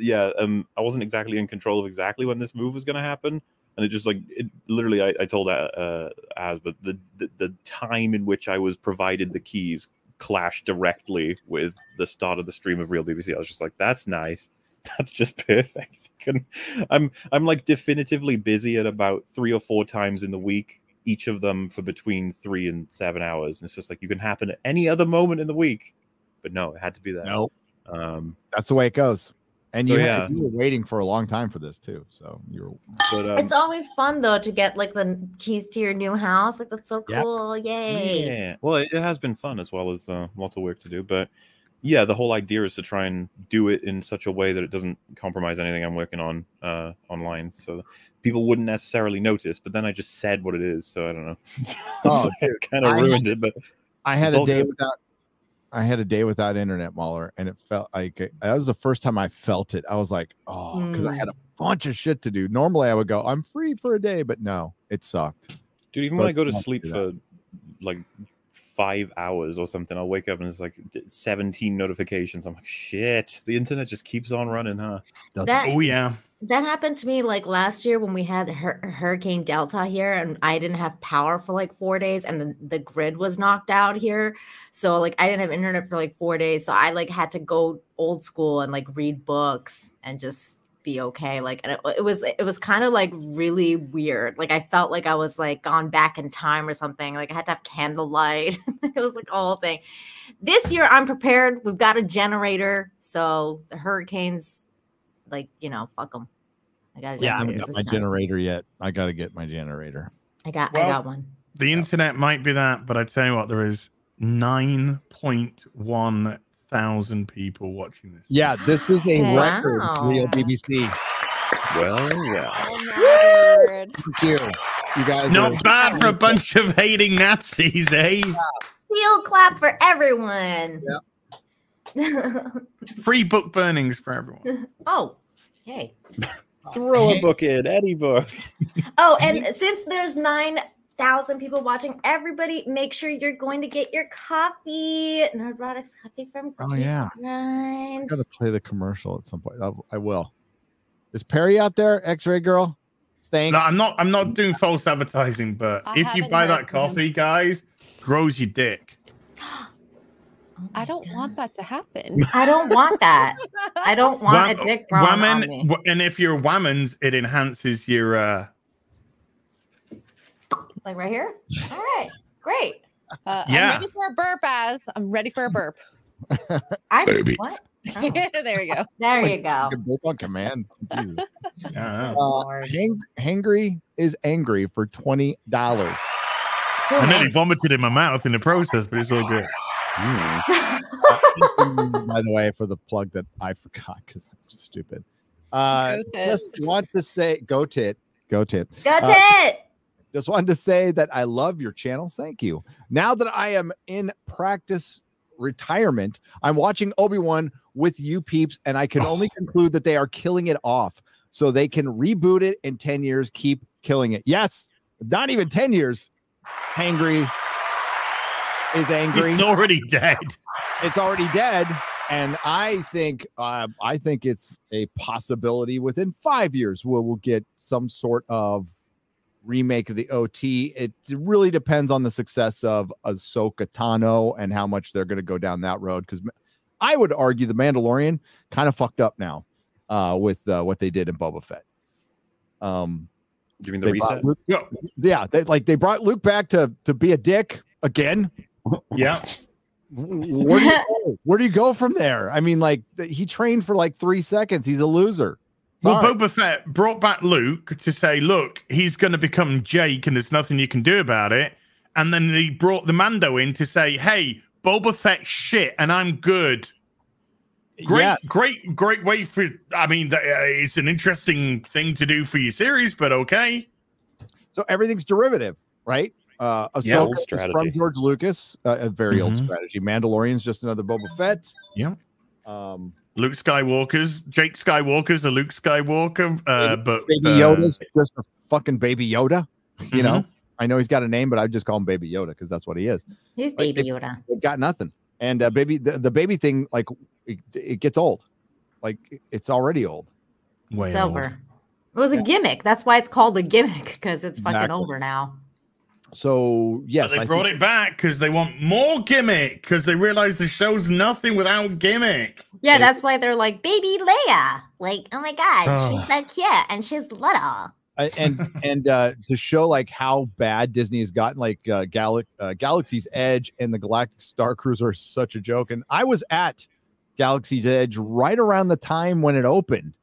yeah, um, I wasn't exactly in control of exactly when this move was going to happen, and it just like it literally. I, I told uh, uh, Az, but the, the the time in which I was provided the keys clashed directly with the start of the stream of Real BBC. I was just like, "That's nice." [LAUGHS] That's just perfect. [LAUGHS] I'm I'm like definitively busy at about three or four times in the week, each of them for between three and seven hours. And it's just like you can happen at any other moment in the week, but no, it had to be that. Nope. Um, That's the way it goes. And So, you, yeah. had, you were waiting for a long time for this too. So you're but um, it's always fun though to get like the keys to your new house. Like that's so Yep. cool. Yay. Yeah. Well, it, it has been fun as well as uh, lots of work to do. But yeah, the whole idea is to try and do it in such a way that it doesn't compromise anything I'm working on uh, online. So people wouldn't necessarily notice. But then I just said what it is. So I don't know. [LAUGHS] Oh, it kind of I ruined it. But I had a day good. without I had a day without internet, MauLer, and it felt like uh, that was the first time I felt it. I was like, oh, because I had mm. a bunch of shit to do. Normally I would go, I'm free for a day, but no, it sucked. dude, even So when I go to sleep do for like five hours or something, I'll wake up and it's like 17 notifications. I'm like, shit, the internet just keeps on running, huh? That- Oh yeah. That happened to me like last year when we had Hur- Hurricane Delta here and I didn't have power for like four days and the, the grid was knocked out here. So like I didn't have internet for like four days. So I like had to go old school and like read books and just be okay. Like and it, it was it was kind of like really weird. Like I felt like I was like gone back in time or something. Like I had to have candlelight. [LAUGHS] it was like a whole thing. This year I'm prepared. We've got a generator. So the hurricanes like you know, fuck them. I got a yeah, I haven't got my time. generator yet. I gotta get my generator. I got I got one. The internet might be that, but I tell you what, there is nine point one thousand people watching this. Yeah, this is a Wow. record, real BBC. Well, yeah. Oh. Thank you. You guys Not are- bad for a bunch of hating Nazis, eh? Seal clap for everyone. [LAUGHS] Free book burnings for everyone. [LAUGHS] oh, okay. Throw a [LAUGHS] book in, any book. Oh, and since there's nine thousand people watching, everybody make sure you're going to get your coffee. Nerdrotics coffee from Oh, yeah. I Grind. gotta play the commercial at some point. I, I will. Is Perry out there? X-ray girl. Thanks. No, I'm not. I'm not doing false advertising, but I if you buy that from him. coffee, guys, grows your dick. Oh I don't God. want that to happen. [GASPS] I don't want that. I don't want Wham- a dick growing on me. w- and if you're whammons, it enhances your. uh Like right here. All right, great. Uh, Yeah. I'm ready for a burp, as I'm ready for a burp. I what? [LAUGHS] Oh, there you go. [LAUGHS] there you go. Fucking book on command. Jesus. [LAUGHS] I don't know. Uh, hang, hangry is angry for twenty dollars. Who and then he vomited in my mouth in the process, but it's all good. By the way, for the plug that I forgot because I'm stupid. Uh, Go tit. just want to say, go tit, go tit. Go Uh, tit. Just wanted to say that I love your channels. Thank you. Now that I am in practice retirement, I'm watching Obi Wan with you peeps, and I can only conclude that they are killing it off so they can reboot it in 10 years, keep killing it. Yes, not even 10 years. Hangry is angry. It's already dead. it's already dead. And I think uh, I think it's a possibility within five years we'll get some sort of remake of the OT. It really depends on the success of Ahsoka Tano and how much they're going to go down that road. Because I would argue the Mandalorian kind of fucked up now uh, with uh, what they did in Boba Fett. Um, You mean the reset? Luke- Yeah. yeah, they, like they brought Luke back to to be a dick again. Yeah. Where do you [LAUGHS] go? Where do you go from there? I mean, like he trained for like three seconds. He's a loser. Well, Boba Fett brought back Luke to say, look, he's going to become Jake and there's nothing you can do about it. And then he brought the Mando in to say, hey, Boba Fett shit and I'm good. Great, Yes. great, great way for. I mean, uh, it's an interesting thing to do for your series, but okay. So everything's derivative, right? Uh, Yeah, Ahsoka old is from George Lucas, uh, a very old Mhm. strategy. Mandalorian's just another Boba Fett. Yeah. Um, Luke Skywalker's Jake Skywalker's a Luke Skywalker, uh, but Baby uh, Yoda's just a fucking Baby Yoda. You know, mhm. I know he's got a name, but I just call him Baby Yoda because that's what he is. He's Like, baby it- Yoda. They've got nothing. And uh, baby, the, the baby thing, like it, it gets old. Like it's already old. Way It's old. over. It was a gimmick. That's why it's called a gimmick because it's fucking Exactly. over now. So yes, but they I brought think- it back because they want more gimmick because they realize the show's nothing without gimmick. Yeah, It- that's why they're like baby Leia. Like, oh my god, Oh. she's so cute and she's little. And [LAUGHS] and uh, to show like how bad Disney has gotten, like uh, Gal- uh, Galaxy's Edge and the Galactic Star Cruiser are such a joke. And I was at Galaxy's Edge right around the time when it opened.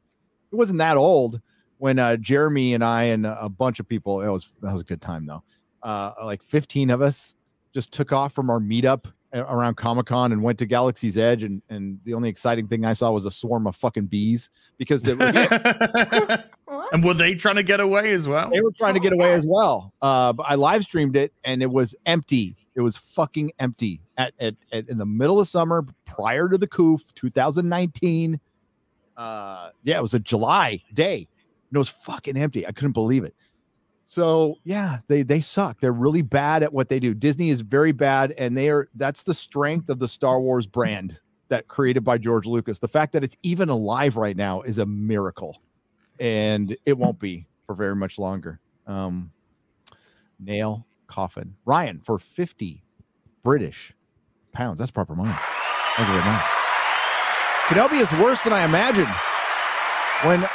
It wasn't that old when uh, Jeremy and I and a bunch of people. It was that was a good time though. Uh, like 15 of us just took off from our meetup around Comic Con and went to Galaxy's Edge. And and the only exciting thing I saw was a swarm of fucking bees because it was, [LAUGHS] What? and were they trying to get away as well? they were trying to get away as well. Uh, but I live streamed it and it was empty. It was fucking empty at, at, at in the middle of summer prior to the COOF 2019. Uh, yeah, it was a July day. And it was fucking empty. I couldn't believe it. So yeah, they they suck. They're really bad at what they do. Disney is very bad, and they are that's the strength of the Star Wars brand that created by George Lucas. The fact that it's even alive right now is a miracle, and it won't be for very much longer. Um, nail coffin Ryan for fifty British pounds. That's proper money. Thank you very much. Kenobi is worse than I imagined. When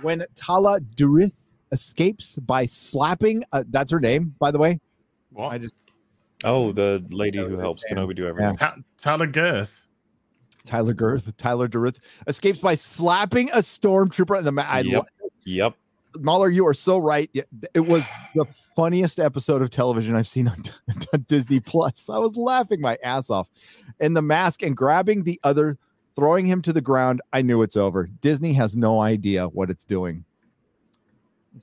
when Tala Durith escapes by slapping, uh, that's her name, by the way. What? I just Oh, the lady who Yeah. helps Kenobi do everything. Ta- Tyler Girth. Tyler Girth, Tyler Durith escapes by slapping a stormtrooper in the ma- Yep. lo- Yep. MauLer, you are so right. It was the funniest episode of television I've seen on, [LAUGHS] on Disney Plus. I was laughing my ass off. And the mask and grabbing the other, throwing him to the ground. I knew it's over. Disney has no idea what it's doing.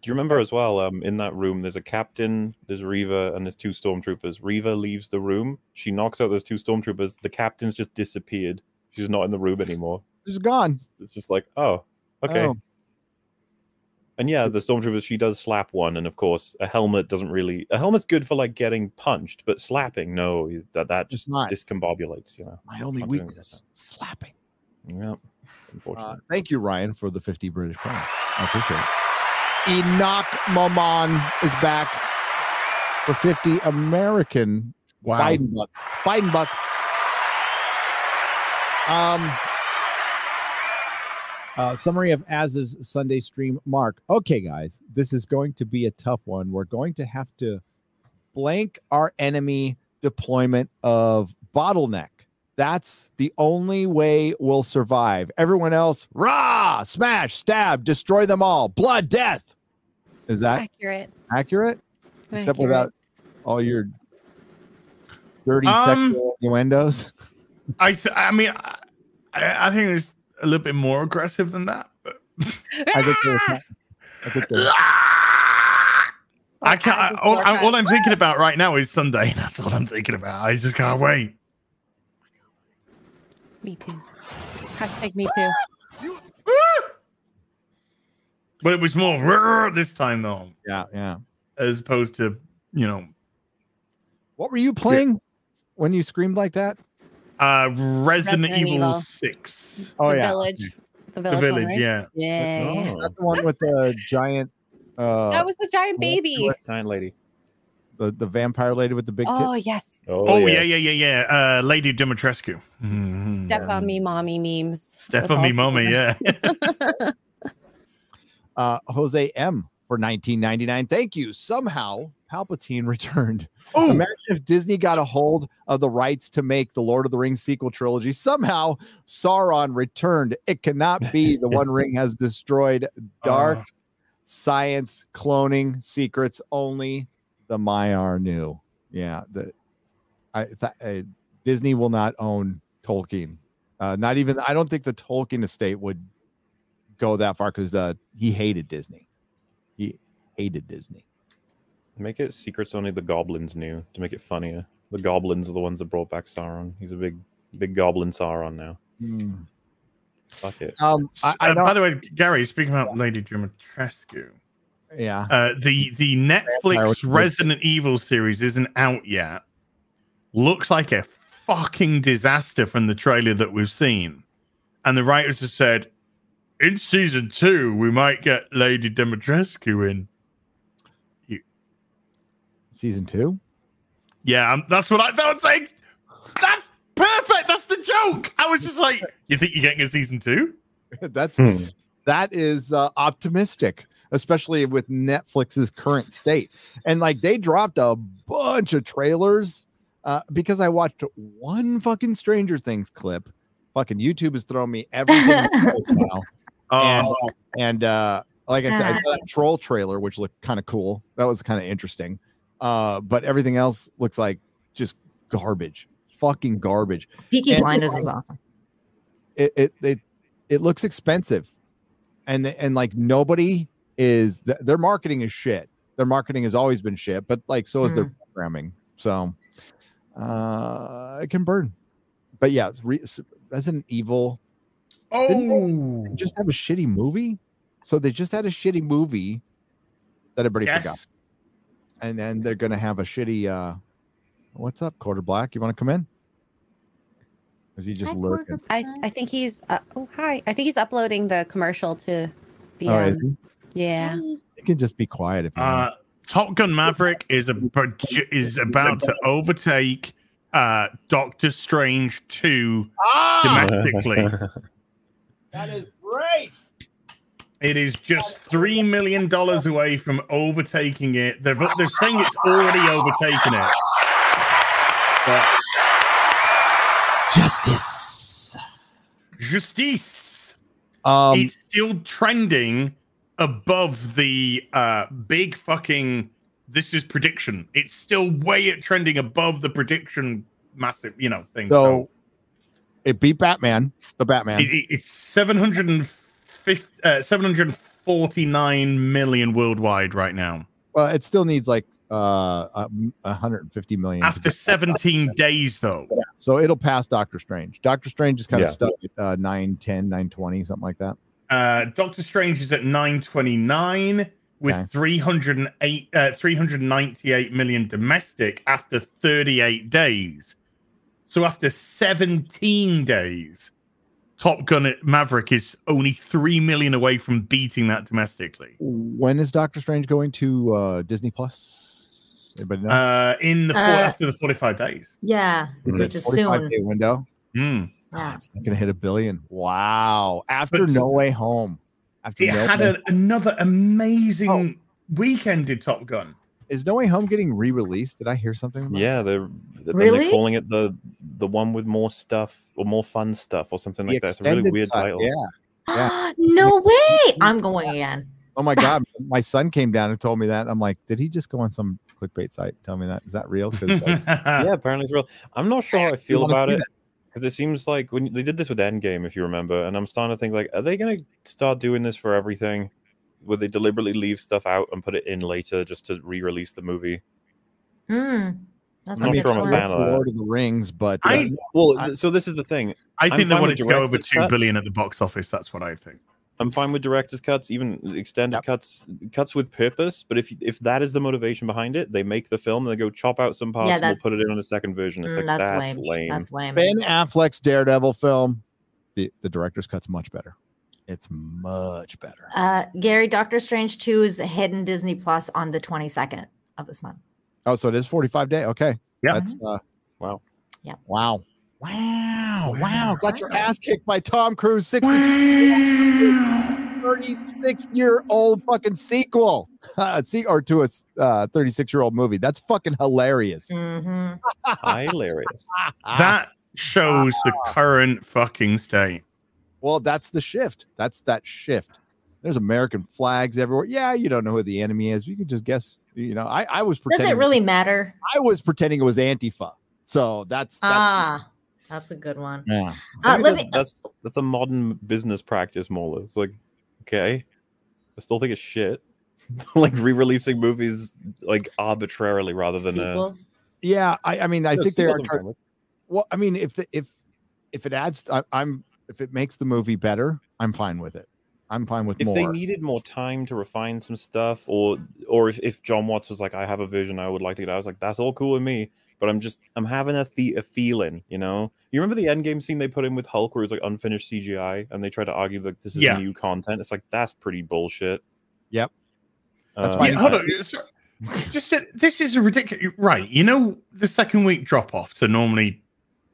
Do you remember as well? Um, in that room, there's a captain, there's Reva, and there's two stormtroopers. Reva leaves the room. She knocks out those two stormtroopers. The captain's just disappeared. She's not in the room anymore. She's gone. It's just like, oh, okay. Oh. And yeah, the stormtroopers. She does slap one, and of course, a helmet doesn't really. A helmet's good for like getting punched, but slapping, no, that that just discombobulates. You know. My only not doing it weakness, slapping. Yeah. Uh, Unfortunately. thank you, Ryan, for the 50 British pounds. I appreciate it. Enoch Maman is back for 50 American Wow. Biden bucks. Biden bucks. Um, uh, summary of Az's Sunday stream. Mark. Okay, guys, this is going to be a tough one. We're going to have to blank our enemy deployment of bottleneck. That's the only way we'll survive. Everyone else, rah, smash, stab, destroy them all, blood, death. Is that Accurate. accurate? Except Accurate. without all your dirty Um, sexual innuendos. I th- I mean, I, I think it's a little bit more aggressive than that. But I think there's [LAUGHS] not- I think there's- I can't. I, all, I, all I'm thinking [LAUGHS] about right now is Sunday. [LAUGHS] That's all I'm thinking about. I just can't wait. Me too. Hashtag me too. But it was more this time though, yeah, yeah. as opposed to you know What were you playing when you screamed like that? uh Resident, Resident Evil, Evil. Six, Oh the yeah, village. The Village. the village. village. one, right? Yeah, Yeah. is that the one with the giant? Uh, that was the giant baby. Giant lady. the the vampire lady with the big Oh tits. yes. Oh, yeah, yeah, yeah, yeah. Uh, Lady Dimitrescu. Mhm. Step on me, mommy memes. Step on me, the- mommy. Yeah. [LAUGHS] [LAUGHS] Uh, Jose M for 1999. Thank you. Somehow Palpatine [LAUGHS] returned. oh, Imagine if Disney got a hold of the rights to make the Lord of the Rings sequel trilogy. Somehow Sauron returned. It cannot be. [LAUGHS] The One Ring has destroyed dark Uh. science cloning secrets. Only the Maiar knew. Yeah, the I th- uh, Disney will not own Tolkien. Uh, not even. I don't think the Tolkien estate would go that far because uh, he hated Disney. He hated Disney. Make it secrets only the goblins knew to make it funnier. The goblins are the ones that brought back Sauron. He's a big, big goblin Sauron now. Fuck it. Um, I, I Uh, by the way, Gary, speaking about Lady Dimitrescu, yeah. uh, the the Netflix with the- Resident Evil series isn't out yet. Looks like a fucking disaster from the trailer that we've seen, and the writers have said, in season two we might get Lady Dimitrescu in. Season two. Yeah, um, that's what I don't think. That's perfect. That's the joke. I was just like, you think you're getting a season two? [LAUGHS] That's Hmm. that is uh, optimistic. especially with Netflix's current state. And like they dropped a bunch of trailers uh, because I watched one fucking Stranger Things clip. Fucking YouTube has thrown me everything [LAUGHS] now. And, Oh, and uh, like I said, I saw that troll trailer, which looked kind of cool. That was kind of interesting. Uh, but everything else looks like just garbage, fucking garbage. Peaky And- Blinders is awesome. It it it, it looks expensive, and and like nobody is th- their marketing is shit. Their marketing has always been shit, but like so is their programming. So uh, it can burn. But yeah, it's re- Resident Evil Didn't oh, they just have a shitty movie. So they just had a shitty movie that everybody forgot, and then they're gonna have a shitty. uh What's up, Quarter Black? You want to come in? Is he just Hi, lurking? I, I think he's uh, oh hi. I think he's uploading the commercial to the Oh, um, is he? yeah. You can just be quiet if you Uh, want. Top Gun Maverick is a is about to overtake uh, Doctor Strange two domestically. [LAUGHS] That is great. It is just three million dollars away from overtaking it. They're they're saying it's already overtaken it. But Justice. justice, Um, it's still trending above the uh, big fucking. This is prediction. It's still way at trending above the prediction massive, you know, thing. so it beat Batman, the Batman. It, it- it's 750, uh, 749 million worldwide right now. well, it still needs like uh a- 150 million After get- 17 days, though. so it'll pass Doctor Strange. Doctor Strange is kind of Yeah. stuck at uh 910, 920, something like that. Uh, Doctor Strange is at 929 with Okay. 308, uh, 398 million domestic after 38 days. So after 17 days, Top Gun Maverick is only 3 million away from beating that domestically. When is Doctor Strange going to uh Disney Plus? Anybody know? Uh, in the four, Uh, after the 45 days. Yeah, is which it is 45 soon. day window? Hmm. Yeah. It's not gonna hit a billion. Wow. After But- No Way Home. After It no had Way- a, another amazing Oh. weekend, did Top Gun. Is No Way Home getting re-released? Did I hear something? about Yeah, they're they're, Really? they're calling it the the one with more stuff or more fun stuff or something The like that. It's a really extended weird cut, title. Yeah. [GASPS] no way! [LAUGHS] I'm going again. Oh my god, my son came down and told me that. I'm like, did he just go on some clickbait site? Tell me that. Is that real? like, [LAUGHS] yeah, apparently it's real. I'm not sure how I feel about it that. because it seems like when they did this with Endgame, if you remember, and I'm starting to think like, are they going to start doing this for everything? Would they deliberately leave stuff out and put it in later just to re-release the movie? Hmm. That's I'm not sure I'm a fan of that. Lord of the Rings, but uh, I- Well, I- so this is the thing. I I'm think they wanted to go over director's two cuts. billion at the box office. That's what I think. I'm fine with director's cuts, even extended Yep. cuts, cuts with purpose. But if if that is the motivation behind it, they make the film and they go chop out some parts Yeah, and we'll put it in on a second version. It's Mm, like that's, that's, lame. lame. That's lame. Ben Affleck's Daredevil film, the, the director's cut's much better. It's much better. Uh, Gary, Doctor Strange 2 is hidden Disney Plus on the 22nd of this month. Oh, so it is 45 day. Okay. Yeah. That's uh Wow. Yeah. Wow. Wow. Wow. Got your ass kicked by Tom Cruise 60 36 year old fucking sequel. [LAUGHS] Uh, see, or to a uh, 36 year old movie. That's fucking hilarious. hmm Hilarious. [LAUGHS] That shows the current fucking state. Well, that's the shift. That's that shift. There's American flags everywhere. Yeah, you don't know who the enemy is. You could just guess. You know, I, I was Does pretending. it really matter? I was pretending it was Antifa. So that's that's Ah, that's a good one. yeah. Uh, Somebody let me- that's that's a modern business practice, MauLer. It's like, okay, I still think it's shit. [LAUGHS] like re-releasing movies like arbitrarily rather than uh, Sequels. Yeah, I, I mean, I no, think they are. sequels I'm fine with. Well, I mean, if the, if if it adds, I, I'm if it makes the movie better, I'm fine with it. I'm fine with more. If more. they needed more time to refine some stuff, or or if, if Jon Watts was like, I have a vision, I would like to get. I was like, that's all cool with me. But I'm just I'm having a the- a feeling, you know. You remember the end game scene they put in with Hulk, where it was like unfinished CGI, and they tried to argue that this is Yeah. new content. It's like that's pretty bullshit. Yep. That's Uh, why Yeah, hold on. so- [LAUGHS] Just a, this is a ridiculous. Right. You know, the second week drop off. So normally,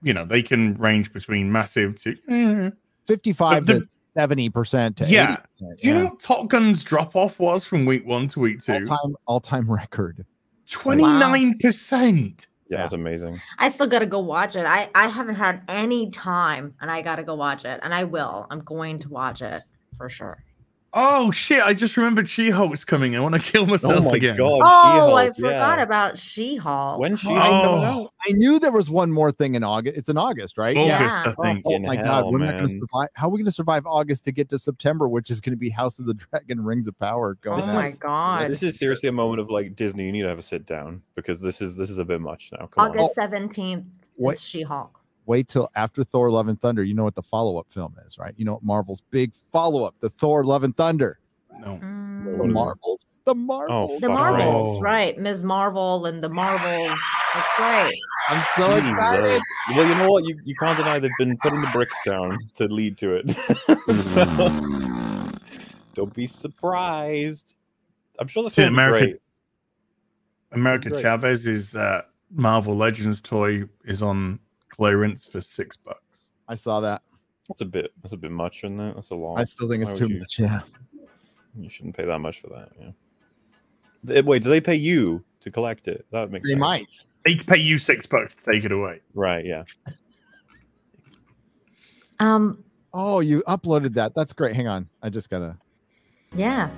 you know, they can range between massive to. eh. 55 the- to seventy percent to Yeah. 80%. Do you yeah. know what Top Gun's drop off was from week one to week two? all time all time record? Twenty nine percent. Yeah, it's amazing. I still gotta go watch it. I I haven't had any time, and I gotta go watch it, and I will. I'm going to watch it for sure. Oh shit! I just remembered She Hulk's coming. I want to [LAUGHS] kill myself oh my again. god! oh, I She-Hulk, forgot yeah. about She-Hulk. When She-Hulk Oh. out? I knew there was one more thing in August. It's in August, right? August, Yeah. I think. Oh In my god, we're not going to survive. How are we going to survive August to get to September, which is going to be House of the Dragon, Rings of Power going? Oh This my is- god. This is seriously a moment of like Disney. You need to have a sit down because this is this is a bit much now. Come August seventeenth Wait. is She-Hulk. Wait till after Thor: Love and Thunder. You know what the follow-up film is, right? You know what Marvel's big follow-up, the Thor: Love and Thunder. No. Mm, The Marvels. The Marvels. the Marvels, right. right? Ms. Marvel and the Marvels. That's right. I'm so Jesus. excited. Well, you know what? You, you can't deny they've been putting the bricks down to lead to it. [LAUGHS] so don't be surprised. I'm sure the See, film will be America- great. America Great. Chavez's uh, Marvel Legends toy is on clearance for six bucks. I saw that. That's a bit. That's a bit much, isn't it? That's a lot. I still think it's would too you- much. Yeah. You shouldn't pay that much for that. Yeah. Wait, do they pay you to collect it? That makes They sense. might. They pay you six bucks to take it away. Right. Yeah. Um, Oh, you uploaded that. That's great. Hang on. I just gotta. yeah.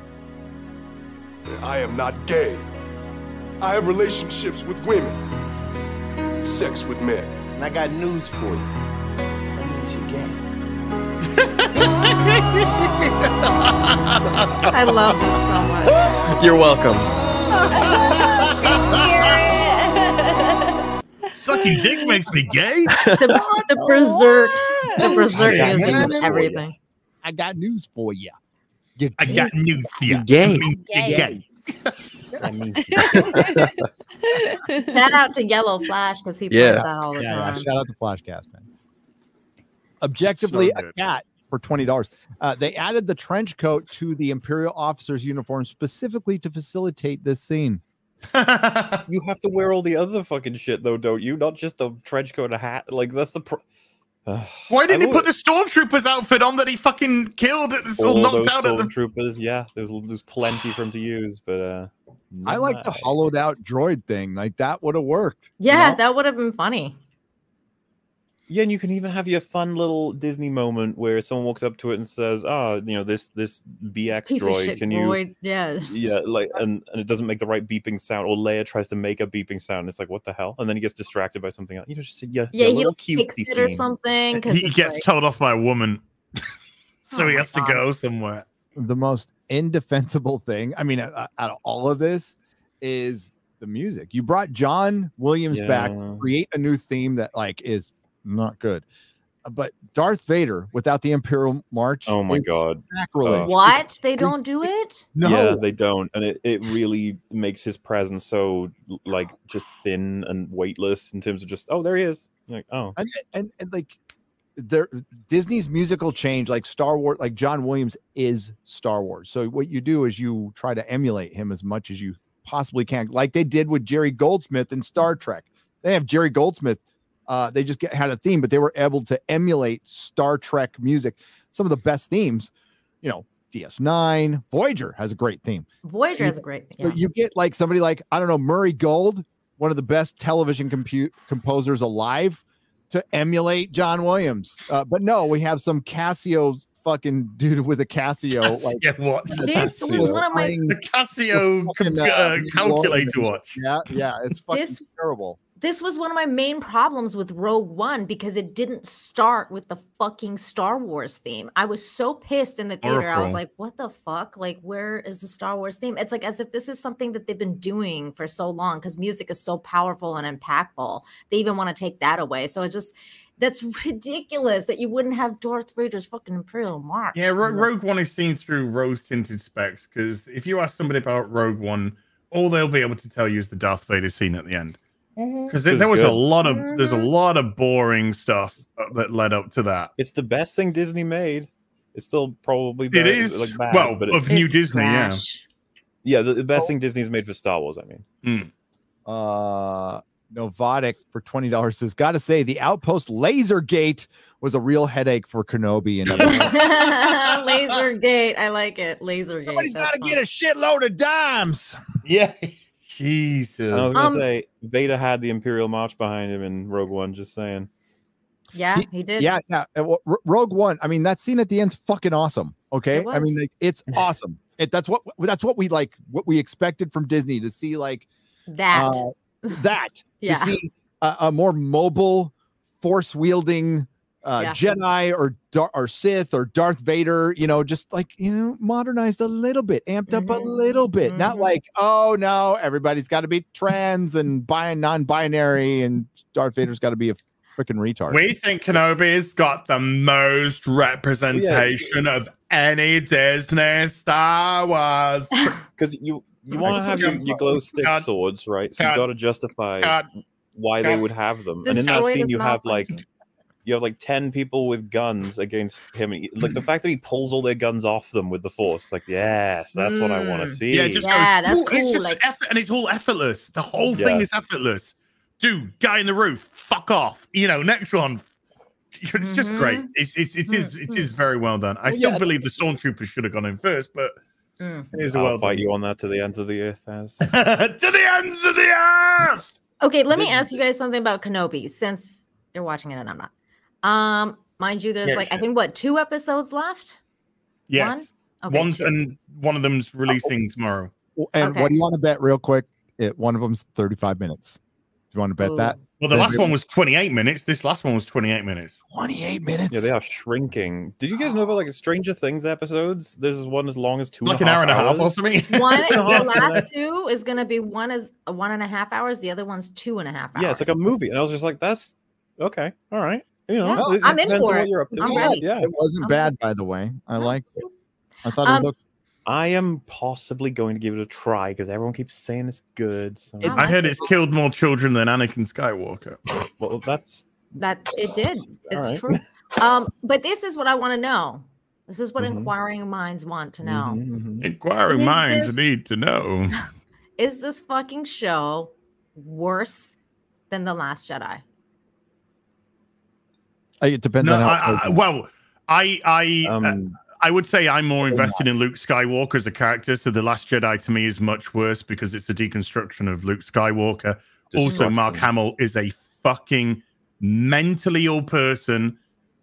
I am not gay. I have relationships with women, sex with men. And I got news for you. That means you're gay. [LAUGHS] I love this so much. You're welcome. [LAUGHS] Sucking dick makes me gay. The, the berserk, the berserk got music news is for everything. I got news for you. You I got news for you. You're gay. I mean, you're Gay. Gay. I mean, [LAUGHS] Shout out to Yellow Flash because he plays Yeah. that all the Yeah, yeah. time. Shout out to Flashcast, man. Objectively, So a good. cat for twenty dollars. Uh, they added the trench coat to the Imperial officer's uniform specifically to facilitate this scene. [LAUGHS] you have to wear all the other fucking shit though, don't you? Not just the trench coat and a hat. Like that's the. Pro- [SIGHS] Why didn't I he put the stormtrooper's outfit on that he fucking killed? It's all all knocked those out at the. stormtroopers? Yeah, there's there's plenty for him to use, but uh, I like the hollowed out droid thing. Like that would have worked. you Yeah, know? that would have been funny. Yeah, and you can even have your fun little Disney moment where someone walks up to it and says, "Oh, you know this this BX Piece of droid, shit can you?" droid. Yeah. Yeah, like, and, and it doesn't make the right beeping sound, or Leia tries to make a beeping sound. It's like, what the hell? And then he gets distracted by something else. You know, just say, yeah, Yeah, yeah, he little takes cutesy it or something. He gets like- told off by a woman, [LAUGHS] so Oh he my has to go somewhere. the most indefensible thing. I mean, uh, out of all of this, is the music. You brought John Williams back, create a new theme that like is not good. Uh, But Darth Vader without the Imperial March. Oh my God. sacrilege. What? They don't do it? No, Yeah, they don't, and it, it really makes his presence so like just thin and weightless in terms of just oh there he is. Like oh and, and and like there Disney's musical change, like Star Wars, like John Williams is Star Wars. So what you do is you try to emulate him as much as you possibly can, like they did with Jerry Goldsmith in Star Trek. They have Jerry Goldsmith. Uh, they just get, had a theme, but they were able to emulate Star Trek music. Some of the best themes, you know, DS9, Voyager has a great theme. Voyager is a great thing. But you get like somebody like I don't know Murray Gold, one of the best television compute composers alive, to emulate John Williams. Uh, but no, we have some Casio fucking dude with a Casio. Like [LAUGHS] what? This was one of my The Casio Fucking, uh, calculator watch. yeah, yeah, it's fucking This- terrible. This was one of my main problems with Rogue One because it didn't start with the fucking Star Wars theme. I was so pissed in the theater. I was like, what the fuck? Like, where is the Star Wars theme? It's like as if this is something that they've been doing for so long because music is so powerful and impactful. They even want to take that away. So it's just that's [LAUGHS] ridiculous that you wouldn't have Darth Vader's fucking Imperial March. Yeah, Ro- Rogue One is seen through rose tinted specs because if you ask somebody about Rogue One, all they'll be able to tell you is the Darth Vader scene at the end. Because there, there was a lot of there's a Mhm. lot of boring stuff uh, that led up to that. it's the best thing Disney made. It's still probably It bad, is like bad, well but it's, of New It's Disney, yeah. trash. yeah, the, the best thing Disney's made for Star Wars. I mean, Uh, Novotic for twenty dollars says, "Got to say, the Outpost Lasergate was a real headache for Kenobi." And [LAUGHS] [LAUGHS] Laser gate. I like it. Laser gate. somebody's got to get a shitload of dimes. Yeah. Jesus. And I was gonna Um, say Vader had the Imperial March behind him in Rogue One. Just saying. Yeah, he did. Yeah, yeah. well, Rogue One. I mean, that scene at the end's fucking awesome. Okay, I mean, like, it's [LAUGHS] awesome. It, that's what that's what we like. What we expected from Disney to see, like That. uh, that [LAUGHS] Yeah. to see a, a more mobile, force wielding uh, Yeah. Jedi or Dar- or Sith or Darth Vader. You know, just like you know, modernized a little bit, amped up a Mhm. little bit. Not Mhm. like oh no, everybody's got to be trans and bi non-binary, and Darth Vader's got to be a freaking retard. We think Kenobi's got the most representation of any Disney Star Wars. [LAUGHS] Because you you want to have your, your glow stick God. swords, right? So God. you got to justify God. why they would have them. The and in that scene, you not have like funny. You have like ten people with guns against him. Like the fact that he pulls all their guns off them with the force. Like yes, that's what I want to Mm. see. Yeah, just Yeah, goes. that's "Ooh," and it's just like- effort, and it's all effortless. The whole thing Yeah. is effortless. Dude, guy in the roof, fuck off. You know, next one. [LAUGHS] It's just great. Mhm. It's it's it is it Mhm. very well done. I Well, still yeah. believe the stormtroopers should have gone in first, but Mm. it is a I'll well fight done. you on that to the ends of the earth. As [LAUGHS] to the ends of the earth. Okay, let me ask you guys something about Kenobi since you're watching it and I'm not. Um, mind you, there's Yeah, like I think what two episodes left. Yes, Okay, one's two. and one of them's releasing tomorrow. And Okay. what do you want to bet real quick? It, one of them's 35 minutes. Do you want to bet Ooh. that? Well, the last one was 28 minutes. This last one was 28 minutes. 28 minutes. yeah, they are shrinking. Did you guys know about like Stranger Things episodes? There's one as long as two Like an hour and a half or hours. something. One, [LAUGHS] the last two is gonna be one is one and a half hours. The other one's two and a half hours. Yeah, it's like a movie, and I was just like, "That's okay, all right." You know, Yeah, it- it I'm in for it. you're up to. I'm Yeah, ready. Yeah, It wasn't I'm bad, by the way. I No, liked it. I thought it was Um, okay. I am possibly going to give it a try because everyone keeps saying it's good. So. It- I heard it's killed more children than Anakin Skywalker. well, that's that it did. It's right. true. Um, but this is what I want to know. This is what Mhm. inquiring minds want to know. Mhm, mhm. Inquiring Is minds this- need to know. [LAUGHS] Is this fucking show worse than The Last Jedi? Uh, It depends No, on how. I, I, well, I I uh, Um, I would say I'm more invested in Luke Skywalker as a character. So the Last Jedi to me is much worse because it's a deconstruction of Luke Skywalker. Also, Mark Hamill is a fucking mentally ill person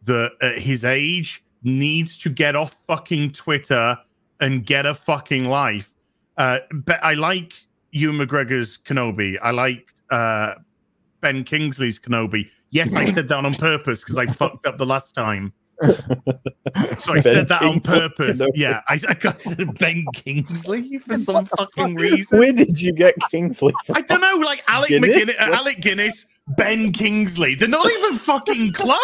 that at his age needs to get off fucking Twitter and get a fucking life. Uh, but I like Ewan McGregor's Kenobi. I liked uh, Ben Kingsley's Kenobi. Yes, I said that on [LAUGHS] purpose because I fucked up the last time. [LAUGHS] So I Ben said that on purpose. Yeah, I, I got said Ben Kingsley for some fucking reason. where did you get Kingsley? From? I don't know, like Alec Guinness? McGinnis, uh, Alec Guinness, Ben Kingsley. They're not even fucking [LAUGHS] close.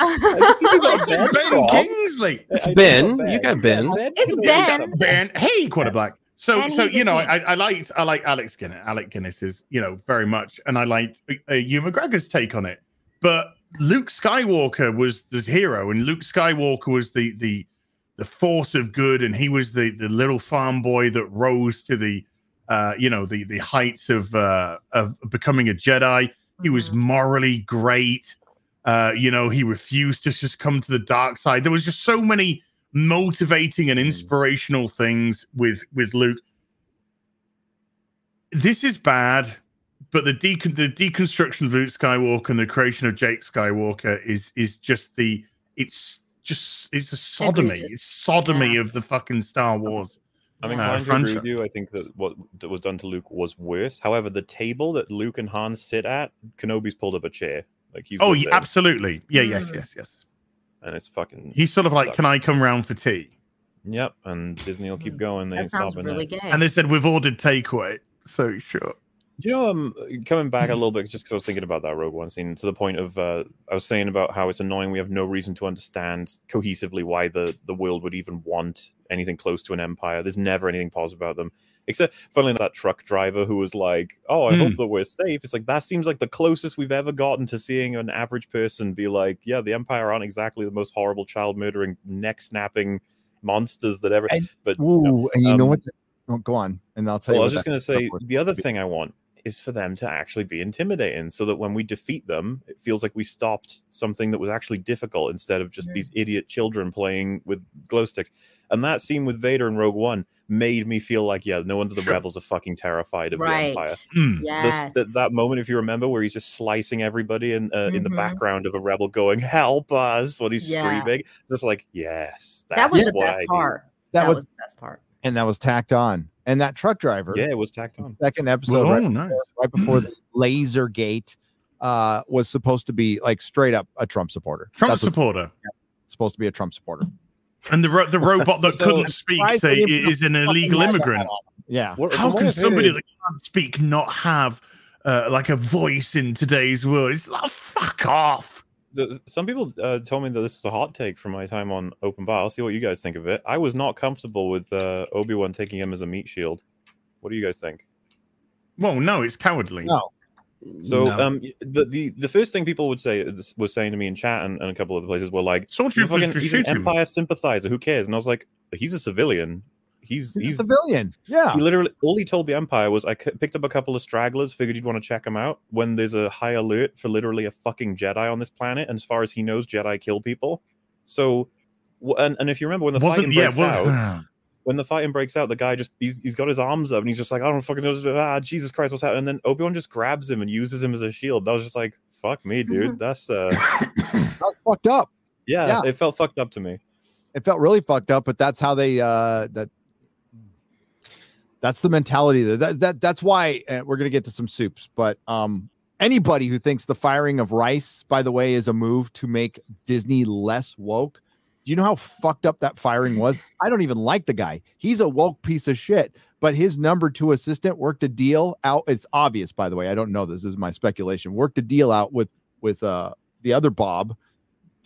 I see you got I said Ben Ben from. Kingsley. It's Ben. You got Ben. It's Ben. Ben, hey, quarter black. So, And so you know. I, I liked, I like Alex Guinness. Alec Guinness is, you know, very much, and I liked uh, Ewan McGregor's take on it. But Luke Skywalker was the hero, and Luke Skywalker was the the the force of good, and he was the the little farm boy that rose to the, uh, you know, the the heights of uh, of becoming a Jedi. He was Mhm. morally great. Uh, you know, he refused to just come to the dark side. There was just so many motivating and inspirational things with with Luke. This is bad, but the decon the deconstruction of Luke Skywalker and the creation of Jake Skywalker is is just the it's just it's a sodomy. Egregious. It's sodomy Yeah. of the fucking Star Wars. I'm Uh, inclined to agree franchise. with you. I think that what that was done to Luke was worse. However, the table that Luke and Han sit at, Kenobi's pulled up a chair. Like he's Oh, yeah, absolutely. Yeah, yes, Mm. yes, yes. and it's fucking. He's sort of like, "Can I come round for tea?" Yep, and Disney will keep going. They That sounds really that. gay. And they said we've ordered takeaway. So sure. You know, um, coming back a little bit, just because I was thinking about that Rogue One scene, to the point of uh, I was saying about how it's annoying. We have no reason to understand cohesively why the the world would even want anything close to an empire. There's never anything positive about them, except funnily enough, that truck driver who was like, "Oh, I hope that we're safe." It's like that seems like the closest we've ever gotten to seeing an average person be like, "Yeah, the empire aren't exactly the most horrible, child murdering, neck snapping monsters that ever." And- but you know, Ooh, and you know um, what? Oh, go on, and I'll tell well, I was just going to say the other thing I want is for them to actually be intimidating so that when we defeat them, it feels like we stopped something that was actually difficult instead of just these idiot children playing with glow sticks. And that scene with Vader in Rogue One made me feel like, yeah, no wonder the rebels are fucking terrified of Right. the Empire. This- Yes. that, that moment, if you remember, where he's just slicing everybody in uh, in the Mhm. background of a rebel going, "Help us!" when he's Yeah. screaming, just like, yes, that was that's the best part. That That, was- was, the best part. and that was tacked on. And that truck driver, Yeah, it was tacked on. second episode, Oh, right, nice. right before the [CLEARS THROAT] laser gate, uh, was supposed to be like straight up a Trump supporter. Trump That's what- supporter. supposed to be a Trump supporter. And the ro- the robot that [LAUGHS] So, couldn't speak say did they it put is an illegal immigrant. Yeah. What- How can somebody that can't speak not have uh, like a voice in today's world? It's like fuck off. The- some people uh, told me that this was a hot take from my time on Open Bar. I'll see what you guys think of it. I was not comfortable with uh, Obi Wan taking him as a meat shield. What do you guys think? Well, no, it's cowardly. No. So, No. um, the, the the first thing people would say was saying to me in chat and, and a couple of other places were like, So he's, a Stormtroopers fucking, he's an shoot him. Empire sympathizer. Who cares? And I was like, he's a civilian. He's He's, he's a civilian. Yeah. He literally all he told the Empire was, "I picked up a couple of stragglers. Figured you'd want to check them out." When there's a high alert for literally a fucking Jedi on this planet, and as far as he knows, Jedi kill people. So, and and if you remember when the Wasn't fighting yeah? breaks Was, out, [LAUGHS] when the fighting breaks out, the guy just he's, he's got his arms up and he's just like, I don't fucking know. Ah, Jesus Christ, what's happening? And then Obi Wan just grabs him and uses him as a shield. And I was just like, fuck me, dude. That's uh, [COUGHS] That's fucked up. yeah, Yeah. it felt fucked up to me. It felt really fucked up, but that's how they uh that that's the mentality. That, that, that that's why uh, we're gonna get to some soups but um anybody who thinks the firing of rice by the way is a move to make disney less woke do you know how fucked up that firing was? [LAUGHS] I don't even like the guy. He's a woke piece of shit but his number two assistant worked a deal out it's obvious by the way i don't know this, this is my speculation worked a deal out with with uh the other bob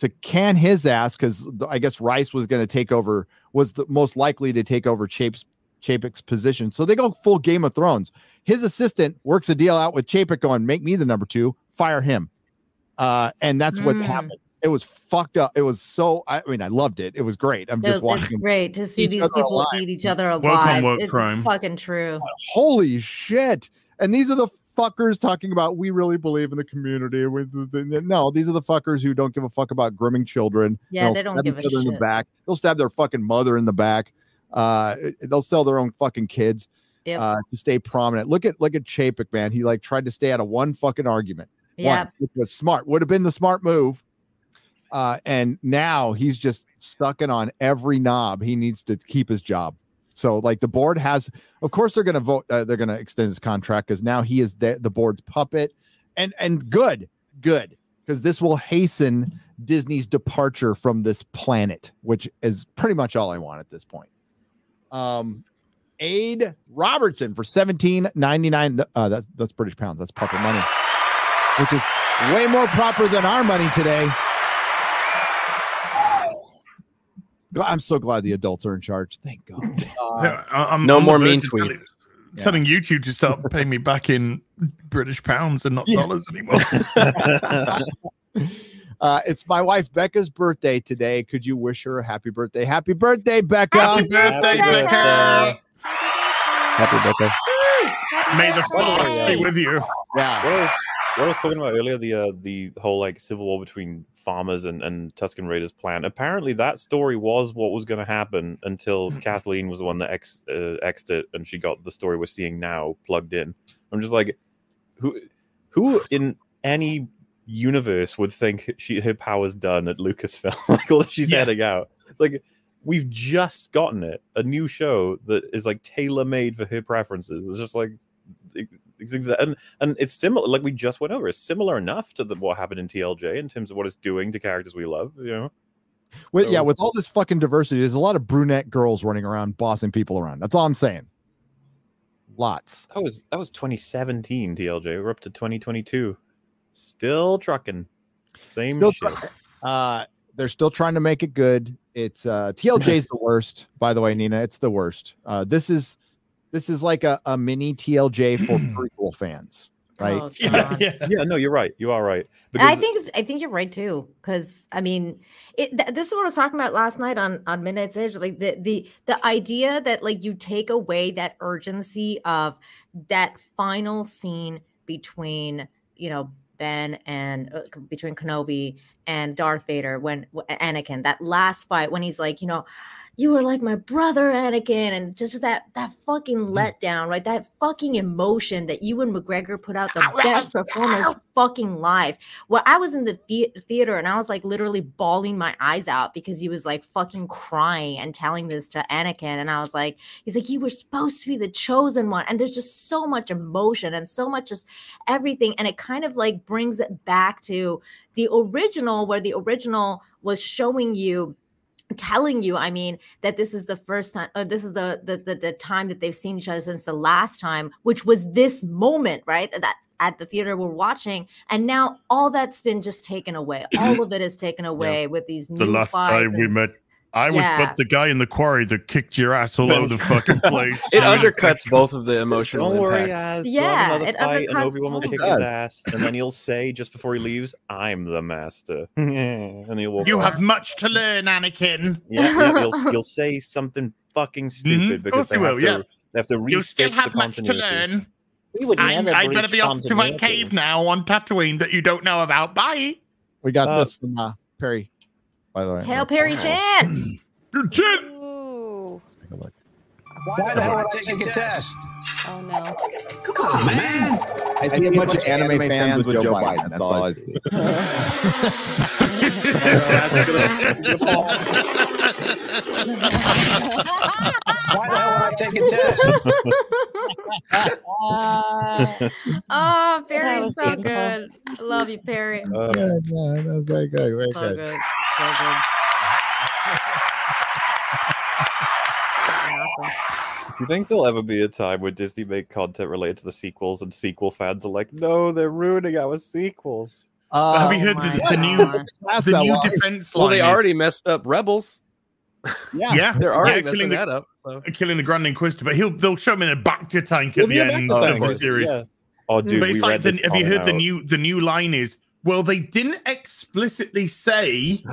to can his ass because I guess Rice was going to take over, was the most likely to take over Chapek's Chapek's position. So they go full Game of Thrones. His assistant works a deal out with Chapek going, make me the number two, fire him. Uh, and that's what Mm. happened. It was fucked up. It was so, I mean, I loved it. It was great. I'm It just was, it's watching. great to see these people alive. eat each other Welcome, alive. woke it's crime. fucking true. Holy shit. And these are the fuckers talking about we really believe in the community. With the, the- no, these are the fuckers who don't give a fuck about grooming children. Yeah, They'll they don't give each a other in the back. They'll stab their fucking mother in the back. Uh, they'll sell their own fucking kids Yep. uh, to stay prominent. Look at look at Chapek, man. He like tried to stay out of one fucking argument. Which was smart. Would have been the smart move. Uh, and now he's just sucking on every knob. He needs to keep his job. So, like the board has, of course, they're going to vote. Uh, they're going to extend his contract because now he is the, the board's puppet, and and good, good, because this will hasten Disney's departure from this planet, which is pretty much all I want at this point. Um, Aid Robertson for seventeen ninety nine. Uh, that's that's British pounds. That's proper money, which is way more proper than our money today. I'm so glad the adults are in charge. Thank God. [LAUGHS] Uh, I- I'm, No I'm more mean verge of telling- tweets. Yeah. Telling YouTube to start paying me back in British pounds and not [LAUGHS] dollars anymore. [LAUGHS] uh, it's my wife Becca's birthday today. Could you wish her a happy birthday? Happy birthday, Becca! Happy birthday, Happy Becca! Happy Becca. May the By force be with you. Yeah, what I was what I was talking about earlier, the uh, the whole like civil war between farmers and, and Tusken Raiders plan. Apparently, that story was what was going to happen until [LAUGHS] Kathleen was the one that ex uh, exed it, and she got the story we're seeing now plugged in. I'm just like, who who in any universe would think she her power's done at Lucasfilm? [LAUGHS] like all that she's Yeah. heading out. It's like we've just gotten it, a new show that is like tailor made for her preferences. It's just like ex- exa- and and it's similar like we just went over it's similar enough to the, what happened in tlj in terms of what it's doing to characters we love you know with, yeah, with all this fucking diversity, there's a lot of brunette girls running around, bossing people around. That's all I'm saying. Lots. that was that was 2017 tlj we're up to 2022 still trucking same Still shit try- uh, they're still trying to make it good. It's uh, TLJ is the worst, by the way, Nina. It's the worst. Uh, this is this is like a, a mini TLJ for [CLEARS THROAT] prequel fans. right? Oh, Yeah, yeah. yeah, no, you're right. You are right. And I think I think you're right too, because I mean, it, th- this is what I was talking about last night on on Midnight's Edge. Like the the the idea that like you take away that urgency of that final scene between you know Ben and uh, between Kenobi and Darth Vader when Anakin that last fight when he's like you know you were like my brother Anakin and just that that fucking letdown right? That fucking emotion that Ewan McGregor put out the best performance fucking live. Well I was in the, the- theater and I was like literally bawling my eyes out because he was like fucking crying and telling this to Anakin and I was like he's like you were supposed to be the chosen one and there's just so much emotion and so much just everything and it kind of like brings it back to the original where the original was showing you telling you i mean that this is the first time uh, this is the, the the the time that they've seen each other since the last time which was this moment right that at the theater we're watching. And now all that's been just taken away. All [CLEARS THROAT] of it is taken away with these The last time we met, I was Yeah. but the guy in the quarry that kicked your ass all over the fucking [LAUGHS] place. It So undercuts both of the emotional don't worry, impact. Az. Yeah, Yeah, another it fight, and undercuts Obi Wan will kick It his ass, and then he'll say just before he leaves, "I'm the master," [LAUGHS] and he'll walk. You off. have much to learn, Anakin. yeah, yeah he'll, [LAUGHS] he'll say something fucking stupid Mhm, because course they he have will, to, yeah. they have to You still have much to learn. We would I, never I better be off to my cave now on Tatooine that you don't know about. Bye. We got Uh, this from uh, Perry, by the way. hail perry chan Chin. [CLEARS THROAT] Ooh. Take a look. Why the hell would I take a test? Oh no. Come on, man. I see a bunch of anime fans with Joe Biden. That's all I see. [LAUGHS] Why the hell would I take a test? Oh perry's was so beautiful. good I love you perry Uh, Good, yeah, that was very good. Very so good. good so good awesome Do you think there'll ever be a time where Disney make content related to the sequels and sequel fans are like, no, they're ruining our sequels? Uh, Have you heard the, the new the new one. defense Well, line? they is- already messed up Rebels. yeah. yeah, [LAUGHS] They're already yeah, messing killing the, that up. So killing the Grand Inquisitor, but he'll they'll show him in a Bacta tank He'll at the end of the series. yeah. Oh, dude, but we it's read like, the, this have you coming heard the new the new line is well, they didn't explicitly say [SIGHS]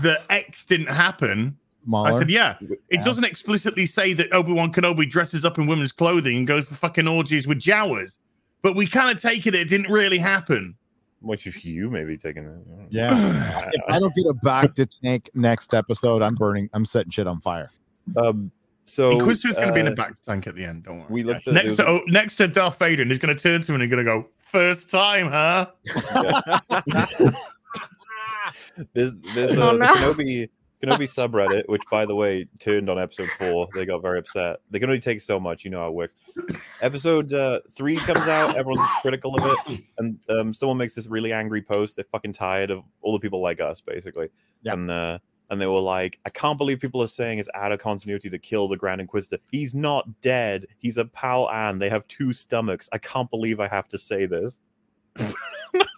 that X didn't happen. I said, yeah. It Yeah. doesn't explicitly say that Obi Wan Kenobi dresses up in women's clothing and goes for fucking orgies with Jawas, but we kind of take it it didn't really happen. Which if you maybe taking it. Yeah. [CLEARS THROAT] if I don't get a Bacta tank next episode, I'm burning. I'm setting shit on fire. Um, so Inquisitor's going to be in a uh, Bacta tank at the end. Don't worry. we looked at next to oh, next to Darth Vader, and he's going to turn to him and he's going to go, first time, huh?" [LAUGHS] This there's Oh, uh, no. the Kenobi Kenobi subreddit, which by the way turned on episode four. They got very upset. They can only take so much. You know how it works. Episode uh, three comes out. Everyone's critical of it, and um, someone makes this really angry post. They're fucking tired of all the people like us, basically. Yeah. And uh, and they were like, I can't believe people are saying it's out of continuity to kill the Grand Inquisitor. He's not dead. He's a pal, and they have two stomachs. I can't believe I have to say this. [LAUGHS] I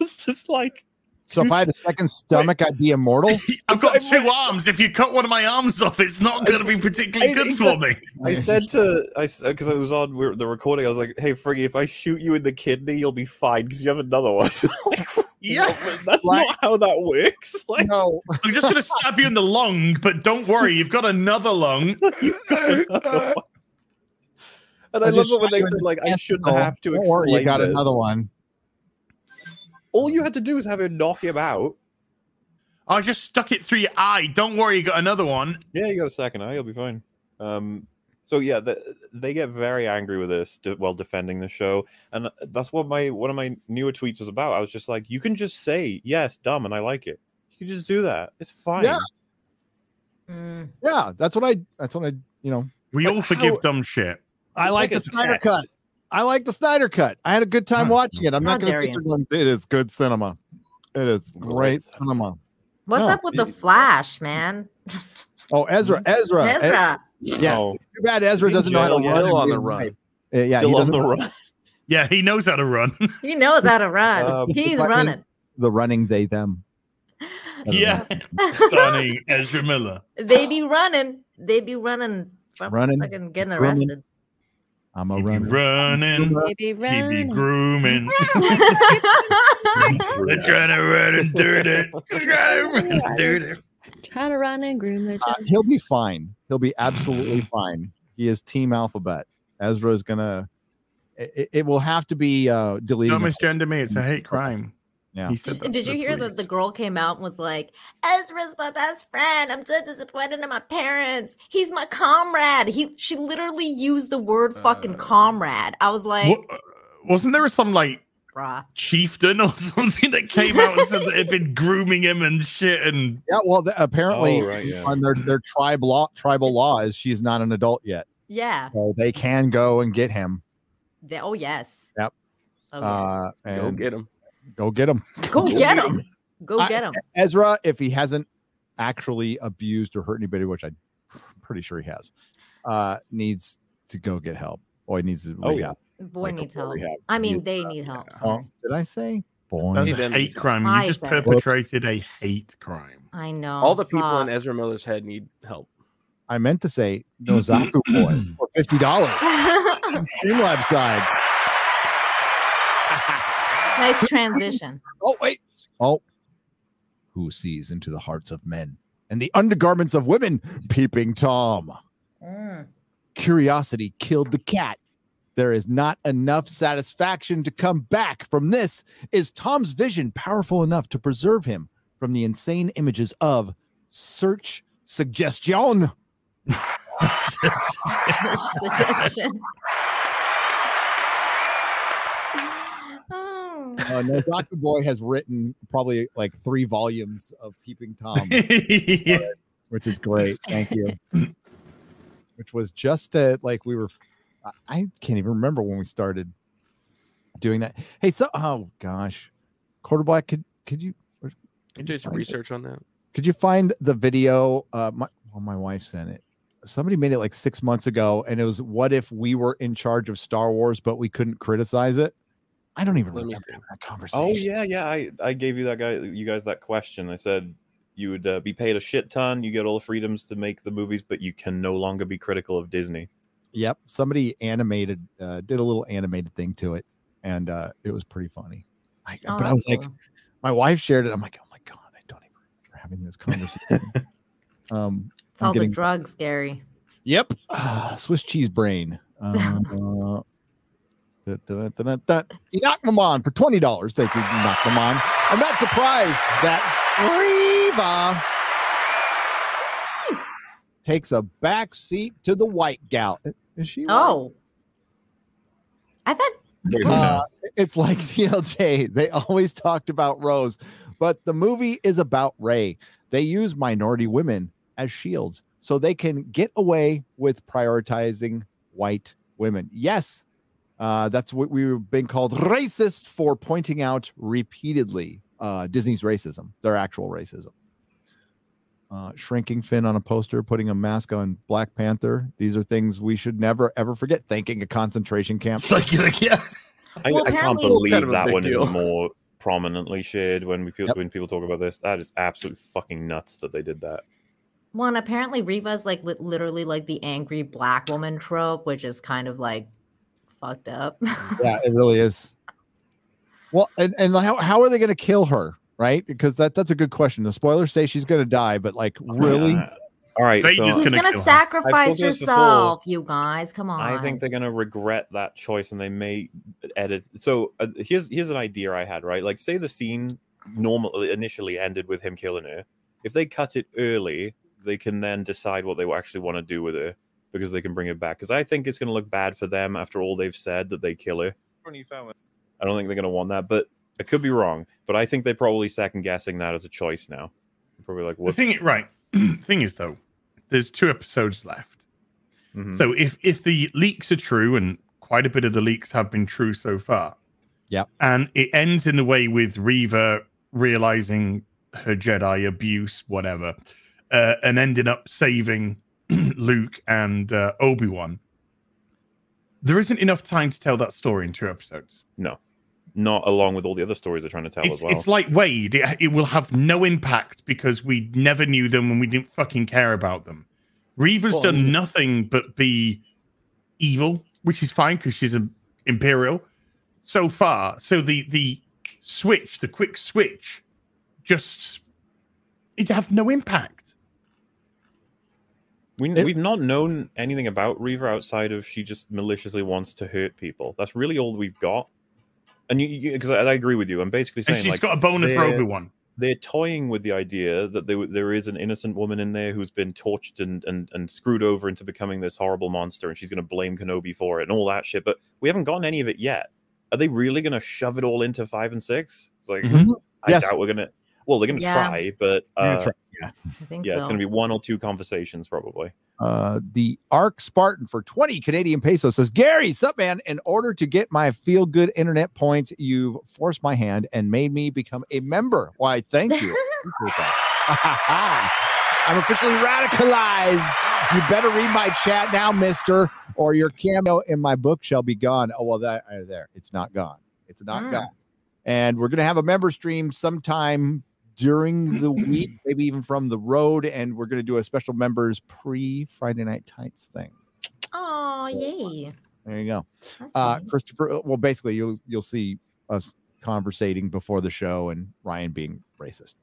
was just like. So if I had a second [LAUGHS] stomach, I'd be immortal. [LAUGHS] I've got two arms. If you cut one of my arms off, it's not going to be particularly I- good exactly. for me. I said to I because uh, I was on the recording. I was like, "Hey, Friggy, if I shoot you in the kidney, you'll be fine because you have another one." [LAUGHS] Like, Yeah, that's Like- not how that works. Like, no. I'm just going to stab you in the lung, but don't worry, you've got another lung. and I, love just it when they shot you in said like, "I shouldn't have to Don't explain worry, you got this." another one. All you had to do was have him knock him out. I just stuck it through your eye. Don't worry, you got another one. Yeah, you got a second eye. You'll be fine. Um, so yeah, the, they get very angry with this de- while defending the show, and that's what my one of my newer tweets was about. I was just like, you can just say yes, dumb, and I like it. You can just do that. It's fine. Yeah. Mm. Yeah, that's what I. That's what I. You know, We But all forgive how- dumb shit. I like like the a Snyder cut. I like the Snyder cut. I had a good time Huh. watching it. I'm How not going to dare sit there going, "It is good cinema." It is Great great cinema. what's No, up with the flash man [LAUGHS] Oh, Ezra, Ezra, E- ezra yeah, Oh, too bad Ezra doesn't know how to run. in on the run. Uh, yeah, still he on the run. Yeah, he knows how to run. [LAUGHS] he knows how to run Um, he's running the running they them. yeah, [LAUGHS] stunning Ezra Miller. they be running they be running from Running, fucking getting running. Arrested I'm a He be running. Baby [LAUGHS] He be running. grooming. They're trying to run and dirty. [LAUGHS] They're trying to run and dirty. Trying to run and groom the Uh, he'll be fine. He'll be absolutely fine. He is Team Alphabet. Ezra is gonna. It, it will have to be uh deleted. Don't misgender me. It's a hate crime. Yeah. He said that Did you the hear that the girl came out and was like, Ezra's my best friend. I'm so disappointed in my parents. He's my comrade. He she literally used the word fucking comrade. I was like, What- uh, wasn't there some like bruh. chieftain or [LAUGHS] something that came out and said that had been grooming him and shit and Yeah. Well, th- apparently, Oh, right, yeah. on their their tribe law, tribal law is she's not an adult yet, Yeah. so they can go and get him. They- oh yes. Yep. Oh, Uh, yes. Go get him. Go get him. [LAUGHS] Go get him. Go I- get him. Ezra, if he hasn't actually abused or hurt anybody, which I'm pretty sure he has, uh, needs to go get help. Boy needs to Oh, rehab. Boy like, needs help. rehab. I mean, You- they need help. Oh, Sorry. did I say boy? that's a didn't hate say- crime. I You just said it. perpetrated a hate crime. I know. All the people in. Ezra Miller's head need help. I meant to say Nozaku boy [CLEARS THROAT] for fifty dollars. [LAUGHS] Streamlabs side. Nice [LAUGHS] transition. Oh wait. Oh. Who sees into the hearts of men and the undergarments of women? Peeping Tom. Mm. Curiosity killed the cat. There is not enough satisfaction to come back from this. Is Tom's vision powerful enough to preserve him from the insane images of search suggestion? [LAUGHS] Search suggestion. Uh, Nozaku Boy has written probably like three volumes of Peeping Tom, [LAUGHS] yeah. which is great. Thank you. which was just uh, like we were. I- I can't even remember when we started doing that. Hey, so oh gosh, quarterback, could could you Can you do some find it? research on that? could you find the video? Uh, my well, my wife sent it. Somebody made it like six months ago, and it was what if we were in charge of Star Wars, but we couldn't criticize it. I don't even Let remember see. that conversation. Oh yeah, yeah. I I gave you that guy, you guys that question. I said you would uh, be paid a shit ton. You get all the freedoms to make the movies, but you can no longer be critical of Disney. Yep. Somebody animated, uh, did a little animated thing to it, and uh, it was pretty funny. I, Oh, but I was that's like, my wife shared it. I'm like, oh my god, I don't even remember having this conversation. [LAUGHS] um, It's I'm all getting- the drugs, Gary. Yep. Ah, Swiss cheese brain. [LAUGHS] Enoch Maman for twenty dollars. Thank you, Enoch Maman. I'm not surprised that Reva takes a back seat to the white gal. Is she? white? Oh. I thought Uh, it's like [LAUGHS] TLJ. They always talked about Rose, but the movie is about Rey. They use minority women as shields so they can get away with prioritizing white women. Yes, uh, that's what we've been called racist for pointing out repeatedly uh, Disney's racism, their actual racism. Uh, shrinking Finn on a poster, putting a mask on Black Panther. These are things we should never ever forget. Thanking a concentration camp. [LAUGHS] like, like yeah. I, Well, I can't believe Kind of that one deal. isn't more prominently shared when we Yep. when people talk about this. That is absolutely fucking nuts that they did that. Well, and apparently Reva's like li- literally like the angry black woman trope, which is kind of like fucked up. yeah, it really is. Well, and, and how, how are they going to kill her? Right? Because that that's a good question. The spoilers say she's going to die, but like, really? Uh, all right, They so just Who's gonna gonna sacrifice I've told you this before. herself, you guys? Come on. I think they're gonna regret that choice, and they may edit. So uh, here's here's an idea I had. Right, like say the scene normally initially ended with him killing her. If they cut it early, they can then decide what they actually want to do with her because they can bring it back. Because I think it's gonna look bad for them after all they've said that they kill her. I don't think they're gonna want that, but I could be wrong. But I think they're probably second guessing that as a choice now. They're probably like, The what? thing, right? [CLEARS THROAT] thing is, though, there's two episodes left. Mhm. So if if the leaks are true, and quite a bit of the leaks have been true so far, yeah, and it ends in the way with Reva realizing her Jedi abuse, whatever, uh, and ending up saving [CLEARS THROAT] Luke and uh, Obi Wan. There isn't enough time to tell that story in two episodes. No, not along with all the other stories they're trying to tell It's, as well. it's like Wade. It, it will have no impact because we never knew them and we didn't fucking care about them. Reva's Well, done nothing but be evil which is fine because she's an imperial. So far, so the the switch, the quick switch, just it have no impact. We, It- we've not known anything about Reva outside of she just maliciously wants to hurt people. That's really all we've got. And you, because I, I agree with you, I'm basically saying she's like got a boner for Wan. they're toying with the idea that there, there is an innocent woman in there who's been tortured and, and, and screwed over into becoming this horrible monster, and she's going to blame Kenobi for it and all that shit. But we haven't gotten any of it yet. Are they really going to shove it all into five and six? It's like Mhm. I Yes. doubt we're going to. Well, they're going to Yeah. try, but You're gonna uh, try- yeah. I think yeah, so. it's going to be one or two conversations probably. Uh, the Arc Spartan for 20 Canadian pesos says, Gary, sup, man? In order to get my feel good internet points, you've forced my hand and made me become a member. Why, thank you. [LAUGHS] [LAUGHS] I'm officially radicalized. You better read my chat now, mister, or your cameo in my book shall be gone. Oh, well, that uh, there, it's not gone. It's not Mm. gone. And we're going to have a member stream sometime during the [CLEARS THROAT] week, maybe even from the road. And we're going to do a special members pre Friday Night Tights thing. Oh, yay. There you go. Uh. Christopher, uh, well, basically, you'll you'll see us conversating before the show and Ryan being racist.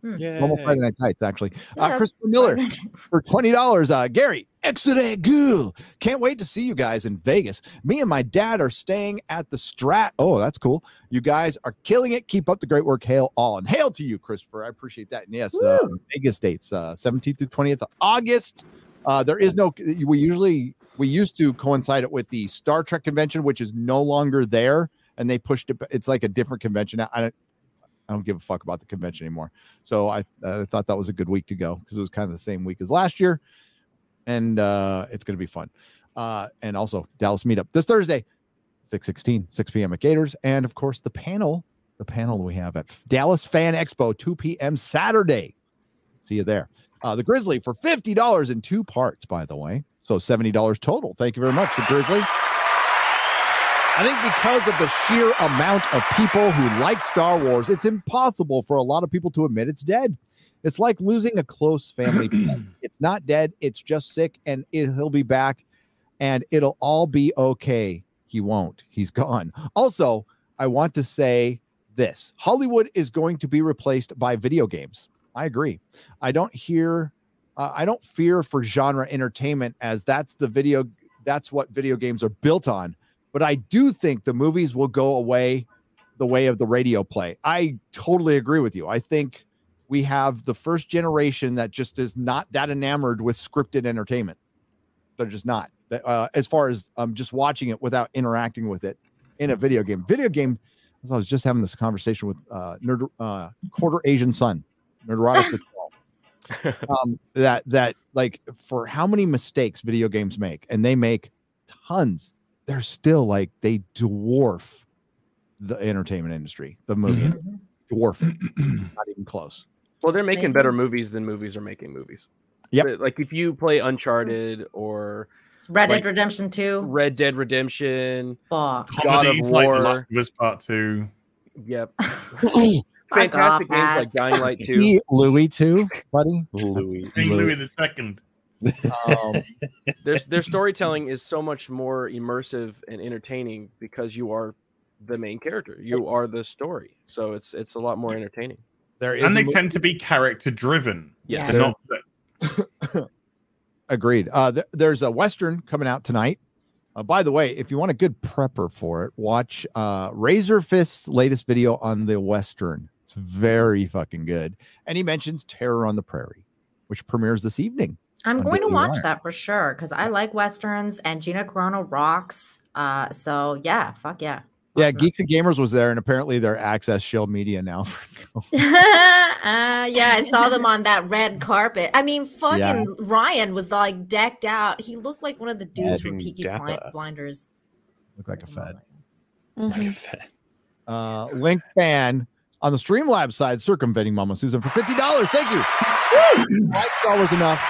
So, like, Hmm. normal Yay. Friday Night Tights, actually. Yeah, uh, Christopher Miller for twenty dollars. Uh, Gary, excellent, good. Can't wait to see you guys in Vegas. Me and my dad are staying at the Strat. Oh, that's cool. You guys are killing it. Keep up the great work. Hail all and hail to you, Christopher. I appreciate that. And yes, uh, Vegas dates, uh, seventeenth through twentieth of August. Uh, there is no. We usually we used to coincide it with the Star Trek convention, which is no longer there, and they pushed it. It's like a different convention. I don't. I don't give a fuck about the convention anymore. So I, thought that was a good week to go because it was kind of the same week as last year, and uh, it's going to be fun. Uh, and also Dallas meetup this Thursday, 616, 6 p.m. at Gators, and of course the panel, the panel we have at Dallas Fan Expo, 2 p.m. Saturday. See you there. Uh, the Grizzly for fifty dollars in two parts, by the way, so seventy dollars total. Thank you very much, the Grizzly. I think because of the sheer amount of people who like Star Wars, it's impossible for a lot of people to admit it's dead. It's like losing a close family. [CLEARS THROAT] It's not dead, it's just sick, and it, he'll be back and it'll all be okay. He won't. He's gone. Also, I want to say this Hollywood is going to be replaced by video games. I agree. I don't hear, uh, I don't fear for genre entertainment as that's the video, that's what video games are built on. But I do think the movies will go away the way of the radio play. I totally agree with you. I think we have the first generation that just is not that enamored with scripted entertainment. They're just not. Uh, as far as um, just watching it without interacting with it in a video game. Video game. I was just having this conversation with uh, nerd, uh, quarter Asian son, Nerdrotic [LAUGHS] um, that that like for how many mistakes video games make, and they make tons. They're still like they dwarf the entertainment industry, the movie Mhm. dwarf it, [CLEARS THROAT] not even close. Well, they're making better movies than movies are making movies. Yep. But, Like if you play Uncharted or Red like Dead Redemption 2. Red Dead Redemption, Fuck. God of Comedies like The War. Last of Us Part Two. Yep. [LAUGHS] [LAUGHS] Fantastic off, games like ass. Dying Light [LAUGHS] 2. Louis 2, buddy. Louis. King Louis the Second. Um, [LAUGHS] Their their storytelling is so much more immersive and entertaining because you are the main character. You are the story. So it's it's a lot more entertaining. there is And they mo- tend to be character driven. Yes. They're not [LAUGHS] Agreed. Uh, th- there's a Western coming out tonight. Uh, by the way, if you want a good prepper for it, watch uh, Razorfist's latest video on the Western. It's very fucking good. And he mentions Terror on the Prairie, which premieres this evening. I'm going to watch Wire. that for sure because I like westerns and Gina Carano rocks. Uh, so yeah, fuck yeah. Yeah, Awesome. Geeks and Gamers was there, and apparently they're Access Shield Media now. [LAUGHS] [LAUGHS] uh, yeah, I saw them on that red carpet. I mean, fucking Yeah. Ryan was like decked out. He looked like one of the dudes from Looking Peaky dapper. Blind- Blinders. Look like a fed. Mhm. Uh, Link fan on the Streamlab side, circumventing Mama Susan for fifty dollars. Thank you. like Star Wars enough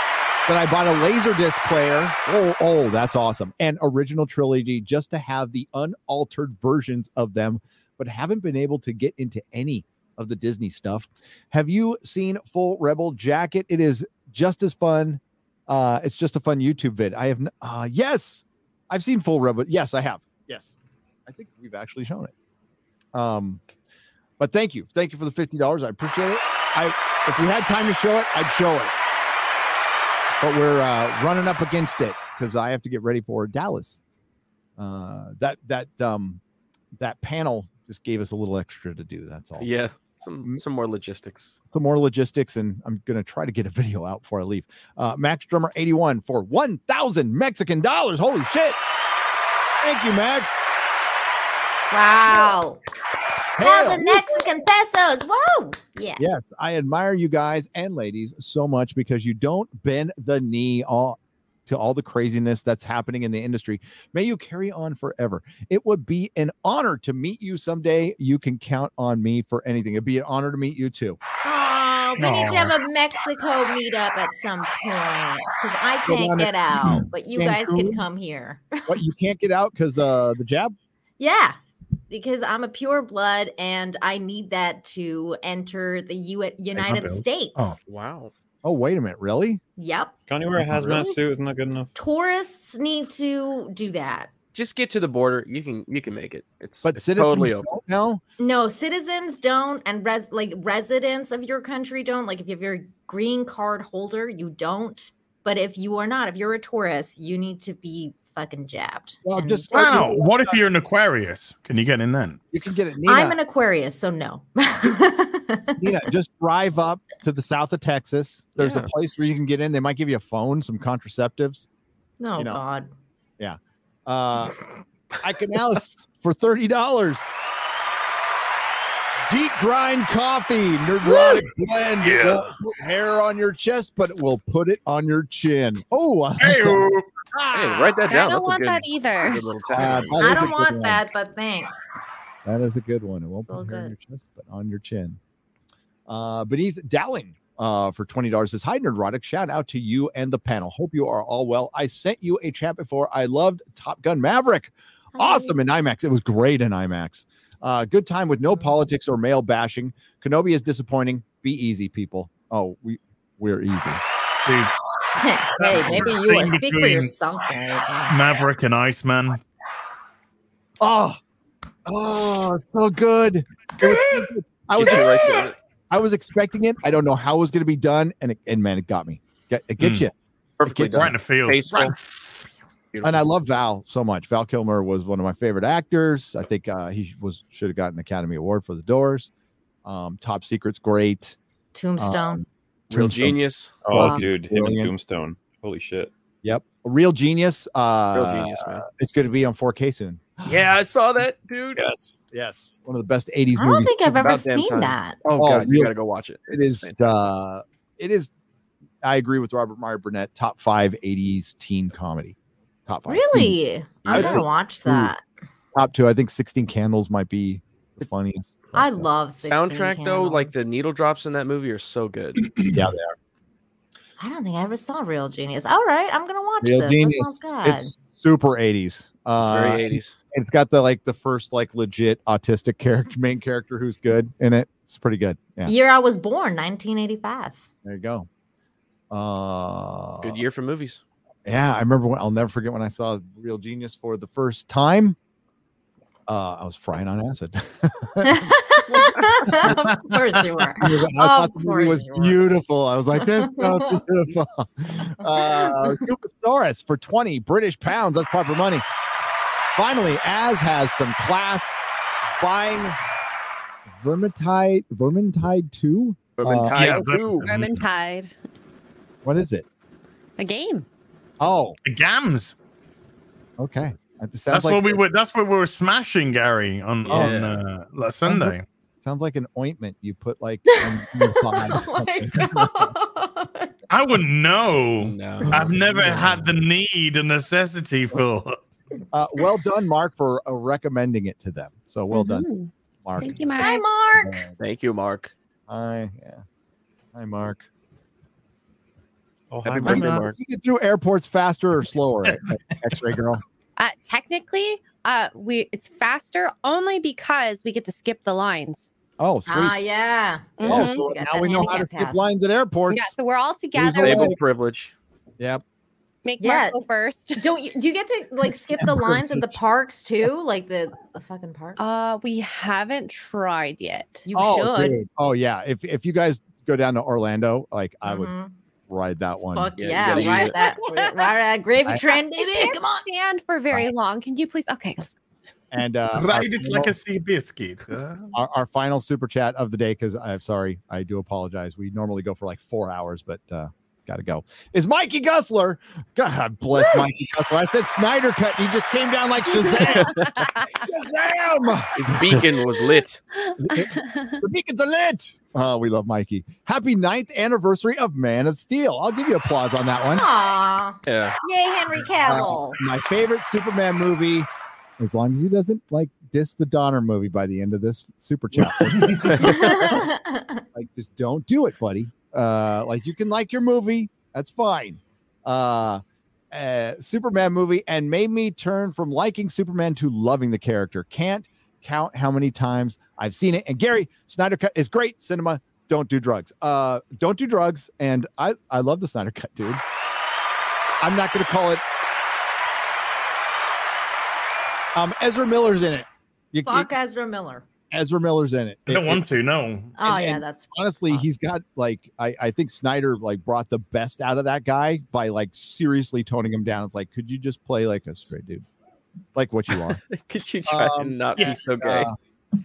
that I bought a Laserdisc player. Oh, oh, that's awesome! And original trilogy just to have the unaltered versions of them, but haven't been able to get into any of the Disney stuff. Have you seen Full Rebel Jacket? It is just as fun. Uh, it's just a fun YouTube vid. I have, n- uh, yes, I've seen full Rebel. Yes, I have. Yes, I think we've actually shown it. Um, but thank you, thank you for the fifty dollars. I appreciate it. I if we had time to show it, I'd show it. But we're uh, running up against it because I have to get ready for Dallas. Uh, that that um that panel just gave us a little extra to do. That's all. Yeah, some some more logistics. Some more logistics, and I'm gonna try to get a video out before I leave. Uh, Max Drummer 81 for 1,000 Mexican dollars. Holy shit! Thank you, Max. Wow. Thousand Mexican pesos. Whoa. Yeah. Yes, I admire you guys and ladies so much because you don't bend the knee all to all the craziness that's happening in the industry. May you carry on forever. It would be an honor to meet you someday. You can count on me for anything. It'd be an honor to meet you too. Oh, we need to have a Mexico meetup at some point because I can't get out, but you guys can come here. What you can't get out because uh the jab? Yeah, because I'm a pure blood and I need that to enter the U- United bill. Oh. States. Oh. Wow. Oh, wait a minute, really? Yep. Can't you wear a hazmat Really? suit? Isn't that good enough? Tourists need to do that. Just get to the border. You can you can make it. It's But it's citizens totally open. don't now. No, citizens don't, and res like residents of your country don't. Like if you're a green card holder, you don't. But if you are not, if you're a tourist, you need to be fucking jabbed. Well, And just Wow. What if you're an Aquarius? Can you get in then? you can get it. Nina, I'm an Aquarius, so no. [LAUGHS] Nina, just drive up to the south of Texas. There's Yeah. a place where you can get in. They might give you a phone, some contraceptives. no, You know. God. Yeah. Uh, I can now s- for thirty dollars. Geek Grind coffee, Nerdrotic blend. It Yeah. won't put hair on your chest, but it will put it on your chin. Oh, I- Hey, write that down. I don't That's a want good, that that's a either. good little Uh, that I don't want one. that, but thanks. That is a good one. It won't So put hair on your chest, but on your chin. Uh, Beneath Dowling uh, for twenty dollars says, "Hi, Nerdrotic. Shout out to you and the panel. Hope you are all well. I sent you a chat before. I loved Top Gun Maverick. Awesome in IMAX. It was great in IMAX. Uh, good time with no politics or male bashing. Kenobi is disappointing. Be easy, people. Oh, we we're easy. Dude, [LAUGHS] hey, maybe you Thing will speak for yourself there. Maverick and Iceman. Oh, oh, so good. It was. I was Get you ex- right. I was expecting it. I don't know how it was going to be done, and it, and man, it got me. Get it gets Mm. you. Perfectly Get- Right in the field. Right. Beautiful. And I love Val so much. Val Kilmer was one of my favorite actors. I think uh, he was should have gotten an Academy Award for The Doors. Um, Top Secret's great. Tombstone. Real Tombstone. genius. Oh, Wow. dude, him and Tombstone. Holy shit. Yep, real genius. Uh, Real genius, man. It's going to be on 4K soon. [GASPS] Yeah, I saw that, dude. Yes. Yes, one of the best 80s movies. I don't movies. think I've ever seen time. that. Oh, Oh, god, real- you gotta go watch it. it it is uh, it is I agree with Robert Meyer Burnett. Top five 80s teen comedy. Top five. Really? I I'd never say watched two. that. Top two. I think 16 Candles might be the funniest. I But, uh, love 16 soundtrack though, like the needle drops in that movie are so good. [CLEARS THROAT] yeah, they are. I don't think I ever saw Real Genius. All right, I'm gonna watch Real this. genius. That sounds good. It's super 80s. Uh, It's very 80s. It's got the like the first like legit autistic character, [LAUGHS] main character who's good in it. It's pretty good. Yeah, Year I was born, 1985. there you go. Uh, Good year for movies. Yeah, I remember when I'll never forget when I saw Real Genius for the first time. Uh, I was frying on acid. [LAUGHS] of course you were. I thought the movie was course you were. beautiful. I was like, this [LAUGHS] is so beautiful. Uh, Cuposaurus for 20 British pounds. That's proper money. Finally, As has some class buying Vermintide, Vermintide 2. Vermintide yeah, but- too. Vermintide. What is it? A game. Oh, the Gams. okay. That sounds That's like what we were. That's what we were smashing, Gary, on on uh, last Sunday. sounds like an ointment you put like [LAUGHS] on your. Oh my god. I wouldn't know. No. I've never had the need and necessity for. Uh, well done, Mark, for uh, recommending it to them. So well done, Mhm. Mark. Thank you, Mark. Hi, Mark. Mark. Thank you, Mark. Hi, yeah. Hi, Mark. Oh, Happy hi, birthday, Mark. Mark. Does get through airports faster or slower, X-ray girl? [LAUGHS] Uh, technically, uh, we it's faster only because we get to skip the lines. Oh, sweet. Ah, yeah. oh, Mhm. so now we know how to handicap skip lines at airports. Yeah, so we're all together. Disabled. Disabled privilege. Yep. Make Yeah. Mark go first. [LAUGHS] Don't you do you get to like skip the lines of the parks too? Like the, the fucking parks? Uh, we haven't tried yet. you oh, should. dude. oh yeah. If if you guys go down to Orlando, like I would Mhm. Ride that one. Fuck Yeah, yeah, ride it. that ride that gravy I- train, baby. Come on. stand for very long. Can you please? Okay, let's. And uh, [LAUGHS] Ride it like a sea biscuit. huh? our, our final super chat of the day because I'm sorry, I do apologize. We normally go for like four hours, but uh, gotta go. Is Mikey Gusler? God bless Mikey Gusler. I said Snyder cut. He just came down like Shazam. [LAUGHS] Shazam! His beacon was lit. [LAUGHS] The beacons are lit. Oh, we love Mikey. Happy ninth anniversary of Man of Steel. I'll give you applause on that one. Aw. Yeah. Yay, Henry Cavill. Uh, my favorite Superman movie, as long as he doesn't like diss the Donner movie by the end of this super chat. [LAUGHS] like just don't do it buddy uh like you can like your movie that's fine. Uh uh superman movie and made me turn from liking superman to loving the character. Can't count how many times i've seen it. And gary snyder cut is great. Cinema don't do drugs. Uh don't do drugs. And i i love the snyder cut dude. I'm not gonna call it um ezra miller's in it. You, Fuck Ezra Miller. Ezra miller's in it I don't It- want to. No. Oh And- yeah, that's honestly he's got like I, I think snyder like brought the best out of that guy by like seriously toning him down it's like could you just play like a straight dude like what you are [LAUGHS] Could you try to Um, not yeah. be so gay? Uh,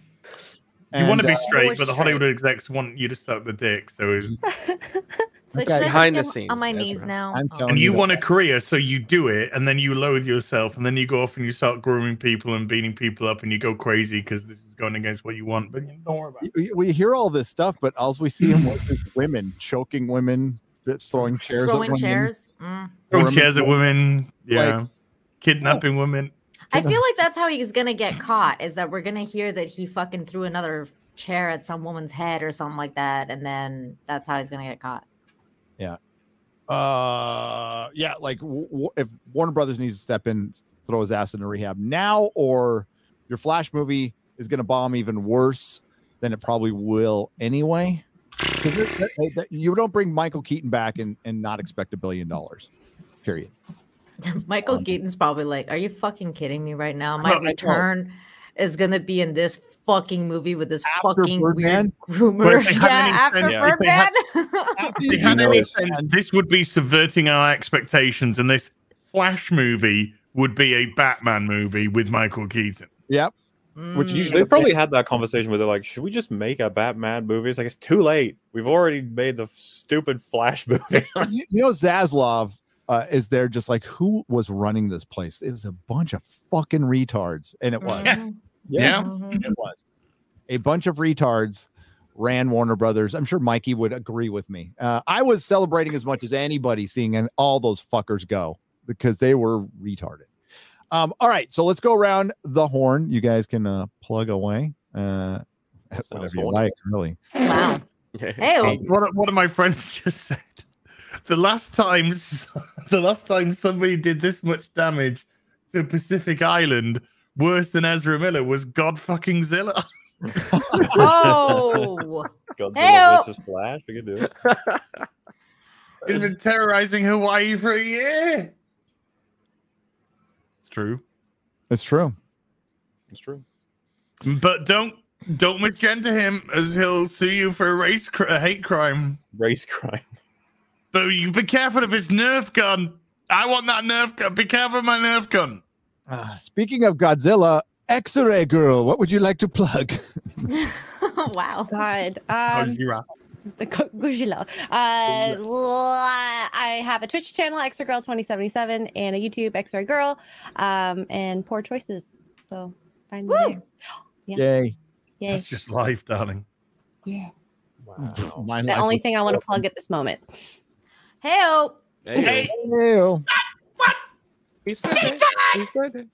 You want to be uh, straight, Always but the straight. Hollywood execs want you to suck the dick. So, [LAUGHS] it's, It's Okay. Behind the get on my scenes, knees now? I'm Oh. telling and you that- want a career, so you do it, and then you loathe yourself, and then you go off and you start grooming people and beating people up, and you go crazy because this is going against what you want. But don't worry about it. we, we hear all this stuff but all we see him with is [LAUGHS] women choking women throwing chairs Throwing at women. chairs. Mm. Throwing chairs at women, yeah, Like- kidnapping women. I feel like that's how he's gonna get caught. Is that we're gonna hear that he fucking threw another chair at some woman's head or something like that, and then that's how he's gonna get caught. Uh yeah like w- w- if warner brothers needs to step in throw his ass into rehab now or your flash movie is going to bomb even worse than it probably will anyway 'Cause it- that- that- that- you don't bring michael keaton back and, and not expect a billion dollars period. [LAUGHS] Michael Um, Keaton's probably like, "Are you fucking kidding me right now? My return is gonna be in this fucking movie with this After fucking Birdman? weird [LAUGHS] groomer." if they had Yeah, after sense- yeah, Birdman. had- they had know any sense, this would be subverting our expectations, and this Flash movie would be a Batman movie with Michael Keaton. yep Mm. Which you You, they probably had that conversation where they're like, "Should we just make a Batman movie?" It's like it's too late. We've already made the stupid Flash [LAUGHS] movie. you, you know Zaslav uh, is there just like who was running this place it was a bunch of fucking retards and it was Mhm. Yeah. Mhm. it was a bunch of retards ran Warner Brothers. I'm sure Mikey would agree with me. Uh, I was celebrating as much as anybody seeing an- all those fuckers go because they were retarded. Um, all right, so let's go around the horn. You guys can uh, plug away. Uh, That sounds whatever you wonderful. like, really. Wow. Hey, One of, one of my friends [LAUGHS] just said the last time [LAUGHS] the last time somebody did this much damage to Pacific Island worse than Ezra Miller was God fucking Zilla. [LAUGHS] oh, Godzilla Heyo. versus Flash. We could do it. [LAUGHS] He's been terrorizing Hawaii for a year. It's true. It's true. It's true. But don't don't misgender him as he'll sue you for a race cr- a hate crime. Race crime. But you be careful of his Nerf gun. I want that Nerf gun. Be careful of my Nerf gun. Uh, speaking of Godzilla, X-ray girl, what would you like to plug? [LAUGHS] wow. God. Um, Gojira. the Go- Godzilla. Uh, I have a Twitch channel, X-Ray Girl 2077, and a YouTube X-Ray Girl, um, and Poor Choices. So find me there. Yeah. Yay. Yay. That's just life, darling. Yeah. Mine The only thing I want to plug at this moment. Hey, Hey, Ew. he's birthday. He's birthday.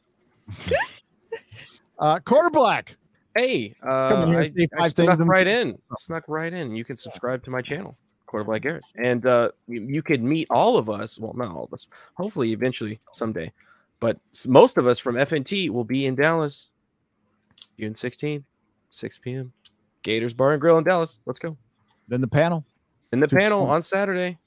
Uh, Quarter Black. Hey, uh, in here I, and say I five snuck things right in. Snuck right in. You can subscribe to my channel, Quarter Black Garrett, and uh, you, you could meet all of us. Well, not all of us. Hopefully, eventually, someday. But s- most of us from FNT will be in Dallas, June 16th, 6 p.m. Gators Bar and Grill in Dallas. Let's go. Then the panel. In the Super panel on Saturday,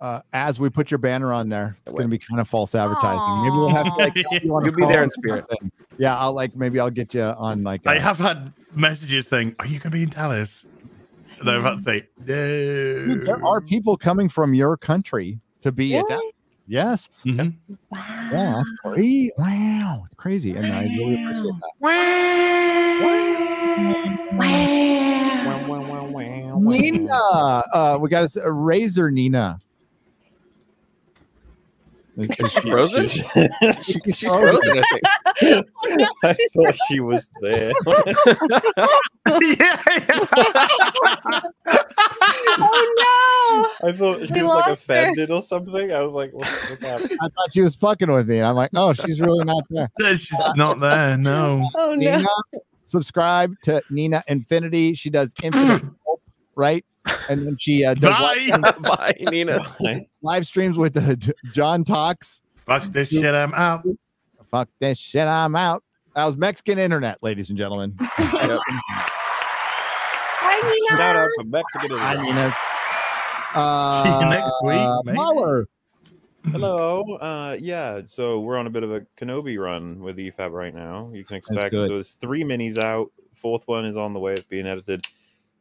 uh, as we put your banner on there, it's going to be kind of false advertising. Maybe we'll have to like, you on you'll be there in spirit. something. Yeah, I'll like maybe I'll get you on like. I uh, have had messages saying, "Are you going to be in Dallas?" And I'm about to say, "No." Dude, there are people coming from your country to be at that. Yes. Mhm. Yeah, that's crazy. Wow, it's crazy, and I really appreciate that. Wow! Wow! Wow! Wow! Nina, uh, we got a razor, Nina. Is she Frozen? She, [LAUGHS] She- she's frozen, I think. [LAUGHS] [LAUGHS] Oh, I thought she was there. oh no! I thought she We was like lost her. offended or something. I was like, what's, what's happening? I thought she was fucking with me. I'm like, oh, she's really not there. She's not there. No. Oh, no! Oh Nina, no! subscribe to Nina Infinity. She does Infinite [CLEARS THROAT] right? And then she uh, does Bye. live, [LAUGHS] Bye, Nina. live streams with uh, John Talks. Fuck this shit. I'm out. Fuck this shit. I'm out. That was Mexican internet, ladies and gentlemen. [LAUGHS] Hi, Nina. Shout out to Mexican. Hi, Internet. Nina. Uh, See you next week, mate. MauLer. Hello. Uh, yeah. So we're on a bit of a Kenobi run with EFAP right now. You can expect. So there's three minis out. Fourth one is on the way. It's being edited.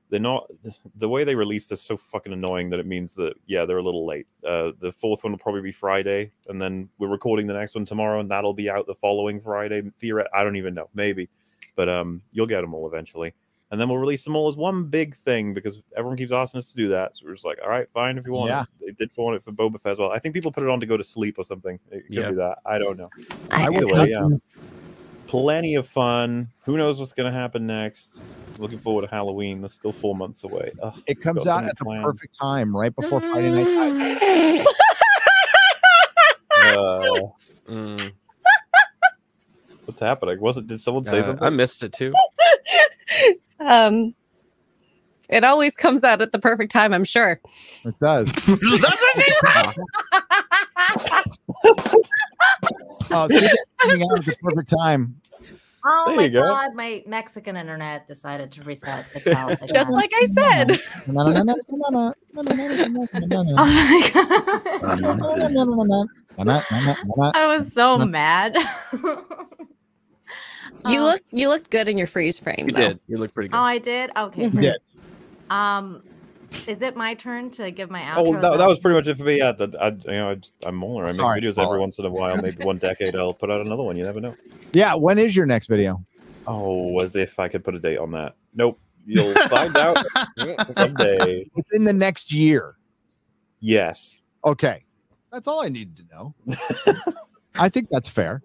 They're not [LAUGHS] the way they released is so fucking annoying that it means that yeah they're a little late. Uh, the fourth one will probably be Friday, and then we're recording the next one tomorrow, and that'll be out the following Friday. Theoret, I don't even know, maybe, but um, you'll get them all eventually, and then we'll release them all as one big thing because everyone keeps asking us to do that. So we're just like, all right, fine if you want Yeah. They did want it for Boba Fett as well. I think people put it on to go to sleep or something. It could Yeah. be that. I don't know. I Either will way, yeah. Plenty of fun. Who knows what's going to happen next? Looking forward to Halloween. That's still four months away. Ugh, It comes out many at the perfect time, right before Friday night. Uh, Mm. what's happening? Was it? Did someone say Uh, something? I missed it too. [LAUGHS] Um, it always comes out at the perfect time. I'm sure. It does. [LAUGHS] That's what she said. [LAUGHS] Oh, so coming out at the perfect time. Oh There my you go. god, my Mexican internet decided to reset itself. [LAUGHS] Just like I said. Oh my god. I was so [LAUGHS] mad. [LAUGHS] You Um, look you looked good in your freeze frame. You though. did. You look pretty good. Oh. I did. Okay. Mhm. did. Um, is it my turn to give my oh, outro? Oh, that, that was pretty much it for me. Yeah, that, I, you know, I just, I'm MauLer. I make videos MauLer. every once in a while. Maybe one decade, I'll put out another one. You never know. Yeah, when is your next video? Oh, as if I could put a date on that. Nope. You'll find out [LAUGHS] someday. Within the next year. Yes. Okay. That's all I needed to know. [LAUGHS] I think that's fair.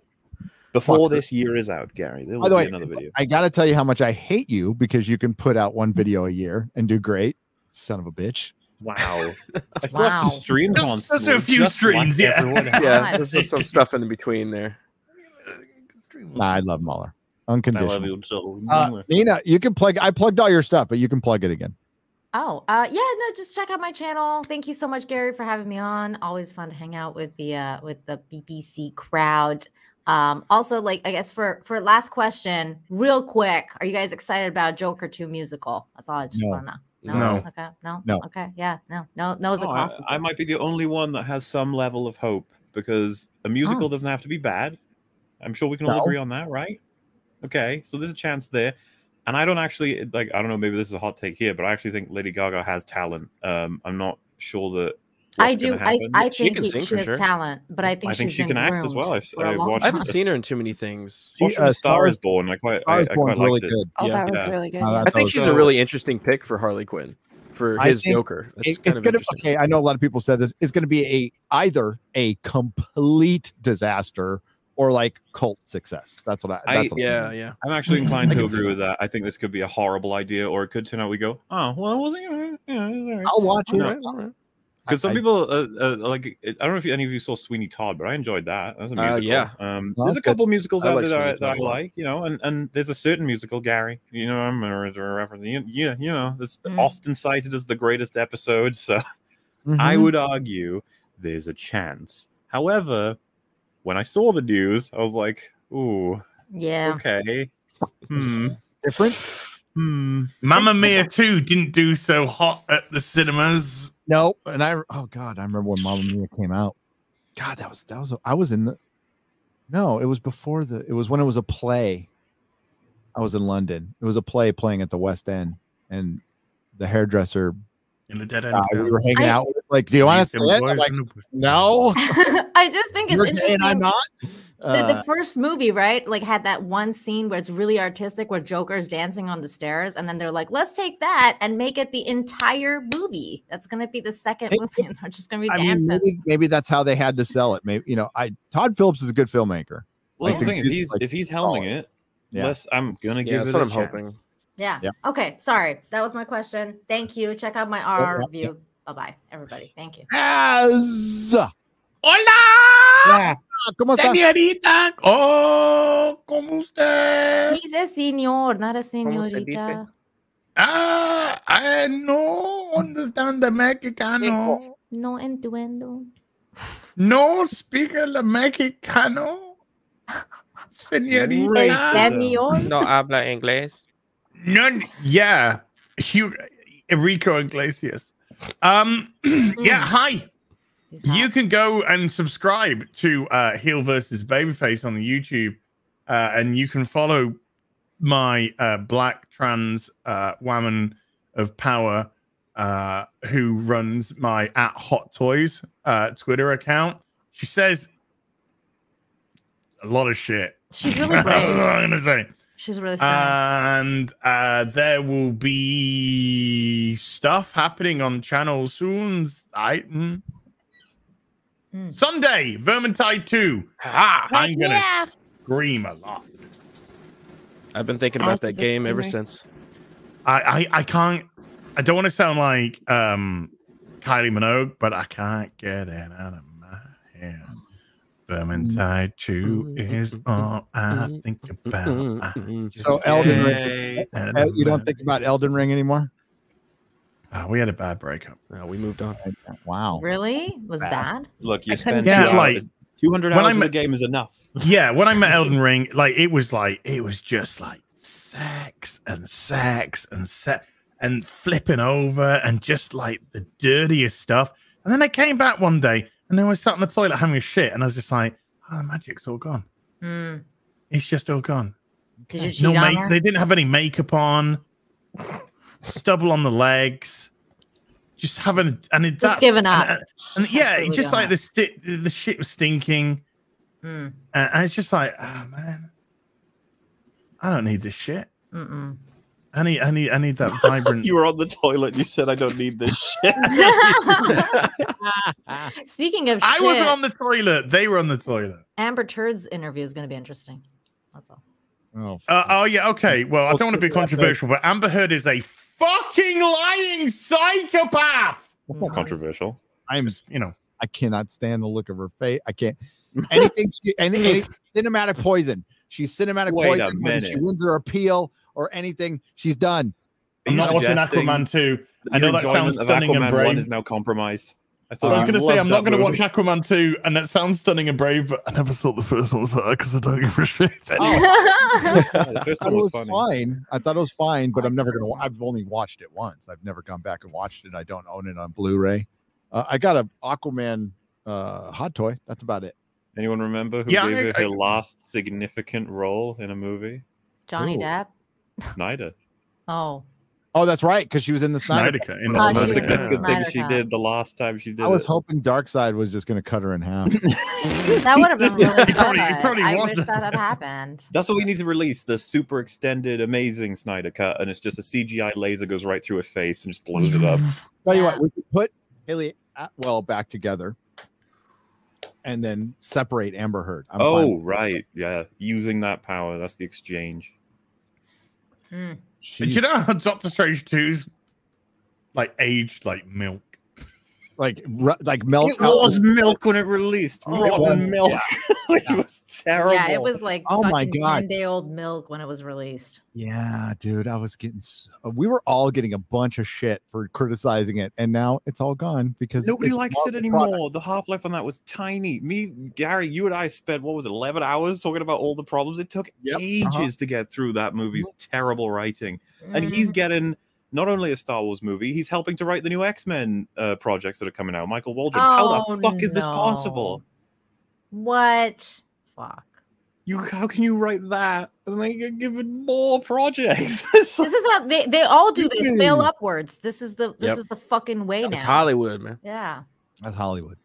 Before Fuck. this year is out, Gary, there By the be way, another video. I got to tell you how much I hate you because you can put out one video a year and do great. Son of a bitch. Wow. [LAUGHS] I still have Wow. two streams Just- on. just a few just like streams, yeah. [LAUGHS] yeah, there's some stuff in between there. Nah, I love MauLer. I love Unconditional. you so. Uh, Nina, you can plug. I plugged all your stuff, but you can plug it again. Oh, uh, yeah, no, just check out my channel. Thank you so much, Gary, for having me on. Always fun to hang out with the uh with the BBC crowd. Um, also, like I guess for for last question, real quick, are you guys excited about Joker 2 musical? That's all I just No. want to know. No. Okay. No. No. Okay. Yeah. No. No. Nose Oh, I, across. the I might be the only one that has some level of hope because a musical doesn't have to be bad. I'm sure we can all No. agree on that, right? Okay, so there's a chance there. And I don't actually like I don't know, maybe this is a hot take here, but I actually think Lady Gaga has talent. Um I'm not sure that I do. I. I She think can he- sing she has sure. talent, but I think I think she's she can act as well. I've- for a I've long watched I haven't seen her in too many things. She- uh, the Star is Born, I quite I, Stars I Born's quite really liked it. good. Oh, yeah. that was Yeah. really good. Uh, yeah. I think she's so. a really interesting pick for Harley Quinn for his Joker. That's It- it's gonna okay. I know a lot of people said this. It's gonna be a either a complete disaster or like cult success. That's what I. I- That's what Yeah, yeah. I'm actually [LAUGHS] inclined to agree with that. I think this could be a horrible idea, or it could turn out we go, oh, well, it wasn't. Yeah, it was all right. I'll watch it. No. Alright, alright. Because some I- people uh, uh, like I don't know if any of you saw Sweeney Todd, but I enjoyed that. That's a Uh, musical. yeah. Um, Well, there's a couple musicals I out like there that, I, that I Todd a lot. like, you know, and, and there's a certain musical, Gary. You know, I'm a, a reference. You, you, you know, it's Mm. often cited as the greatest episode. So [LAUGHS] I Mhm. would argue there's a chance. However, when I saw the news, I was like, ooh, Yeah. okay, hmm, different. hmm. Mamma Mia 2 didn't do so hot at the cinemas. Nope. And I oh god, I remember when Mamma Mia came out. God, that was that was I was in the no, it was before the it was when it was a play. I was in London. It was a play playing at the West End, and the hairdresser In the dead end. guy we were hanging I- out like, do you want to Them say it? I'm like, no. [LAUGHS] I just think it's You're interesting. saying I'm not. The, the Uh, first movie, right? Like had that one scene where it's really artistic, where Joker's dancing on the stairs, and then they're like, "Let's take that and make it the entire movie." That's gonna be the second Hey, movie, [LAUGHS] and they're just gonna be I mean, maybe, maybe that's how they had to sell it. Maybe you know, I Todd Phillips is a good filmmaker. Well, I that's the thing. If he's like, if he's helming it, Yeah. let's, I'm gonna give Yeah, give that's it what a I'm hoping. yeah. Yeah. Okay. Sorry, that was my question. Thank you. Check out my RR yeah, yeah. review. Bye bye, everybody. Thank you. As Hola, yeah, ¿cómo está? señorita. Oh, ¿cómo usted? He's a señor, not a ¿Cómo se dice? señorita. Ah, I no understand the Mexicano. No entiendo. No speak el Mexicano. Señorita. Señor. No [LAUGHS] habla inglés. None. Yeah. Hugh, Enrico Iglesias. Um. [CLEARS THROAT] yeah. Hi. You can go and subscribe to uh, Heel versus Babyface on the YouTube, uh, and you can follow my uh, black trans uh, woman of power uh, who runs my at Hot Toys uh, Twitter account. She says a lot of shit. She's [LAUGHS] really brave. I'm gonna say. She's really sad. And uh, there will be stuff happening on channel soon. I mm. Mm. Sunday, Vermintide 2. Ah, I'm gonna yeah. scream a lot. I've been thinking As about that game ever since. I, I I can't I don't want to sound like um Kylie Minogue, but I can't get it out of my head. Vermintide 2 is all I think about. I [LAUGHS] So Elden Ring. is- get it out of you don't think about Elden Ring anymore? Oh, we had a bad breakup. No, we moved on. Wow. Really? Was bad? Look, you I spend couldn't two like, 200 when hours I'm in the game is enough. Yeah, when I met Elden [LAUGHS] Ring, like it was like it was just like sex and sex and sex and flipping over and just like the dirtiest stuff. And then I came back one day and then I was sat in the toilet having a shit, and I was just like, "Oh, the magic's all gone. Mm. It's just all gone. Did you cheat No, on her? they didn't have any makeup on, stubble on the legs, just having and it, that's- giving up. And, and yeah, Completely just like the sti- the shit was stinking. Mm. And and it's just like, oh man, I don't need this shit. Mm-mm. I need, I need, I need that vibrant. [LAUGHS] You were on the toilet and you said, I don't need this shit. [LAUGHS] Speaking of I shit, wasn't on the toilet. They were on the toilet. Amber Turd's interview is going to be interesting. That's all. Oh, Uh, oh yeah, okay. Well, I We'll don't want to be controversial, but Amber Heard is a fucking lying psychopath. That's not controversial. I'm You know, I cannot stand the look of her face. I can't anything she [LAUGHS] any, any cinematic poison. She's cinematic Wait a poison when she wins her appeal or anything. She's done. I'm not watching Aquaman 2. I know that sounds enjoyment of stunning and Aquaman brave. 1 is now compromised. I I was going to say, I'm not going to watch. Aquaman 2, and that sounds stunning and brave, but I never saw the first one because I don't give a shit. [LAUGHS] Yeah, [LAUGHS] the first I one it was was funny. fine. I thought it was fine, but I I'm never gonna. I've only watched it once. I've never gone back and watched it. I don't own it on Blu-ray. Uh, I got a Aquaman uh, hot toy. That's about it. Anyone remember who Yeah, gave her I- her I- last significant role in a movie? Johnny Ooh. Depp. Snyder. [LAUGHS] Oh, Oh, that's right, because she was in the Snyder. Snyder Cut. In Oh, the That's was the in Snyder the good thing she did the last time she did I was it. hoping Darkseid was just gonna cut her in half. [LAUGHS] that would have been really [LAUGHS] He good. probably- probably I wish the- that had [LAUGHS] happened. That's what we need to release the super extended, amazing Snyder cut, and it's just a CGI laser goes right through her face and just blows it up. Tell you Yeah. what, we could put Hayley Atwell back together, and then separate Amber Heard. I'm oh, with right, yeah, using that power. That's the exchange. Mm. Did you know how Doctor Strange 2's like aged like milk? Like ru- like melt. It was milk when it released. Oh, it Rotten was, milk. yeah. [LAUGHS] it was terrible. Yeah, it was like Oh my God. 10 day old milk when it was released. Yeah, dude, I was getting. So, we were all getting a bunch of shit for criticizing it, and now it's all gone because Nobody likes it anymore. product. The half life on that was tiny. Me, Gary, you and I spent what was it, eleven hours talking about all the problems. It took Yep, ages uh-huh. to get through that movie's terrible writing, and he's Mhm. getting not only a Star Wars movie, he's helping to write the new X Men uh, projects that are coming out. Michael Waldron. How Oh, the fuck is this possible? What? Fuck. You how can you write that and then get given more projects? [LAUGHS] This is how they, they all do this. Fail upwards. This is the this Yep. is the fucking way It's now. Hollywood, man. Yeah. That's Hollywood.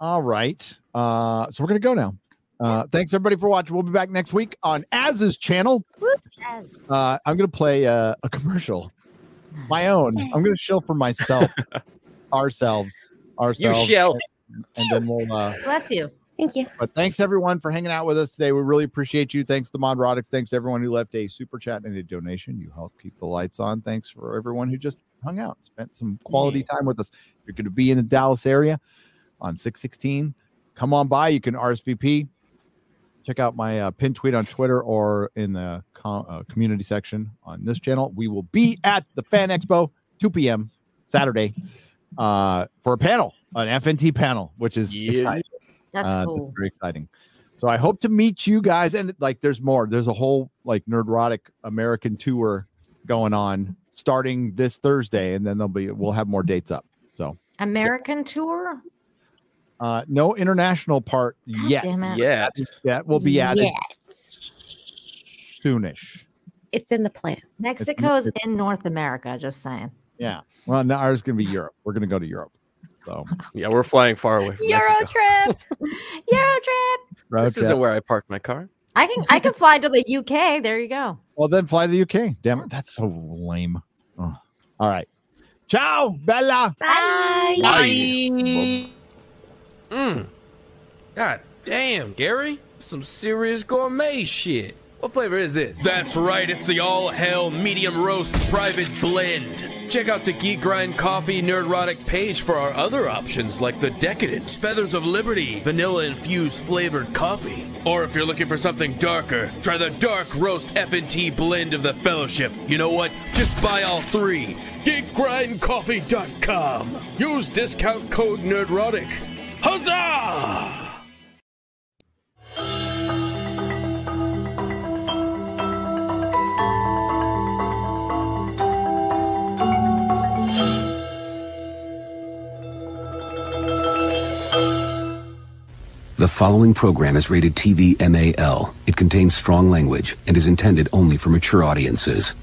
All right. Uh, so we're gonna go now. Uh, thanks everybody for watching. We'll be back next week on Az's channel. Uh, I'm gonna play uh, a commercial, my own. I'm gonna show for myself, [LAUGHS] ourselves, ourselves. You ourselves, shall. and then we'll. Uh, Bless you. Thank you. but thanks everyone for hanging out with us today. We really appreciate you. Thanks to Modrotics. Thanks to everyone who left a super chat and a donation. You help keep the lights on. Thanks for everyone who just hung out, spent some quality time with us. If you're going to be in the Dallas area on 616, come on by. You can RSVP. Check out my uh, pin tweet on Twitter or in the com- uh, community section on this channel. We will be at the Fan Expo 2 p.m. Saturday uh, for a panel, an FNT panel, which is Yeah. exciting. That's Uh, cool. very exciting. So I hope to meet you guys. And like, there's more. There's a whole like nerdrotic American tour going on starting this Thursday, and then there'll be we'll have more dates up. So American tour? Uh, no international part yet. damn it. Yeah. That will be added Yet. soonish. It's in the plan. Mexico is in North America, just saying. Yeah. Well, now ours is gonna be Europe. We're gonna go to Europe. So [LAUGHS] Yeah, we're flying far away from Euro Mexico. trip. [LAUGHS] Euro trip. road This trip. isn't where I parked my car. I can I can fly to the UK. There you go. Well, then fly to the UK. Damn it, that's so lame. Oh. All right. Ciao, Bella. Bye. Bye. Mm. God damn, Gary. Some serious gourmet shit. What flavor is this? That's right, it's the all hell medium roast private blend. Check out the Geek Grind Coffee Nerdrotic page for our other options like the Decadent, Feathers of Liberty, vanilla infused flavored coffee. Or if you're looking for something darker, try the Dark Roast F&T blend of the Fellowship. You know what? Just buy all three. GeekGrindCoffee.com. Use discount code Nerdrotic. Huzzah! The following program is rated TV MAL. It contains strong language and is intended only for mature audiences.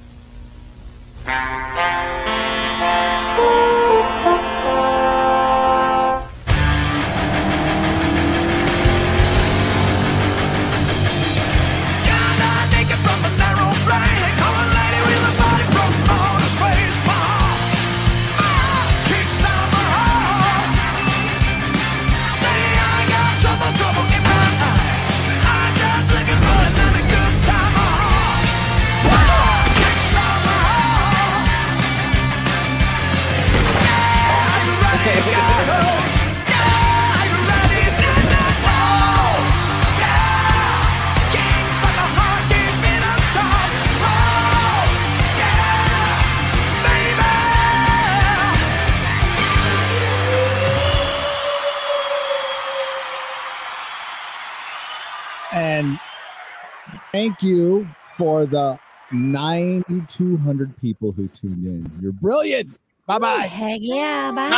Thank you for the 9,200 people who tuned in. You're brilliant. Bye bye. Heck yeah. Bye.